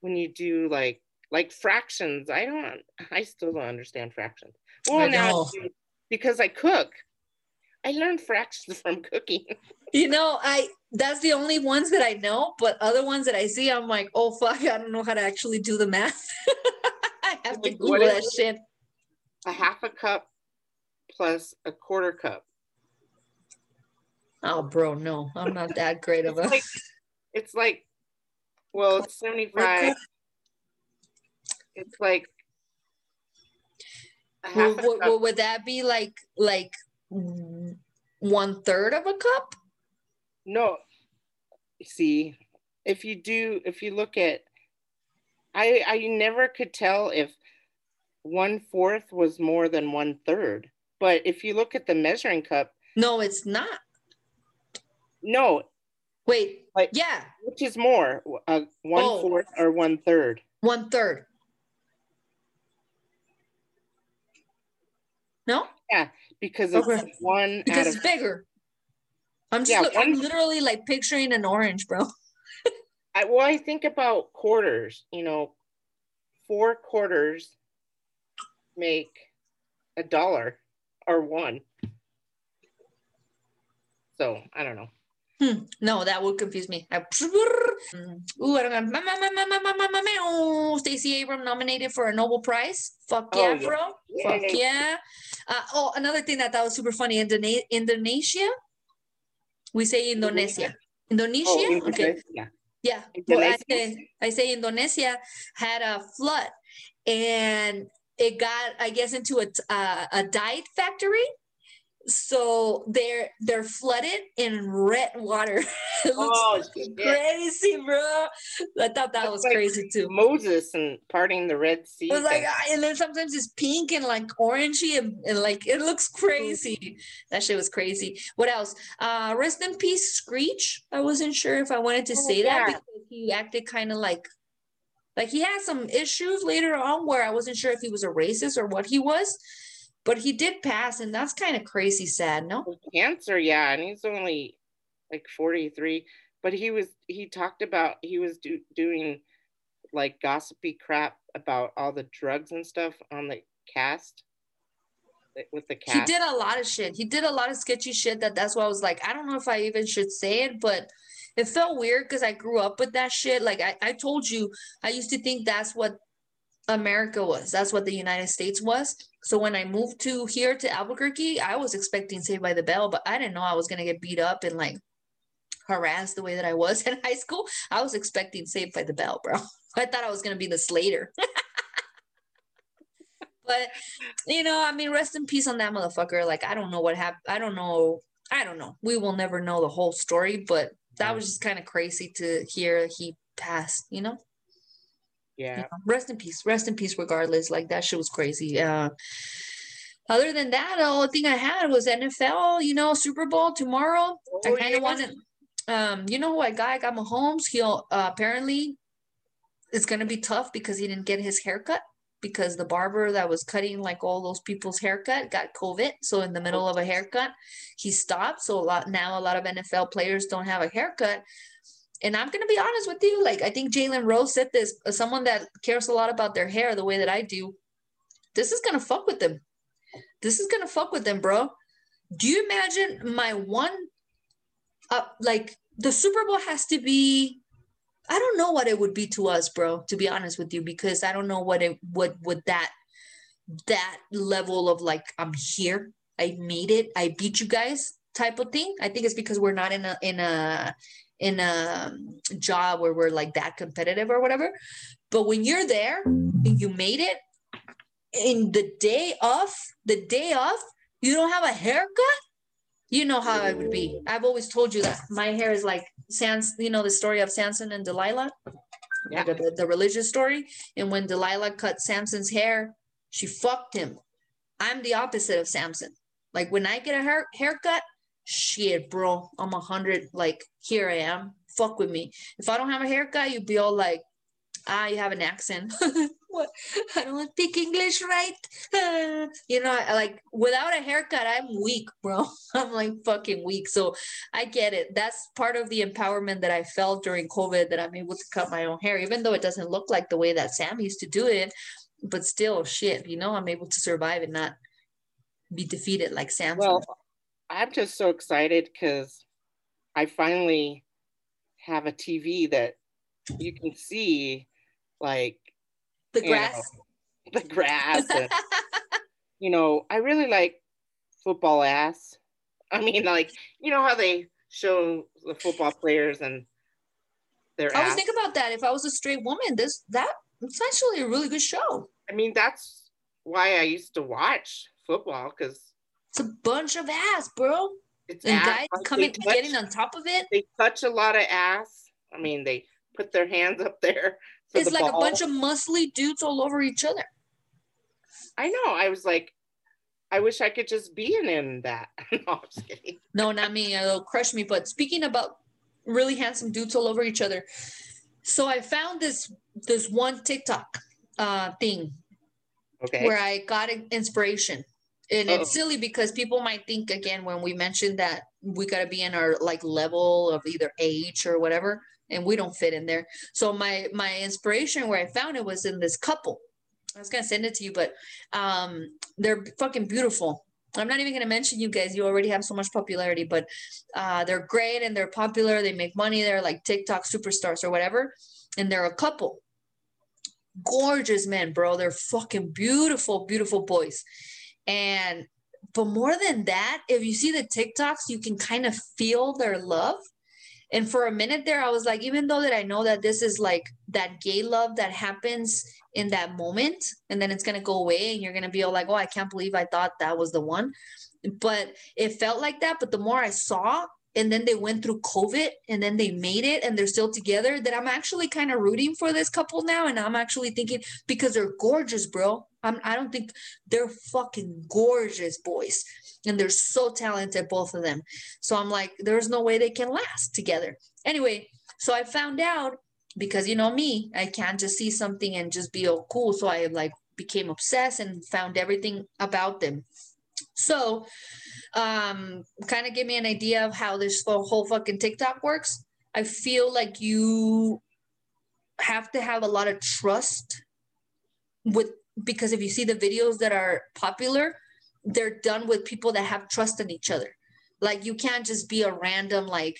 when you do like like fractions. I don't I still don't understand fractions. Well, now know. I do, because I cook. I learned fractions from cooking. You know, I that's the only ones that I know, but other ones that I see, I'm like, oh fuck, I don't know how to actually do the math. I have to Like, what Google that it? shit. A half a cup plus a quarter cup. Oh, bro, no, I'm not that great of a. It's like it's like well, it's 75. It's like half Would, a would, cup. would that be like like one third of a cup? No, see, if you do, if you look at, I I never could tell if one fourth was more than one third. But if you look at the measuring cup, No, it's not. no, Wait, Like- yeah, which is more, uh, one Oh. fourth or one third? one third. No, Yeah, because it's Okay. one because it's bigger. I'm just Yeah, look, I'm literally like picturing an orange, bro. I, well, I think about quarters. You know, four quarters make a dollar or one. So I don't know. Hmm, no, that would confuse me. I, Mm. Ooh, I don't know. Stacey Abram nominated for a Nobel Prize. Fuck Oh, yeah, yeah. bro. Fuck yeah. Uh, oh, another thing that, that was super funny. Indone- Indonesia. We say Indonesia. Indonesia. Oh, okay. Indonesia. Yeah. Well, I say, I say Indonesia had a flood and it got, I guess, into a, uh, a dye factory. So they're they're flooded in red water. it looks Oh, crazy, bro. I thought that Looks was like crazy too. Moses and parting the Red Sea. It was like, and then sometimes it's pink and like orangey and, and like it looks crazy. That shit was crazy. What else? Uh, rest in peace, Screech. I wasn't sure if I wanted to Oh, say that because he acted kind of like, like he had some issues later on where I wasn't sure if he was a racist or what he was, but he did pass, and that's kind of crazy sad. No, cancer, yeah, and he's only like 43. But he was he talked about he was do, doing like gossipy crap about all the drugs and stuff on the cast with the cast. he did a lot of shit. He did a lot of sketchy shit. That that's why I was like, I don't know if I even should say it, but it felt weird because I grew up with that shit. Like I, I told you, I used to think that's what America was. That's what the United States was. So when I moved to here to Albuquerque, I was expecting Saved by the Bell, but I didn't know I was gonna get beat up and like harassed the way that I was in high school. I was expecting Saved by the Bell, bro. I thought I was gonna be the Slater. but you know, I mean, rest in peace on that motherfucker. Like, I don't know what happened. I don't know. I don't know. We will never know the whole story, but that was just kind of crazy to hear he passed, you know? Yeah. rest in peace. Rest in peace regardless. Like that shit was crazy. Uh other than that all the only thing i had was nfl you know super bowl tomorrow. I Oh, kind of yeah. wanted um you know who i got i got mahomes. He'll uh, apparently it's gonna be tough because he didn't get his haircut because the barber that was cutting like all those people's haircut got covid. So in the middle of a haircut he stopped. So a lot now a lot of nfl players don't have a haircut and I'm gonna be honest with you, like I think Jalen Rose said this, as someone that cares a lot about their hair the way that I do, this is gonna fuck with them. This is gonna fuck with them, bro. Do you imagine my one uh like the Super Bowl has to be I don't know what it would be to us, bro, to be honest with you, because I don't know what it would would that that level of like I'm here, I made it, I beat you guys type of thing. I think it's because we're not in a in a in a job where we're like that competitive or whatever. But when you're there and you made it, in the day off, the day off, you don't have a haircut. You know how I would be. I've always told you that my hair is like Sans. You know the story of Samson and Delilah, Yeah. the, the, the religious story. And when Delilah cut Samson's hair, she fucked him. I'm the opposite of Samson. Like when I get a hair, haircut, shit, bro, I'm a hundred. Like here I am. Fuck with me. If I don't have a haircut, you'd be all like, ah, you have an accent. what? I don't speak English right. You know, like without a haircut, I'm weak, bro. I'm like fucking weak. So I get it. That's part of the empowerment that I felt during COVID that I'm able to cut my own hair, even though it doesn't look like the way that Sam used to do it. But still, shit, you know, I'm able to survive and not be defeated like Sam. Well, I'm just so excited because I finally have a TV that you can see like the grass. Know, the grass. and, you know, I really like football ass. I mean, like, you know how they show the football players and their I was thinking about that. If I was a straight woman, this that it's actually a really good show. I mean, that's why I used to watch football because it's a bunch of ass, bro. It's and ass. guys coming touch, getting on top of it. They touch a lot of ass. I mean, they put their hands up there. It's like ball. a bunch of muscly dudes all over each other. I know. I was like, I wish I could just be in, in that. no, I'm just kidding. No, not me. It'll crush me. But speaking about really handsome dudes all over each other, so I found this this one TikTok uh, thing okay. where I got inspiration and Uh-oh. it's silly because people might think again when we mentioned that we got to be in our like level of either age or whatever and we don't fit in there. So my my inspiration where i found it was in this couple. I was gonna send it to you but um they're fucking beautiful. I'm not even gonna mention you guys. You already have so much popularity but uh they're great and they're popular. They make money. They're like tiktok superstars or whatever. And they're a couple. Gorgeous men bro. They're fucking beautiful beautiful boys and but more than that, if you see the TikToks, you can kind of feel their love. And for a minute there, I was like, even though that I know that this is like that gay love that happens in that moment, and then it's gonna go away, and you're gonna be all like, oh, I can't believe I thought that was the one. But it felt like that. But the more I saw, and then they went through COVID and then they made it and they're still together, that I'm actually kind of rooting for this couple now. And I'm actually thinking because they're gorgeous, bro. I'm, I don't think they're fucking gorgeous boys. And they're so talented, both of them. So I'm like, there's no way they can last together. Anyway, so I found out because you know me, I can't just see something and just be all cool. So I like became obsessed and found everything about them. So um kind of give me an idea of how this whole fucking TikTok works. I feel like you have to have a lot of trust with because if you see the videos that are popular, they're done with people that have trust in each other. Like you can't just be a random like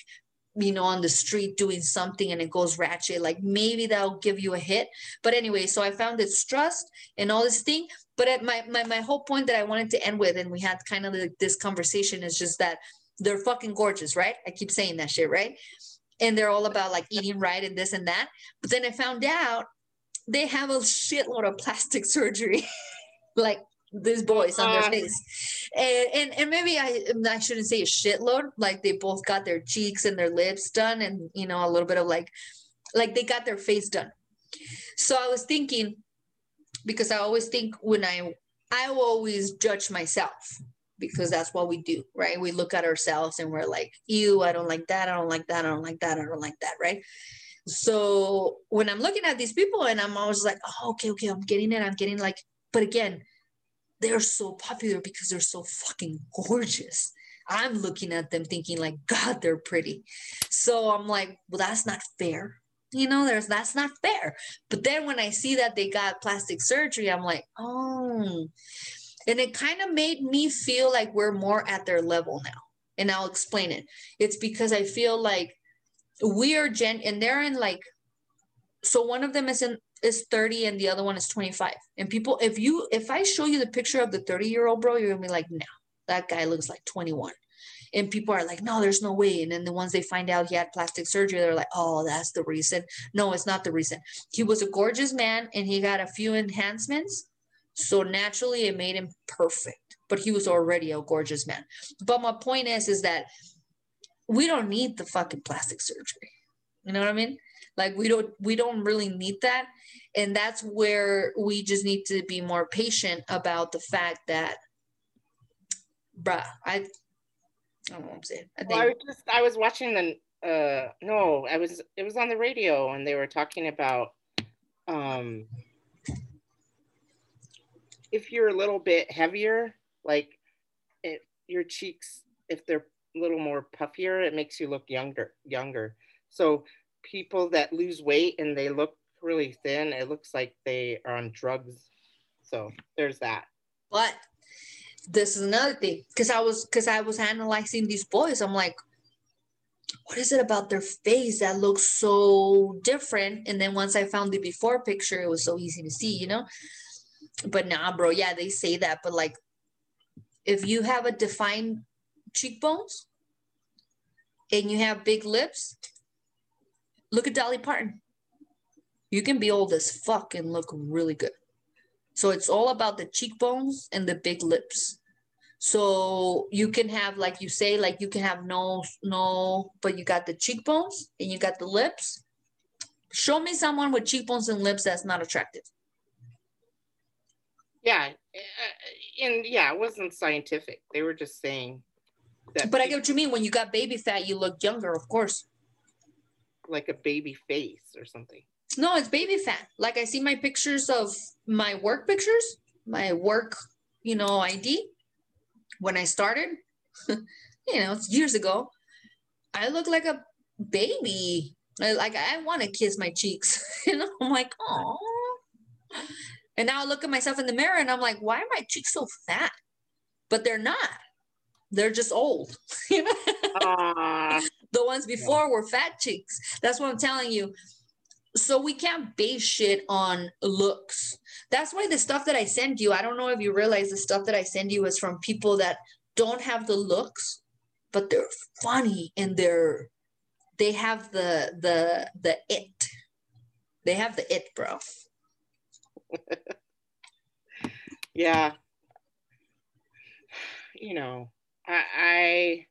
you know on the street doing something and it goes ratchet like maybe that'll give you a hit but anyway so i found this trust and all this thing but at my, my my whole point that i wanted to end with and we had kind of like this conversation is just that they're fucking gorgeous right i keep saying that shit right and they're all about like eating right and this and that but then i found out they have a shitload of plastic surgery, like these boys on their face. And, and and maybe I I shouldn't say a shitload. Like they both got their cheeks and their lips done, and you know a little bit of like like they got their face done. So I was thinking because I always think when I I always judge myself because that's what we do, right? We look at ourselves and we're like, ew, I don't like that, I don't like that, I don't like that, I don't like that, right? So when I'm looking at these people and I'm always like, oh, okay, okay, I'm getting it. I'm getting like, but again, they're so popular because they're so fucking gorgeous. I'm looking at them thinking like, God, they're pretty. So I'm like, well, that's not fair. You know, there's that's not fair. But then when I see that they got plastic surgery, I'm like, oh. And it kind of made me feel like we're more at their level now. And I'll explain it. It's because I feel like we are gen and they're in like so one of them is in is 30 and the other one is 25 and people if you if i show you the picture of the 30 year old bro you're gonna be like no that guy looks like 21 and people are like no there's no way and then the ones they find out he had plastic surgery they're like oh that's the reason no it's not the reason he was a gorgeous man and he got a few enhancements so naturally it made him perfect but he was already a gorgeous man but my point is is that we don't need the fucking plastic surgery. You know what I mean? Like we don't we don't really need that. And that's where we just need to be more patient about the fact that bruh, I I don't know I'm saying. I think well, I was just I was watching the uh no, I was it was on the radio and they were talking about um if you're a little bit heavier, like it, your cheeks, if they're a little more puffier, it makes you look younger. Younger. So people that lose weight and they look really thin, it looks like they are on drugs. So there's that. But this is another thing because I was because I was analyzing these boys. I'm like, what is it about their face that looks so different? And then once I found the before picture, it was so easy to see, you know. But nah, bro, yeah, they say that, but like, if you have a defined cheekbones and you have big lips, look at Dolly Parton. You can be old as fuck and look really good. So it's all about the cheekbones and the big lips. So you can have, like you say, like you can have no, no, but you got the cheekbones and you got the lips. Show me someone with cheekbones and lips that's not attractive. Yeah, uh, and yeah, it wasn't scientific. They were just saying that. But I get what you mean. When you got baby fat, you look younger, of course. Like a baby face or something. No, it's baby fat. Like I see my pictures of my work pictures, my work, you know, ID. When I started, you know, it's years ago, I look like a baby. Like I want to kiss my cheeks. you know, I'm like, oh. And now I look at myself in the mirror and I'm like, why are my cheeks so fat? But they're not. They're just old. Uh, the ones before yeah. were fat cheeks. That's what I'm telling you so we can't base shit on looks. That's why the stuff that I send you, I don't know if you realize the stuff that I send you is from people that don't have the looks, but they're funny and they're they have the the the it. They have the it, bro. yeah. You know, I, I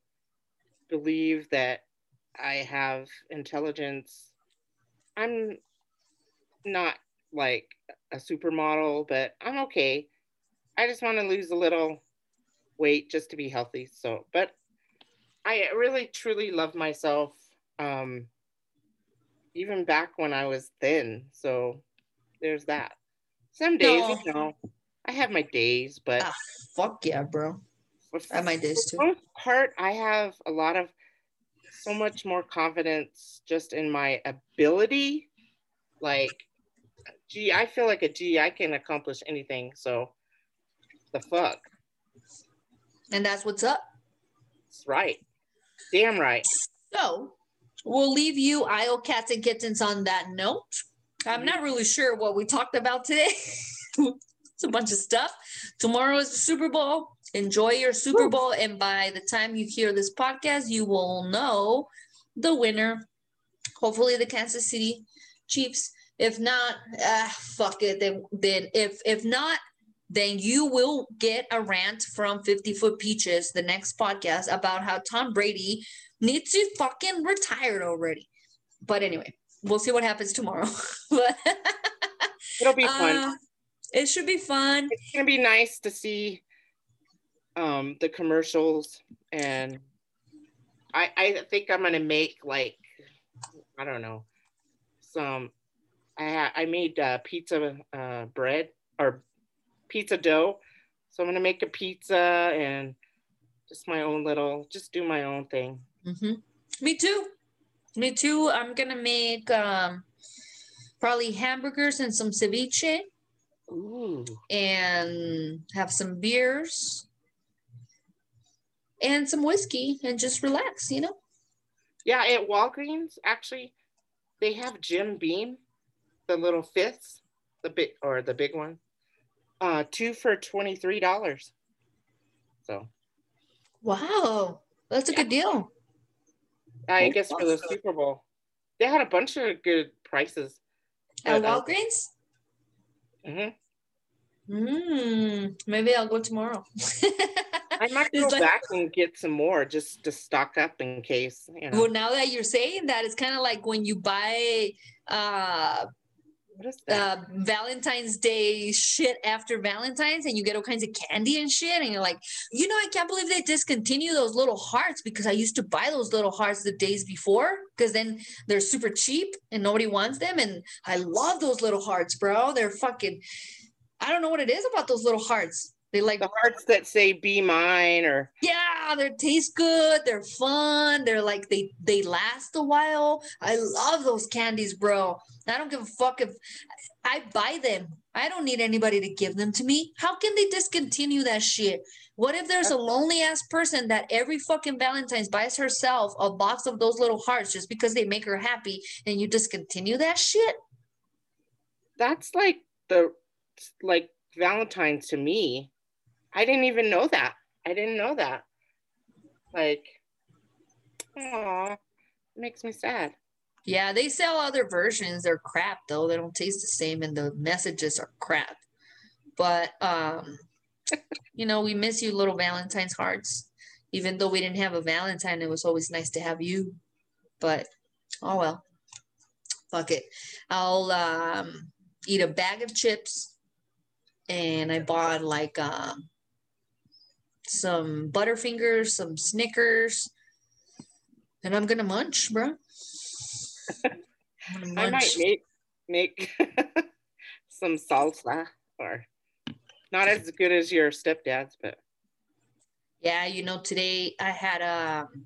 believe that I have intelligence I'm not like a supermodel, but I'm okay. I just want to lose a little weight just to be healthy. So, but I really truly love myself. Um, even back when I was thin. So there's that. Some days, no. you know, I have my days, but ah, fuck yeah, bro. I have my days too. For most part, I have a lot of so much more confidence just in my ability. Like, gee, I feel like a G, I can accomplish anything. So, the fuck. And that's what's up. That's right. Damn right. So, we'll leave you, Isle Cats and Kittens, on that note. I'm not really sure what we talked about today. it's a bunch of stuff. Tomorrow is the Super Bowl enjoy your Super Bowl. And by the time you hear this podcast, you will know the winner. Hopefully, the Kansas City Chiefs. If not, uh, fuck it. Then, then if if not, then you will get a rant from 50 Foot Peaches, the next podcast, about how Tom Brady needs to fucking retired already. But anyway, we'll see what happens tomorrow. It'll be fun. Uh, it should be fun. It's gonna be nice to see um, the commercials, and I I think I'm gonna make like I don't know some. I I made uh, pizza uh, bread or pizza dough, so I'm gonna make a pizza and just my own little, just do my own thing. Mm-hmm. Me too. Me too. I'm gonna make um, probably hamburgers and some ceviche. Ooh. And have some beers and some whiskey and just relax, you know? Yeah, at Walgreens, actually, they have Jim Beam, the little fifths, the big or the big one, uh, two for twenty three dollars. So, wow, that's a yeah. good deal. I guess for the Super Bowl, they had a bunch of good prices at uh, Walgreens. Mm-hmm. Mm, maybe I'll go tomorrow. I might go like, back and get some more just to stock up in case. You know. Well, now that you're saying that, it's kind of like when you buy uh, uh, Valentine's Day shit after Valentine's and you get all kinds of candy and shit. And you're like, you know, I can't believe they discontinue those little hearts because I used to buy those little hearts the days before because then they're super cheap and nobody wants them. And I love those little hearts, bro. They're fucking I don't know what it is about those little hearts. They like the hearts that say "Be mine" or yeah, they taste good. They're fun. They're like they they last a while. I love those candies, bro. I don't give a fuck if I buy them. I don't need anybody to give them to me. How can they discontinue that shit? What if there's a lonely ass person that every fucking Valentine's buys herself a box of those little hearts just because they make her happy and you discontinue that shit? That's like the like Valentine's to me. I didn't even know that. I didn't know that. Like, oh, makes me sad. Yeah, they sell other versions. They're crap though. They don't taste the same, and the messages are crap. But um, you know, we miss you, little Valentine's hearts. Even though we didn't have a Valentine, it was always nice to have you. But oh well, fuck it. I'll um, eat a bag of chips, and I bought like um, some Butterfingers, some Snickers, and I'm gonna munch, bro. I might make make some salsa, or not as good as your stepdad's, but yeah, you know, today I had a um,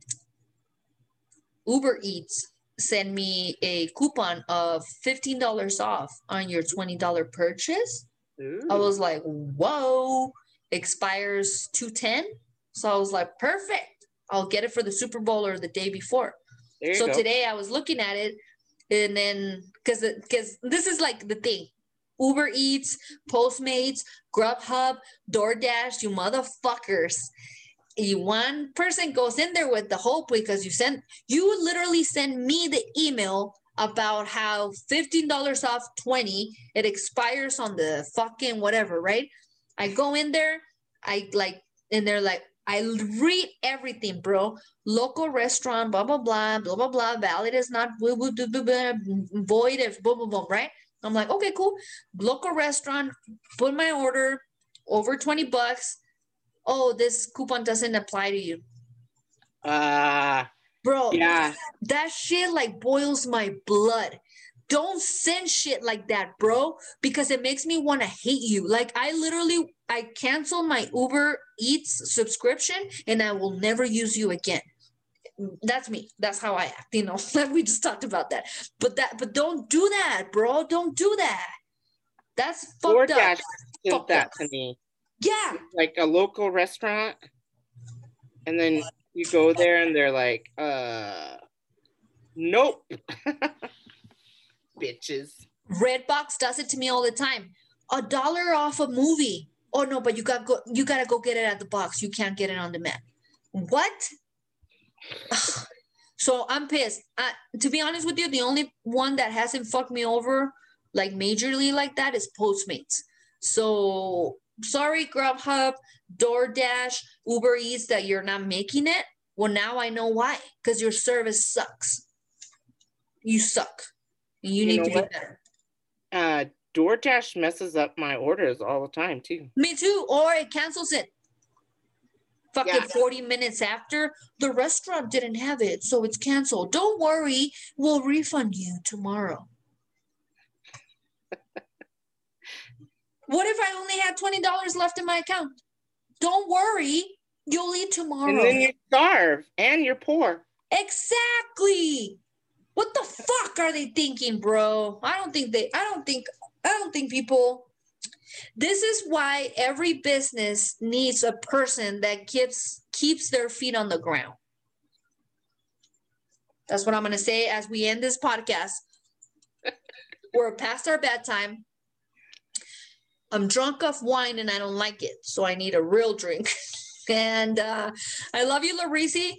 Uber Eats send me a coupon of fifteen dollars off on your twenty dollar purchase. Ooh. I was like, whoa expires 210. So I was like, perfect. I'll get it for the Super Bowl or the day before. So go. today I was looking at it and then because because this is like the thing. Uber Eats, Postmates, Grubhub, DoorDash, you motherfuckers. You one person goes in there with the hope because you send you literally send me the email about how $15 off 20 it expires on the fucking whatever right I go in there, I like, and they're like, I read everything, bro. Local restaurant, blah blah blah, blah blah blah. Valid is not void if blah blah blah. Right? I'm like, okay, cool. Local restaurant, put my order over twenty bucks. Oh, this coupon doesn't apply to you. Uh bro. Yeah. That shit like boils my blood don't send shit like that, bro, because it makes me want to hate you. Like I literally I cancel my Uber Eats subscription and I will never use you again. That's me. That's how I act, you know. we just talked about that. But that but don't do that, bro. Don't do that. That's fucked DoorDash up. did that up. to me. Yeah. Like a local restaurant and then you go there and they're like, uh nope. bitches. Redbox does it to me all the time. A dollar off a movie. Oh no, but you got go you gotta go get it at the box. You can't get it on demand. What? so I'm pissed. Uh, to be honest with you, the only one that hasn't fucked me over like majorly like that is Postmates. So sorry, Grubhub, DoorDash, Uber Eats that you're not making it. Well, now I know why. Because your service sucks. You suck. You, you need to what? get better. Uh, DoorDash messes up my orders all the time too. Me too. Or it cancels it. Fucking yeah. 40 minutes after the restaurant didn't have it, so it's canceled. Don't worry, we'll refund you tomorrow. what if I only had $20 left in my account? Don't worry, you'll eat tomorrow. And then you starve and you're poor. Exactly. What the fuck are they thinking, bro? I don't think they, I don't think, I don't think people, this is why every business needs a person that keeps, keeps their feet on the ground. That's what I'm going to say as we end this podcast. We're past our bedtime. I'm drunk off wine and I don't like it. So I need a real drink. and uh, I love you, Larisi.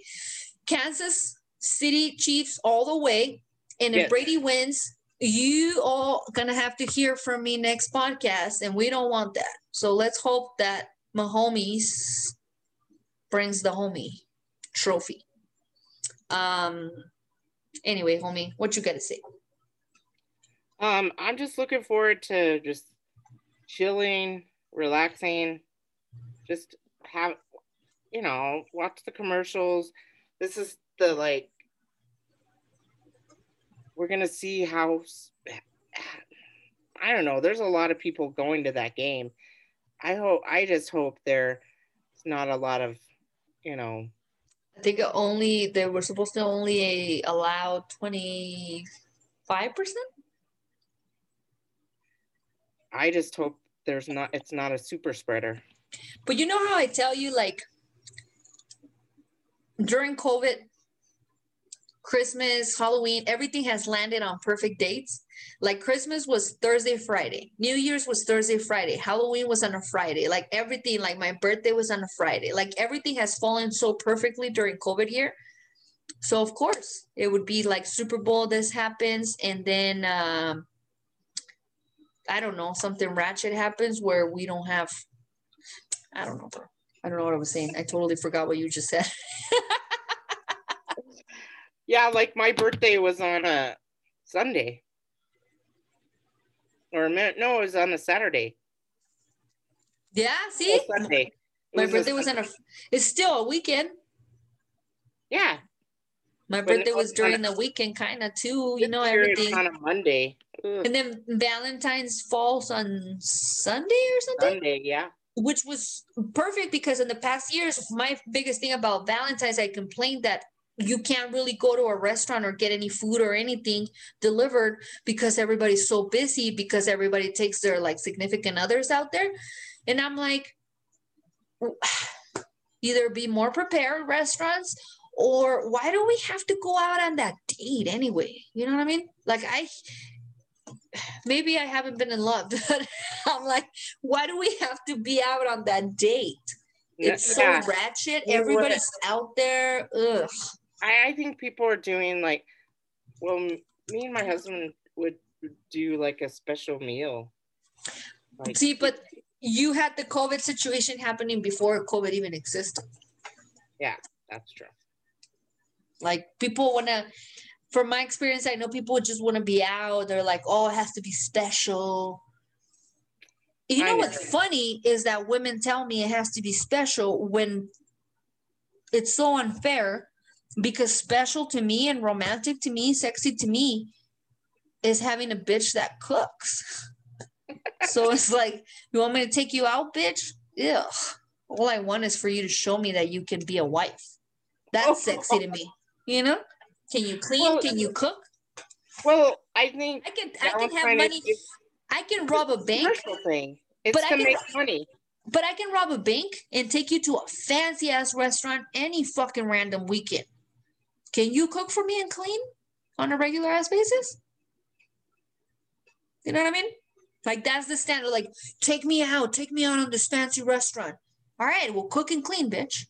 Kansas City Chiefs all the way. And if yes. Brady wins, you all gonna have to hear from me next podcast, and we don't want that. So let's hope that Mahomes brings the homie trophy. Um. Anyway, homie, what you got to say? Um, I'm just looking forward to just chilling, relaxing, just have, you know, watch the commercials. This is the like we're gonna see how I don't know. There's a lot of people going to that game. I hope. I just hope there's not a lot of, you know. I think only they were supposed to only allow twenty five percent. I just hope there's not. It's not a super spreader. But you know how I tell you, like during COVID, Christmas, Halloween, everything has landed on perfect dates. Like Christmas was Thursday, Friday. New Year's was Thursday, Friday. Halloween was on a Friday. Like everything, like my birthday was on a Friday. Like everything has fallen so perfectly during COVID year. So of course it would be like Super Bowl, this happens, and then um I don't know, something ratchet happens where we don't have I don't know. I don't know what I was saying. I totally forgot what you just said. yeah, like my birthday was on a Sunday. Or no, it was on a Saturday. Yeah, see? Sunday. my was birthday was on a it's still a weekend. Yeah. My birthday was during the weekend kind of too, you know, everything. on a Monday. Ugh. And then Valentine's falls on Sunday or something? Sunday, yeah which was perfect because in the past years, my biggest thing about Valentine's, I complained that you can't really go to a restaurant or get any food or anything delivered because everybody's so busy because everybody takes their like significant others out there. And I'm like, either be more prepared restaurants or why do we have to go out on that date anyway? You know what I mean? Like I maybe I haven't been in love, but I'm like, why do we have to be out on that date? It's yeah. so ratchet. Everybody's out there. Ugh. I, I think people are doing like, well, me and my husband would do like a special meal. Like, See, but you had the COVID situation happening before COVID even existed. Yeah, that's true. Like people want to from my experience, I know people just want to be out. They're like, oh, it has to be special. You know, know what's funny is that women tell me it has to be special when it's so unfair because special to me and romantic to me, sexy to me is having a bitch that cooks. so it's like, you want me to take you out, bitch? Ugh. All I want is for you to show me that you can be a wife. That's oh. sexy to me, you know? Can you clean? Well, can you cook? Well, I think I can. I can have money. I can rob a bank. Thing. It's but to I can, make money. But I can rob a bank and take you to a fancy ass restaurant any fucking random weekend. Can you cook for me and clean on a regular ass basis? You know what I mean? Like that's the standard. Like, take me out, take me out on this fancy restaurant. All right, well, cook and clean, bitch.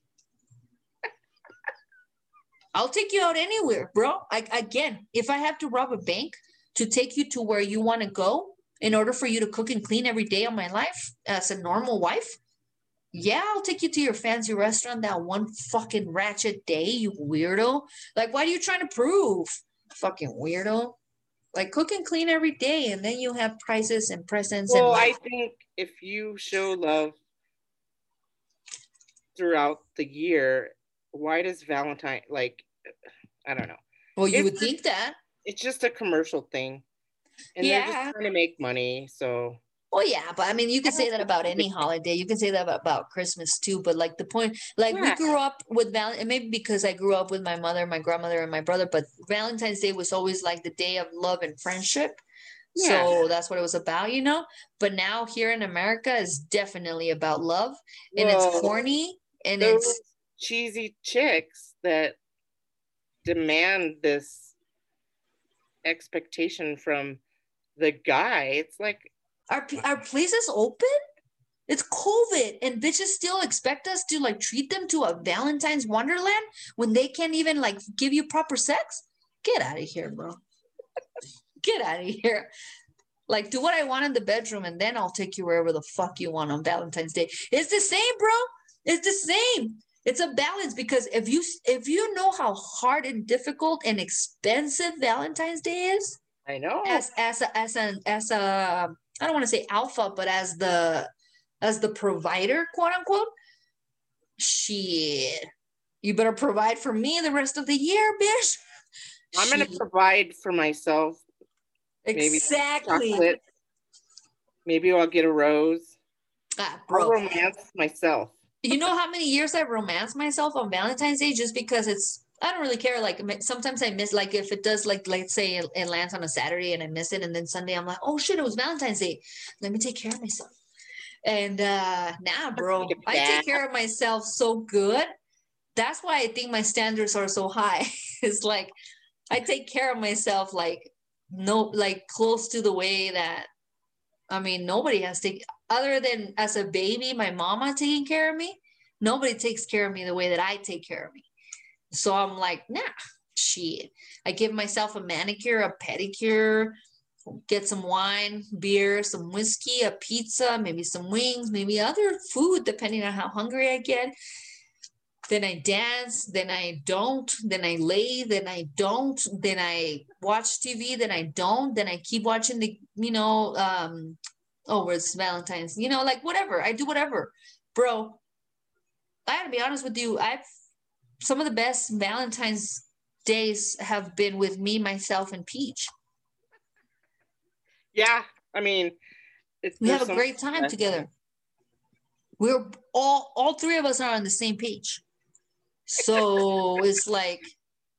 I'll take you out anywhere, bro. I, again, if I have to rob a bank to take you to where you want to go in order for you to cook and clean every day of my life as a normal wife, yeah, I'll take you to your fancy restaurant that one fucking ratchet day, you weirdo. Like, what are you trying to prove? Fucking weirdo. Like, cook and clean every day, and then you have prizes and presents. Well, and I think if you show love throughout the year, why does Valentine like I don't know. Well, you it's would think that. It's just a commercial thing. And yeah. they're just trying to make money. So well, yeah, but I mean, you can say that about any holiday. You can say that about, Christmas too. But like the point, like yeah. we grew up with Valentine, maybe because I grew up with my mother, my grandmother, and my brother. But Valentine's Day was always like the day of love and friendship. Yeah. So that's what it was about, you know. But now here in America is definitely about love, and well, it's corny, and it's cheesy chicks that demand this expectation from the guy. It's like our our places open? It's COVID and bitches still expect us to like treat them to a Valentine's Wonderland when they can't even like give you proper sex? Get out of here, bro. Get out of here. Like, do what I want in the bedroom and then I'll take you wherever the fuck you want on Valentine's Day. It's the same, bro. It's the same it's a balance because if you if you know how hard and difficult and expensive Valentine's Day is, I know as as a, as an as a I don't want to say alpha, but as the as the provider, quote unquote, shit, you better provide for me the rest of the year, bitch. I'm gonna provide for myself. Exactly. Maybe I'll get a rose. Ah, I'll romance myself. You know how many years I've romanced myself on Valentine's Day just because it's I don't really care. Like sometimes I miss like if it does like let's say it, it lands on a Saturday and I miss it, and then Sunday I'm like, oh shit, it was Valentine's Day. Let me take care of myself. And uh nah, bro, I take care of myself so good. That's why I think my standards are so high. it's like I take care of myself like no like close to the way that I mean nobody has to other than as a baby, my mama taking care of me, nobody takes care of me the way that I take care of me. So I'm like, nah, shit. I give myself a manicure, a pedicure, get some wine, beer, some whiskey, a pizza, maybe some wings, maybe other food, depending on how hungry I get. Then I dance, then I don't, then I lay, then I don't, then I watch TV, then I don't, then I keep watching the, you know, um, oh, it's Valentine's, you know, like whatever. I do whatever. Bro, I gotta be honest with you. I've some of the best Valentine's days have been with me, myself, and Peach. Yeah, I mean, it's We have a great time together. We're all all three of us are on the same page. So it's like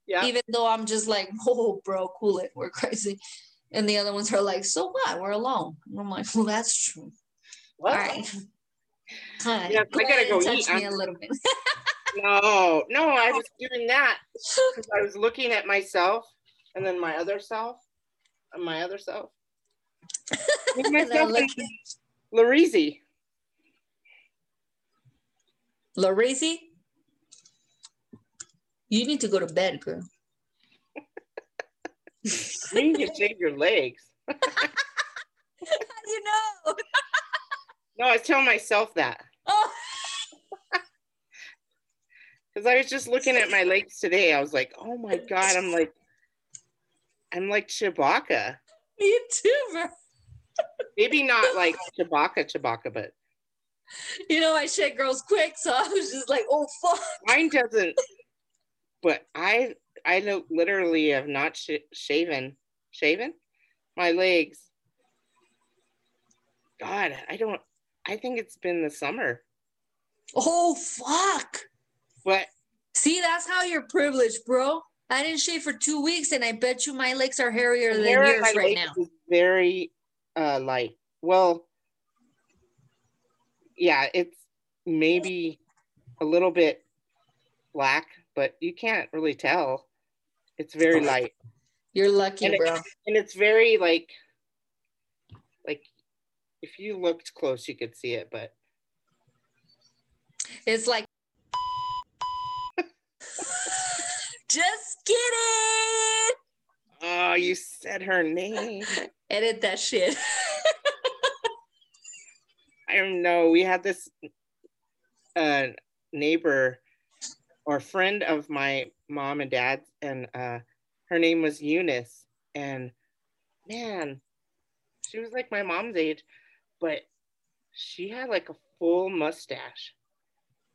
Yeah, even though I'm just like, oh, bro, cool it, we're crazy. And the other ones are like, so what? We're alone. And I'm like, well, that's true. what? All right. Hi. Yeah, I gotta go eat. me I'm- a little bit. No, no, I was doing that because I was looking at myself and then my other self and my other self. Me, And I myself Larizi. Laracy, you need to go to bed, girl. You need to shave your legs. How do you know? No, I was telling myself that Oh, because I was just looking at my legs today. I was like, oh my God, I'm like, I'm like Chewbacca. me too, bro. Maybe not like Chewbacca, Chewbacca, but You know, I shit girls quick, so I was just like, oh, fuck. mine doesn't. But I, I don't- literally have not sh- shaven, shaven my legs. God, I don't. I think it's been the summer, Oh, fuck. But See, that's how you're privileged, bro. I didn't shave for two weeks, and I bet you my legs are hairier the than yours right now. very uh, light. Well, yeah, it's maybe a little bit black, but you can't really tell. It's very light, You're lucky, And it- bro. and it's very like, like if you looked close, you could see it, but It's like, just kidding. oh, you said her name. Edit that shit. I don't know. We had this uh, neighbor or friend of my mom and dad's, and uh, her name was Eunice. And man, she was like my mom's age, but she had like a full mustache,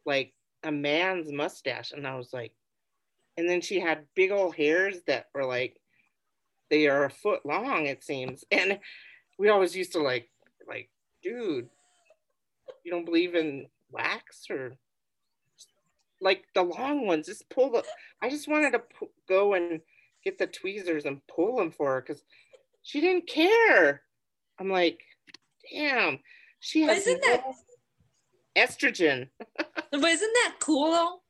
like a man's mustache. And I was like, and then she had big old hairs that were like, they are a foot long, it seems. And we always used to like, like, dude, you don't believe in wax or like the long ones just pull the i just wanted to go and get the tweezers and pull them for her because she didn't care i'm like damn she has isn't that- estrogen But isn't that cool though?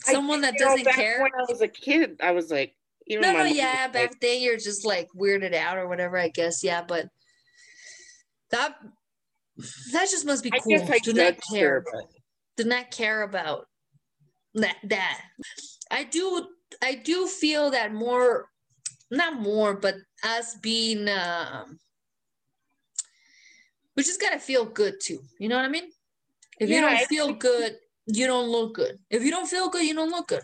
Someone that doesn't back care. when i was a kid i was like even No, no, yeah. Back like, then, you're just like weirded out or whatever. I guess, yeah. But that that just must be cool. i Do not care. her but not care about that. That I do. I do feel that more, not more, but us being, um, we just gotta feel good too. You know what I mean? If you don't I feel good, you don't look good. If you don't feel good, you don't look good.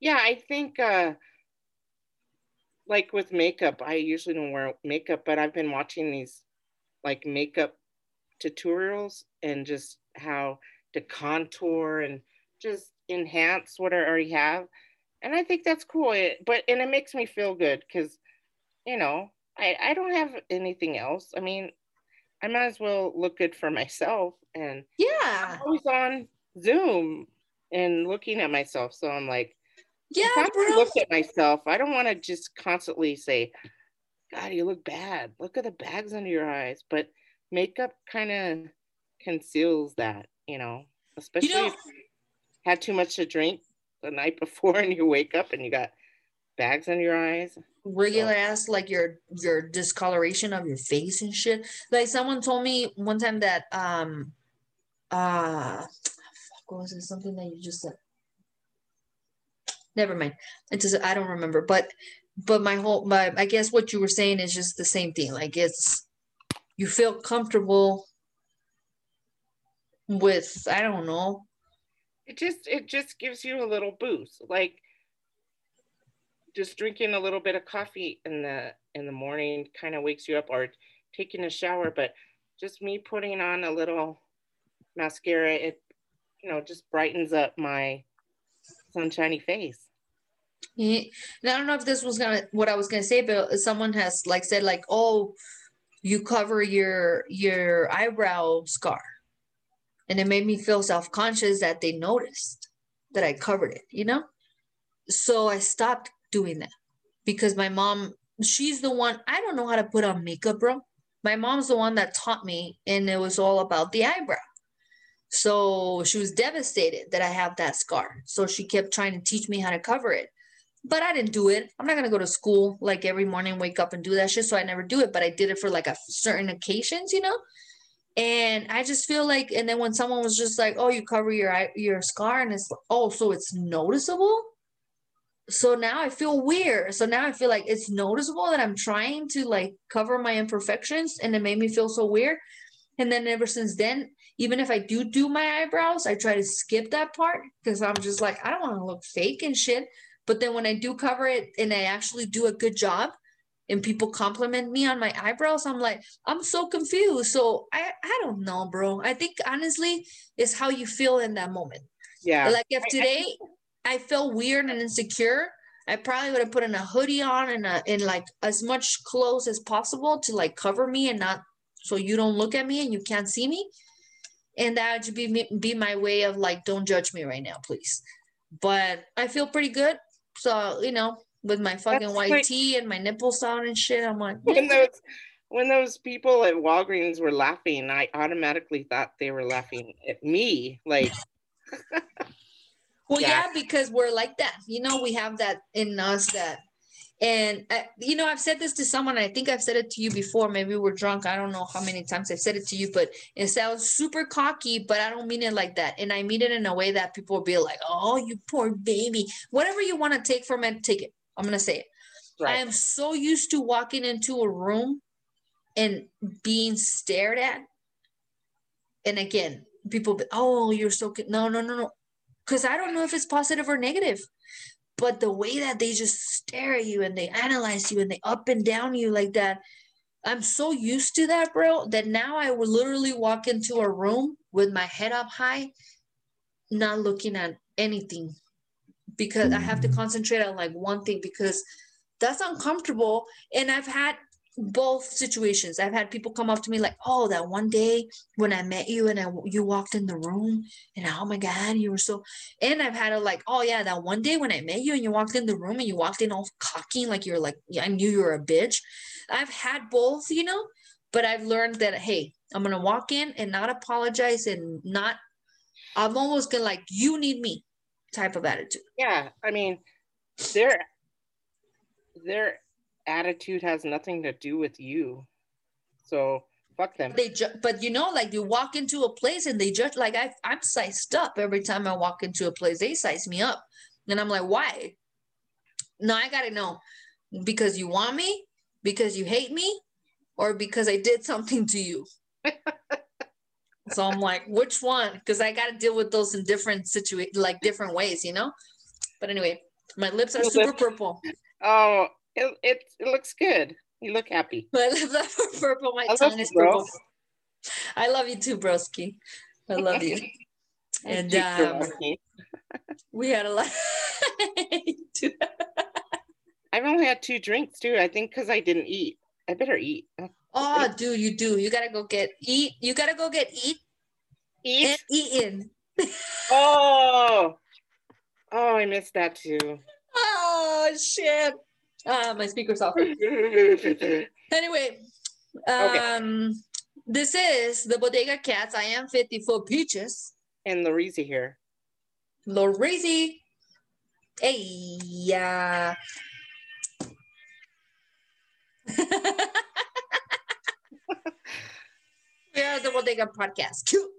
Yeah, I think uh like with makeup, I usually don't wear makeup, but I've been watching these like makeup tutorials and just how to contour and just enhance what I already have. And I think that's cool. It, but and it makes me feel good because you know, I, I don't have anything else. I mean, I might as well look good for myself. And yeah, I'm always on Zoom and looking at myself. So I'm like, yeah, if I look at myself, I don't want to just constantly say, God, you look bad. Look at the bags under your eyes. But makeup kind of conceals that, you know, especially you know, if you had too much to drink the night before and you wake up and you got bags under your eyes. regular ass like your your discoloration of your face and shit. Like someone told me one time that um uh was it something that you just said? Never mind. It's just I don't remember. But but my whole my I guess what you were saying is just the same thing. Like it's you feel comfortable with I don't know. It just it just gives you a little boost. Like just drinking a little bit of coffee in the in the morning kind of wakes you up or taking a shower, but just me putting on a little mascara, it you know just brightens up my sunshiny face. Yeah. And I don't know if this was gonna what I was gonna say, but someone has like said like, oh, you cover your your eyebrow scar, and it made me feel self conscious that they noticed that I covered it. You know, so I stopped doing that because my mom, she's the one. I don't know how to put on makeup, bro. My mom's the one that taught me, and it was all about the eyebrow. So she was devastated that I have that scar. So she kept trying to teach me how to cover it but I didn't do it. I'm not gonna go to school like every morning, wake up and do that shit. So I never do it, but I did it for like a certain occasions, you know. And I just feel like, and then when someone was just like, "Oh, you cover your your scar," and it's oh, so it's noticeable. So now I feel weird. So now I feel like it's noticeable that I'm trying to like cover my imperfections, and it made me feel so weird. And then ever since then, even if I do do my eyebrows, I try to skip that part because I'm just like, I don't want to look fake and shit. But then when I do cover it and I actually do a good job and people compliment me on my eyebrows, I'm like, I'm so confused. So I, I don't know, bro. I think honestly, it's how you feel in that moment. Yeah. Like if today I, I felt weird and insecure, I probably would have put in a hoodie on and a, in like as much clothes as possible to like cover me and not so you don't look at me and you can't see me. And that would be be my way of like, don't judge me right now, please. But I feel pretty good. So, you know, with my fucking That's white like- tee and my nipples out and shit, I'm like, when those when those people at Walgreens were laughing, I automatically thought they were laughing at me. Like, Well, yeah. Yeah. because we're like that. You know, we have that in us that, and uh, you know, I've said this to someone. I think I've said it to you before. Maybe we're drunk. I don't know how many times I've said it to you, but it sounds super cocky. But I don't mean it like that, and I mean it in a way that people will be like, "Oh, you poor baby." Whatever you want to take from it, take it. I'm gonna say it. I am so used to walking into a room and being stared at. And again, people, be, oh, you're so good. No, no, no, no. Because I don't know if it's positive or negative. But the way that they just stare at you and they analyze you and they up and down you like that, I'm so used to that, bro, that now I will literally walk into a room with my head up high, not looking at anything because I have to mm. concentrate on like one thing because that's uncomfortable. And I've had both situations. I've had people come up to me like, "Oh, that one day when I met you and I, you walked in the room, and oh my god, you were so." And I've had it like, "Oh yeah, that one day when I met you and you walked in the room and you walked in all cocky, like you're like, I knew you were a bitch." I've had both, you know, but I've learned that hey, I'm gonna walk in and not apologize and not. I'm almost gonna like, you need me, type of attitude. Yeah. I mean, there, their attitude has nothing to do with you. So fuck them. they ju- but you know like you walk into a place and they judge like I, i'm sized up every time i walk into a place. They size me up. And i'm like why? No i gotta know because you want me because you hate me or because i did something to you? So i'm like which one? Because i gotta deal with those in different situations like different ways you know? But anyway my lips are super purple. Oh, it, it it looks good. You look happy. my lips are purple my I love tongue you, is bro. purple i love you too broski i love you And, um. We had a lot. I've only had two drinks too. I think because I didn't eat. I better eat. Oh, dude, you do. You gotta go get eat. You gotta go get eat Eat. and eaten. Oh. Oh, I missed that too. Oh shit. Uh, my speaker's off. Anyway, um, this is the Bodega Cats. I am 50 Foot Peaches. And Larisa here. Lorizy. Hey, yeah. we are the Bodega Podcast. Cute.